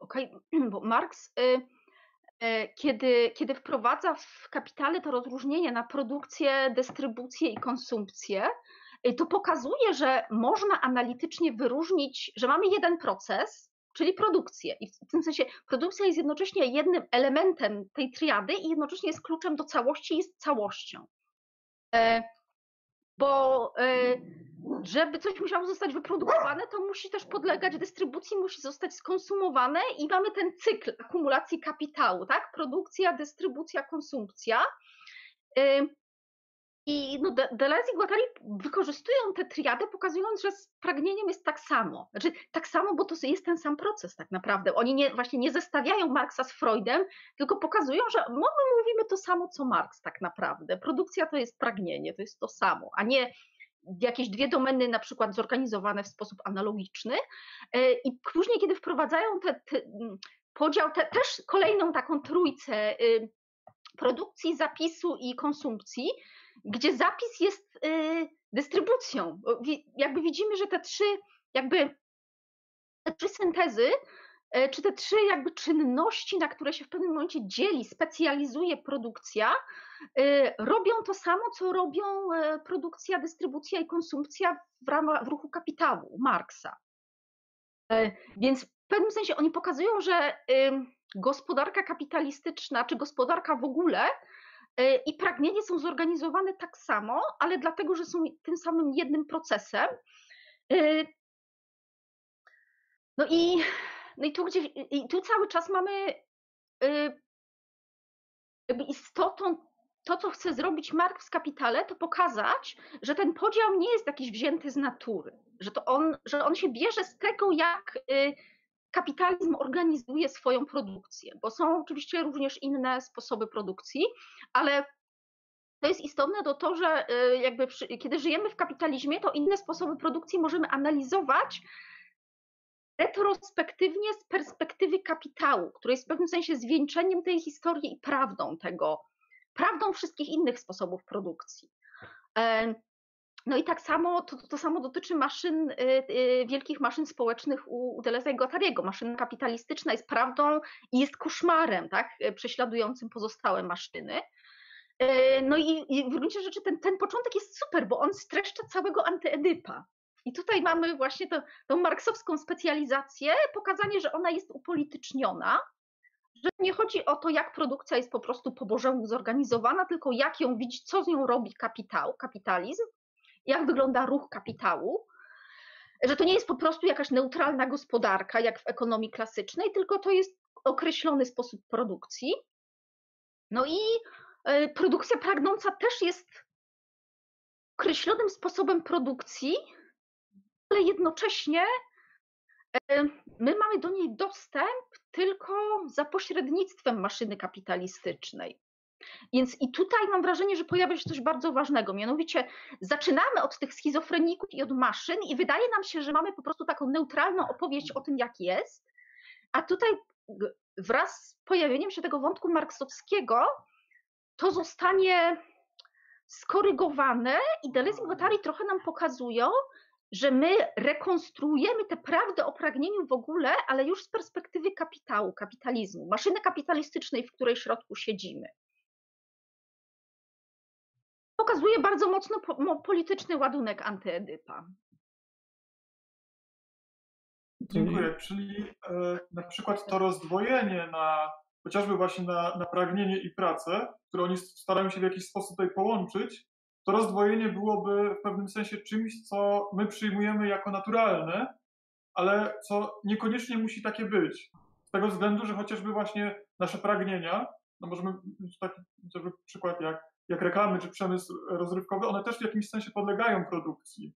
Okej, okay. (clears throat) bo Marx, y, y, kiedy, kiedy wprowadza w kapitale to rozróżnienie na produkcję, dystrybucję i konsumpcję, y, to pokazuje, że można analitycznie wyróżnić, że mamy jeden proces, czyli produkcję. I w tym sensie produkcja jest jednocześnie jednym elementem tej triady i jednocześnie jest kluczem do całości, jest całością. E, bo e, żeby coś musiało zostać wyprodukowane, to musi też podlegać dystrybucji, musi zostać skonsumowane i mamy ten cykl akumulacji kapitału, tak? Produkcja, dystrybucja, konsumpcja. I no, Deleuze i Guattari wykorzystują tę triadę, pokazując, że z pragnieniem jest tak samo. Znaczy, tak samo, bo to jest ten sam proces tak naprawdę. Oni nie, właśnie nie zestawiają Marksa z Freudem, tylko pokazują, że my mówimy to samo, co Marx tak naprawdę. Produkcja to jest pragnienie, to jest to samo, a nie jakieś dwie domeny na przykład zorganizowane w sposób analogiczny. E, I później, kiedy wprowadzają te, te podział, te, też kolejną taką trójcę y, produkcji, zapisu i konsumpcji, gdzie zapis jest y, dystrybucją. Jakby widzimy, że te trzy jakby te trzy syntezy, e, czy te trzy jakby czynności, na które się w pewnym momencie dzieli, specjalizuje produkcja, y, robią to samo, co robią produkcja, dystrybucja i konsumpcja w, ramach, w ruchu kapitału Marksa. Więc w pewnym sensie oni pokazują, że gospodarka kapitalistyczna, czy gospodarka w ogóle i pragnienie są zorganizowane tak samo, ale dlatego, że są tym samym jednym procesem. E, no i, no i, tu, gdzie, i tu cały czas mamy e, jakby istotą to, co chce zrobić Marx w Kapitale, to pokazać, że ten podział nie jest jakiś wzięty z natury, że, to on, że on się bierze z tego, jak kapitalizm organizuje swoją produkcję, bo są oczywiście również inne sposoby produkcji, ale to jest istotne do to, że y, jakby przy, kiedy żyjemy w kapitalizmie, to inne sposoby produkcji możemy analizować retrospektywnie z perspektywy kapitału, który jest w pewnym sensie zwieńczeniem tej historii i prawdą tego, prawdą wszystkich innych sposobów produkcji. No i tak samo, to, to samo dotyczy maszyn, y, y, wielkich maszyn społecznych u, u Deleuze i Guattariego. Maszyna kapitalistyczna jest prawdą i jest koszmarem, tak, y, prześladującym pozostałe maszyny. No i, i w gruncie rzeczy ten, ten początek jest super, bo on streszcza całego antyedypa. I tutaj mamy właśnie to, tą marksowską specjalizację, pokazanie, że ona jest upolityczniona, że nie chodzi o to, jak produkcja jest po prostu po bożemu zorganizowana, tylko jak ją widzi, co z nią robi kapitał, kapitalizm, jak wygląda ruch kapitału, że to nie jest po prostu jakaś neutralna gospodarka, jak w ekonomii klasycznej, tylko to jest określony sposób produkcji. No i e, produkcja pragnąca też jest określonym sposobem produkcji, ale jednocześnie e, my mamy do niej dostęp tylko za pośrednictwem maszyny kapitalistycznej. Więc i tutaj mam wrażenie, że pojawia się coś bardzo ważnego, mianowicie zaczynamy od tych schizofreników i od maszyn i wydaje nam się, że mamy po prostu taką neutralną opowieść o tym, jak jest, a tutaj wraz z pojawieniem się tego wątku marksowskiego to zostanie skorygowane. I Deleuze i Guattari trochę nam pokazują, że my rekonstruujemy tę prawdę o pragnieniu w ogóle, ale już z perspektywy kapitału, kapitalizmu, maszyny kapitalistycznej, w której środku siedzimy pokazuje bardzo mocno po, polityczny ładunek antyedypa. Dziękuję. Czyli e, na przykład to rozdwojenie na chociażby właśnie na, na pragnienie i pracę, które oni starają się w jakiś sposób tutaj połączyć, to rozdwojenie byłoby w pewnym sensie czymś, co my przyjmujemy jako naturalne, ale co niekoniecznie musi takie być. Z tego względu, że chociażby właśnie nasze pragnienia, no możemy taki przykład jak jak reklamy czy przemysł rozrywkowy, one też w jakimś sensie podlegają produkcji.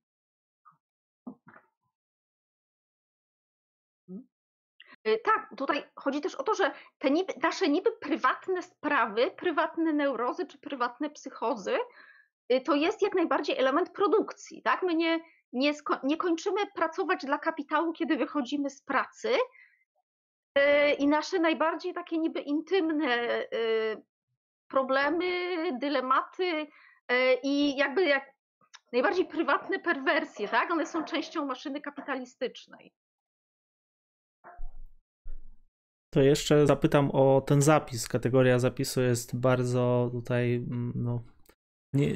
Y, tak, tutaj chodzi też o to, że te niby, nasze niby prywatne sprawy, prywatne neurozy czy prywatne psychozy, y, to jest jak najbardziej element produkcji. Tak? My nie, nie, nie kończymy pracować dla kapitału, kiedy wychodzimy z pracy. Y, I nasze najbardziej takie niby intymne problemy, dylematy e, i jakby jak najbardziej prywatne perwersje, tak? One są częścią maszyny kapitalistycznej. To jeszcze zapytam o ten zapis. Kategoria zapisu jest bardzo tutaj, mm, no, nie,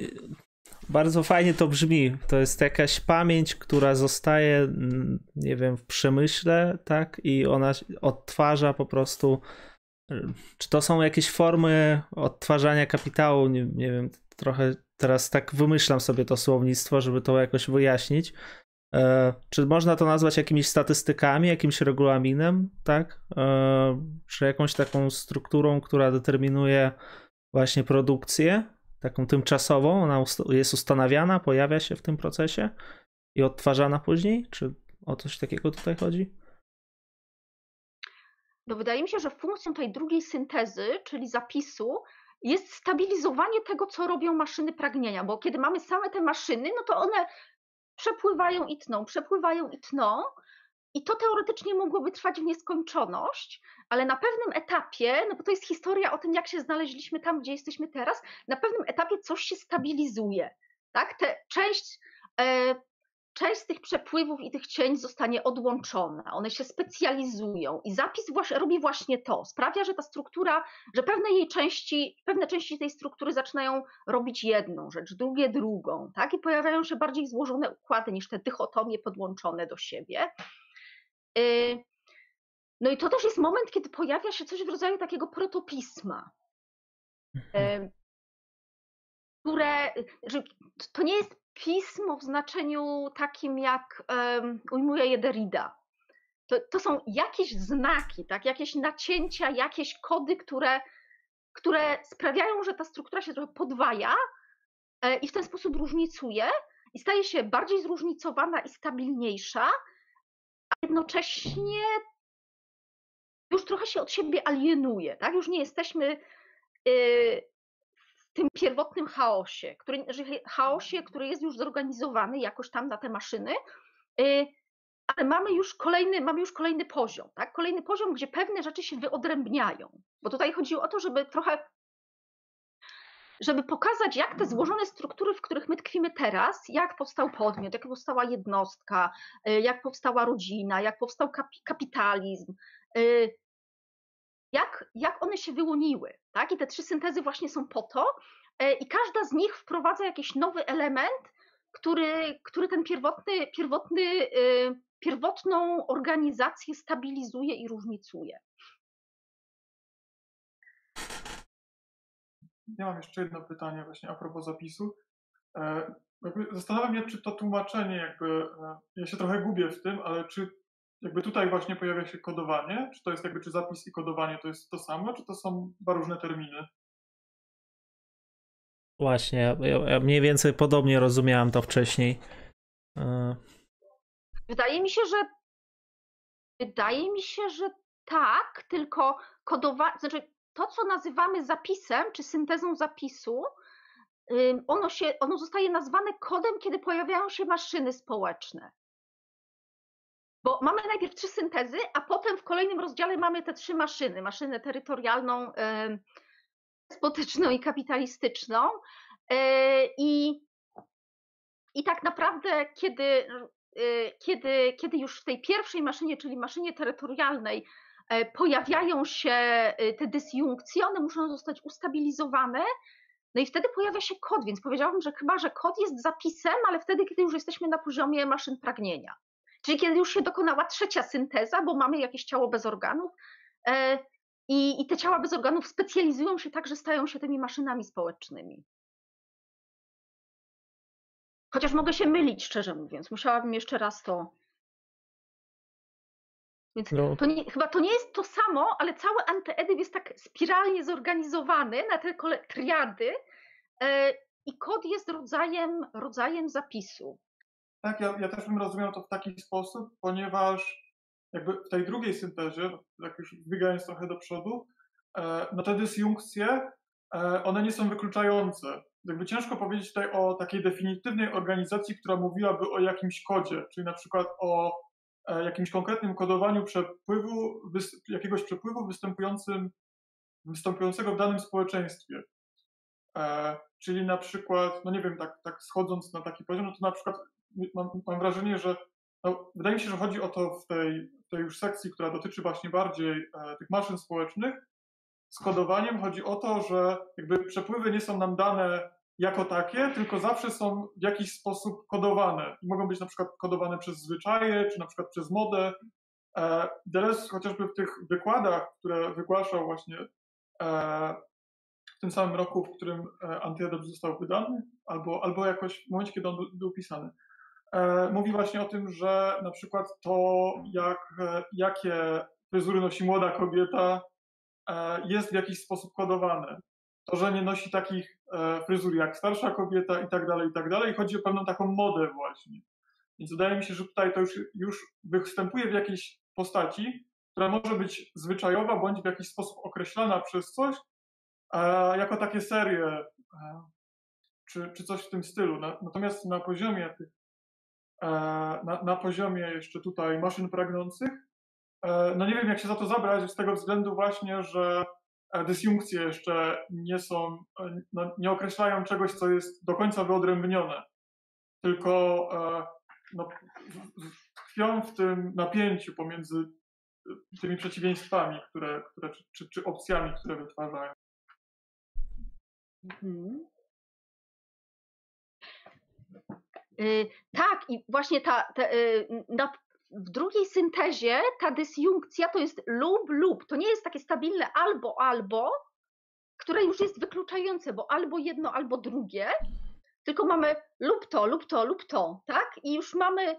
bardzo fajnie to brzmi. To jest jakaś pamięć, która zostaje, mm, nie wiem, w przemyśle, tak? I ona odtwarza po prostu. Czy to są jakieś formy odtwarzania kapitału? Nie, nie wiem, trochę teraz tak wymyślam sobie to słownictwo, żeby to jakoś wyjaśnić. E, czy można to nazwać jakimiś statystykami, jakimś regulaminem, tak? E, czy jakąś taką strukturą, która determinuje właśnie produkcję, taką tymczasową? Ona jest ustanawiana, pojawia się w tym procesie i odtwarzana później? Czy o coś takiego tutaj chodzi? No wydaje mi się, że funkcją tej drugiej syntezy, czyli zapisu, jest stabilizowanie tego, co robią maszyny pragnienia, bo kiedy mamy same te maszyny, no to one przepływają i tną, przepływają i tną. I to teoretycznie mogłoby trwać w nieskończoność, ale na pewnym etapie, no bo to jest historia o tym, jak się znaleźliśmy tam, gdzie jesteśmy teraz, na pewnym etapie coś się stabilizuje. Tak? Te, część e, część z tych przepływów i tych cień zostanie odłączona, one się specjalizują i zapis robi właśnie to, sprawia, że ta struktura, że pewne jej części, pewne części tej struktury zaczynają robić jedną rzecz, drugie drugą, tak? I pojawiają się bardziej złożone układy niż te dychotomie podłączone do siebie. Y, no i to też jest moment, kiedy pojawia się coś w rodzaju takiego protopisma, mhm. które, że to nie jest pismo w znaczeniu takim, jak um, ujmuje je Derrida. To, to są jakieś znaki, tak? jakieś nacięcia, jakieś kody, które, które sprawiają, że ta struktura się trochę podwaja e, i w ten sposób różnicuje i staje się bardziej zróżnicowana i stabilniejsza, a jednocześnie już trochę się od siebie alienuje, tak? Już nie jesteśmy y, tym pierwotnym chaosie, który, chaosie, który jest już zorganizowany jakoś tam na te maszyny, y, ale mamy już kolejny, mamy już kolejny poziom, tak? Kolejny poziom, gdzie pewne rzeczy się wyodrębniają. Bo tutaj chodziło o to, żeby trochę żeby pokazać, jak te złożone struktury, w których my tkwimy teraz, jak powstał podmiot, jak powstała jednostka, y, jak powstała rodzina, jak powstał kapitalizm, y, jak, jak one się wyłoniły. Tak? I te trzy syntezy właśnie są po to, e, i każda z nich wprowadza jakiś nowy element, który, który ten pierwotny, pierwotny, e, pierwotną organizację stabilizuje i różnicuje. Ja mam jeszcze jedno pytanie właśnie a propos zapisu. E, zastanawiam się, czy to tłumaczenie jakby, ja się trochę gubię w tym, ale czy jakby tutaj właśnie pojawia się kodowanie, czy to jest jakby, czy zapis i kodowanie to jest to samo, czy to są dwa różne terminy? Właśnie, ja, ja mniej więcej podobnie rozumiałem to wcześniej. E. Wydaje mi się, że wydaje mi się, że tak, tylko kodowanie, znaczy to, co nazywamy zapisem, czy syntezą zapisu, ono, się, ono zostaje nazwane kodem, kiedy pojawiają się maszyny społeczne. Bo mamy najpierw trzy syntezy, a potem w kolejnym rozdziale mamy te trzy maszyny: maszynę terytorialną, despotyczną i kapitalistyczną. E, I, i tak naprawdę, kiedy, e, kiedy, kiedy już w tej pierwszej maszynie, czyli maszynie terytorialnej, e, pojawiają się te dysjunkcje, one muszą zostać ustabilizowane. No i wtedy pojawia się kod, więc powiedziałabym, że chyba, że kod jest zapisem, ale wtedy, kiedy już jesteśmy na poziomie maszyn pragnienia. Czyli kiedy już się dokonała trzecia synteza, bo mamy jakieś ciało bez organów e, i, i te ciała bez organów specjalizują się tak, że stają się tymi maszynami społecznymi. Chociaż mogę się mylić, szczerze mówiąc. Musiałabym jeszcze raz to. Więc no. to nie, chyba to nie jest to samo, ale cały antyedyp jest tak spiralnie zorganizowany na te triady e, i kod jest rodzajem, rodzajem zapisu. Tak, ja, ja też bym rozumiał to w taki sposób, ponieważ jakby w tej drugiej syntezie, jak już zbiegając trochę do przodu, e, no te dysjunkcje, e, one nie są wykluczające. Jakby ciężko powiedzieć tutaj o takiej definitywnej organizacji, która mówiłaby o jakimś kodzie, czyli na przykład o e, jakimś konkretnym kodowaniu przepływu, jakiegoś przepływu występującym, występującego w danym społeczeństwie. Czyli na przykład, no nie wiem, tak, tak schodząc na taki poziom, no to na przykład mam, mam wrażenie, że no, wydaje mi się, że chodzi o to w tej, w tej już sekcji, która dotyczy właśnie bardziej e, tych maszyn społecznych. Z kodowaniem chodzi o to, że jakby przepływy nie są nam dane jako takie, tylko zawsze są w jakiś sposób kodowane. I mogą być na przykład kodowane przez zwyczaje, czy na przykład przez modę. E, chociażby w tych wykładach, które wygłaszał właśnie e, w tym samym roku, w którym e, Antyadop został wydany, albo, albo jakoś w momencie, kiedy on był, pisany, mówi właśnie o tym, że na przykład to, jak, e, jakie fryzury nosi młoda kobieta, e, jest w jakiś sposób kodowane. To, że nie nosi takich e, fryzur jak starsza kobieta i tak dalej, i tak dalej. Chodzi o pewną taką modę właśnie. Więc wydaje mi się, że tutaj to już, już występuje w jakiejś postaci, która może być zwyczajowa bądź w jakiś sposób określana przez coś, e, jako takie serie, e, czy, czy coś w tym stylu. Na, natomiast na poziomie tych, e, na, na poziomie jeszcze tutaj maszyn pragnących, e, no nie wiem jak się za to zabrać, z tego względu właśnie, że e, dysjunkcje jeszcze nie są, e, no, nie określają czegoś, co jest do końca wyodrębnione, tylko e, no, tkwią w tym napięciu pomiędzy e, tymi przeciwieństwami, które, które czy, czy opcjami, które wytwarzają. Mhm. Y, Tak, i właśnie ta, ta, y, na, w drugiej syntezie ta dysjunkcja to jest lub lub. To nie jest takie stabilne albo albo, które już jest wykluczające, bo albo jedno, albo drugie, tylko mamy lub to, lub to, lub to, tak? I już mamy,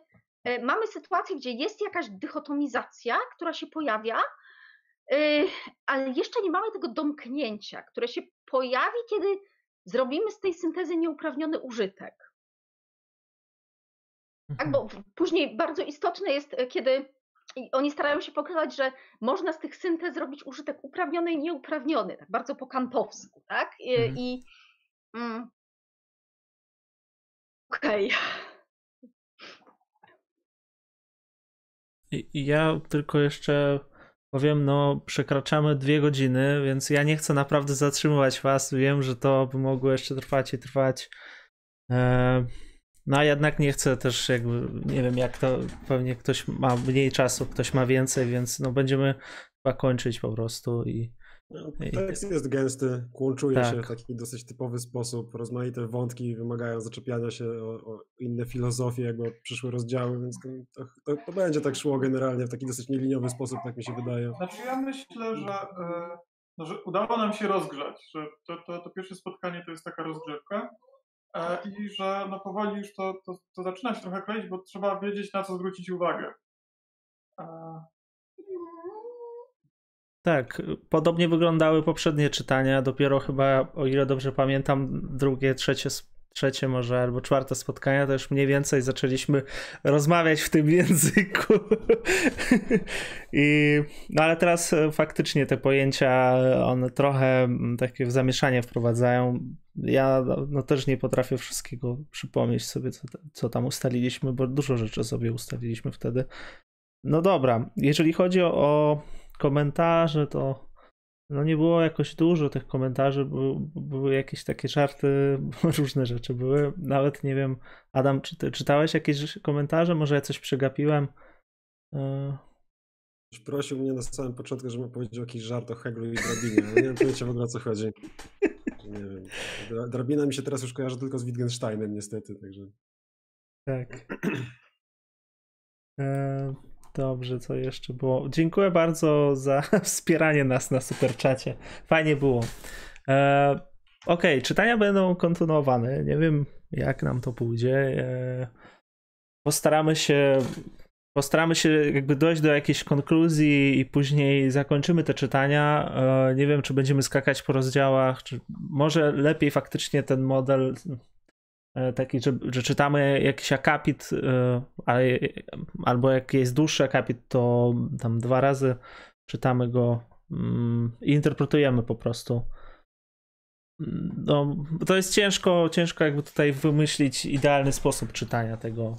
y, mamy sytuację, gdzie jest jakaś dychotomizacja, która się pojawia, y, ale jeszcze nie mamy tego domknięcia, które się pojawi, kiedy zrobimy z tej syntezy nieuprawniony użytek. Tak, bo w- później bardzo istotne jest, e, kiedy oni starają się pokazać, że można z tych syntez zrobić użytek uprawniony i nieuprawniony, tak bardzo po kantowsku, tak? I, Mhm. i mm, Okej. I Ja tylko jeszcze powiem, no przekraczamy dwie godziny, więc ja nie chcę naprawdę zatrzymywać was. Wiem, że to by mogło jeszcze trwać i trwać. E, No a jednak nie chcę też jakby, nie wiem jak to, pewnie ktoś ma mniej czasu, ktoś ma więcej, więc no będziemy chyba kończyć po prostu i No, tekst jest gęsty, łączuje Tak. się w taki dosyć typowy sposób. Rozmaite wątki wymagają zaczepiania się o, o inne filozofie, jakby o przyszłe rozdziały, więc to, to, to, to będzie tak szło generalnie w taki dosyć nieliniowy sposób, tak mi się wydaje. Znaczy ja myślę, że, e, no, że udało nam się rozgrzać, że to, to, to pierwsze spotkanie to jest taka rozgrzewka i że no powoli już to, to, to zaczyna się trochę kleić, bo trzeba wiedzieć na co zwrócić uwagę. E, Tak, podobnie wyglądały poprzednie czytania. Dopiero chyba, o ile dobrze pamiętam, drugie, trzecie, trzecie może albo czwarte spotkania, to już mniej więcej zaczęliśmy rozmawiać w tym (laughs) języku. I, no ale teraz e, faktycznie te pojęcia, one trochę mm, takie zamieszanie wprowadzają. Ja no, no też nie potrafię wszystkiego przypomnieć sobie, co, co tam ustaliliśmy, bo dużo rzeczy sobie ustaliliśmy wtedy. No dobra, jeżeli chodzi o, o komentarze, to no nie było jakoś dużo tych komentarzy, były, były jakieś takie żarty, (laughs) różne rzeczy były. Nawet nie wiem, Adam, czy ty czytałeś jakieś komentarze? Może ja coś przegapiłem? Ktoś Prosił mnie na samym początku, żebym powiedział jakiś żart o Heglu i drabinie, nie mam pojęcia w ogóle o co chodzi. Nie wiem. Dra- Drabina mi się teraz już kojarzy tylko z Wittgensteinem niestety, także... Tak. (clears throat) E, dobrze, co jeszcze było? Dziękuję bardzo za (laughs) wspieranie nas na superczacie. Fajnie było. E, Okej, czytania będą kontynuowane. Nie wiem, jak nam to pójdzie. E, postaramy się. Postaramy się jakby dojść do jakiejś konkluzji i później zakończymy te czytania. E, Nie wiem, czy będziemy skakać po rozdziałach, czy może lepiej faktycznie ten model taki, że, że czytamy jakiś akapit, e, ale, albo jak jest dłuższy akapit, to tam dwa razy czytamy go mm, i interpretujemy po prostu. No, to jest ciężko, ciężko jakby tutaj wymyślić idealny sposób czytania tego.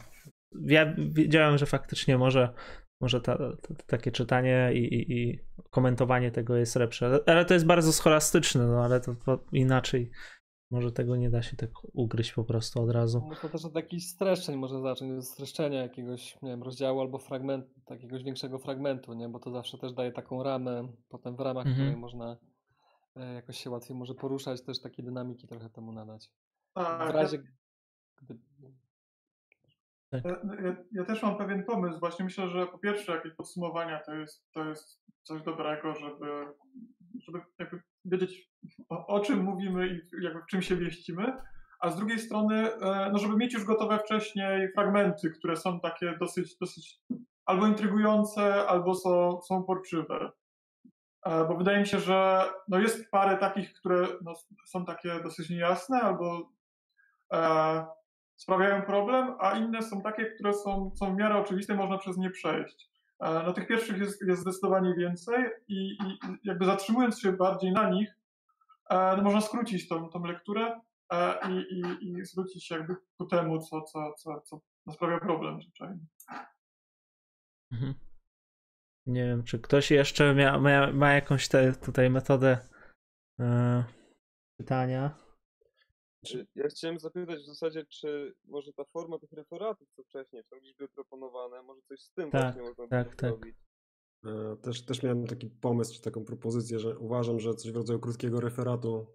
Ja wiedziałem, że faktycznie może, może ta, ta, takie czytanie i, i, i komentowanie tego jest lepsze, ale to jest bardzo scholastyczne, no ale to, to inaczej. Może tego nie da się tak ugryźć po prostu od razu. Można też od jakichś streszczeń może zacząć, od streszczenia jakiegoś, nie wiem, rozdziału albo fragmentu, takiegoś większego fragmentu, nie? Bo to zawsze też daje taką ramę, potem w ramach Mhm. której można e, jakoś się łatwiej może poruszać, też takiej dynamiki trochę temu nadać. Tak, w ja- razie gdyby... Ja, ja, ja też mam pewien pomysł. Właśnie myślę, że po pierwsze jakieś podsumowania to jest, to jest coś dobrego, żeby, żeby jakby wiedzieć o, o czym mówimy i jakby w czym się mieścimy. A z drugiej strony, e, no żeby mieć już gotowe wcześniej fragmenty, które są takie dosyć, dosyć albo intrygujące, albo są, są porczywe. E, Bo wydaje mi się, że no jest parę takich, które no, są takie dosyć niejasne, albo e, sprawiają problem, a inne są takie, które są, są w miarę oczywiste, można przez nie przejść. E, No tych pierwszych jest, jest zdecydowanie więcej i, i jakby zatrzymując się bardziej na nich, no można skrócić tą, tą lekturę e, i, i, i zwrócić się jakby ku temu, co, co, co, co sprawia problem zwyczajnie. Mhm. Nie wiem, czy ktoś jeszcze mia, ma, ma jakąś te, tutaj metodę e, pytania. Ja chciałem zapytać w zasadzie, czy może ta forma tych referatów, co wcześniej są gdzieś były proponowane, może coś z tym Tak, właśnie można tak, tak. zrobić. E, Też, też miałem taki pomysł, czy taką propozycję, że uważam, że coś w rodzaju krótkiego referatu,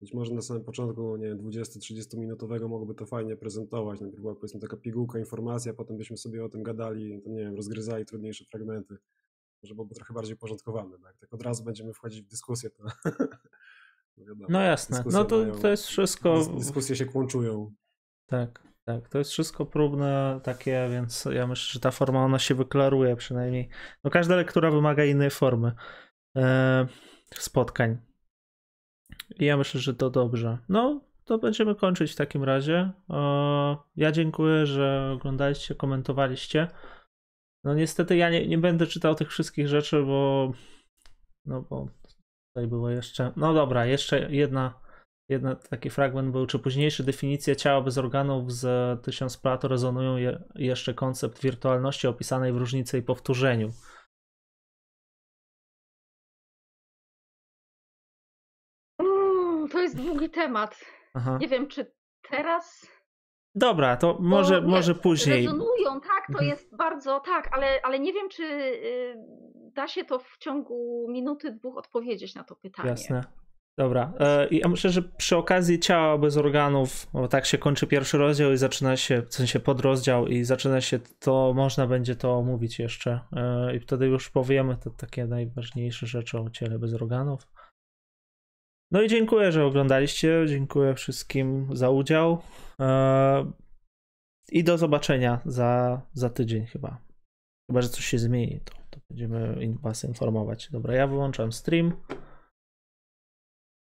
być może na samym początku, nie wiem, 20-30 minutowego mogłoby to fajnie prezentować. Najpierw była powiedzmy taka pigułka, informacja, potem byśmy sobie o tym gadali, to nie wiem, rozgryzali trudniejsze fragmenty. Może byłoby trochę bardziej uporządkowane. Tak, tak od razu będziemy wchodzić w dyskusję, to, (laughs) no wiadomo, No jasne, no to, mają- to jest wszystko. dys- Dyskusje się kłączują. Tak, tak, to jest wszystko próbne takie, więc ja myślę, że ta forma ona się wyklaruje przynajmniej. No każda lektura wymaga innej formy e, spotkań. I ja myślę, że to dobrze. No, to będziemy kończyć w takim razie. E, ja dziękuję, że oglądaliście, komentowaliście. No niestety ja nie, nie będę czytał tych wszystkich rzeczy, bo no bo tutaj było jeszcze. No dobra, jeszcze jedna Jedna, taki fragment był, czy późniejsze definicje ciała bez organów z tysiąc Plato rezonują je, jeszcze koncept wirtualności opisanej w różnicy i powtórzeniu. Mm, to jest długi temat. Aha. Nie wiem, czy teraz. Dobra, to może, nie, może później. Rezonują, tak, to Mhm. jest bardzo, tak, ale, ale nie wiem, czy y, da się to w ciągu minuty, dwóch odpowiedzieć na to pytanie. Jasne. Dobra. E, ja myślę, że przy okazji ciała bez organów, bo tak się kończy pierwszy rozdział i zaczyna się, w sensie podrozdział i zaczyna się, to można będzie to omówić jeszcze. E, I wtedy już powiemy te takie najważniejsze rzeczy o ciele bez organów. No i dziękuję, że oglądaliście. Dziękuję wszystkim za udział. E, I do zobaczenia za, za tydzień chyba. Chyba, że coś się zmieni, to, to będziemy Was informować. Dobra, ja wyłączam stream.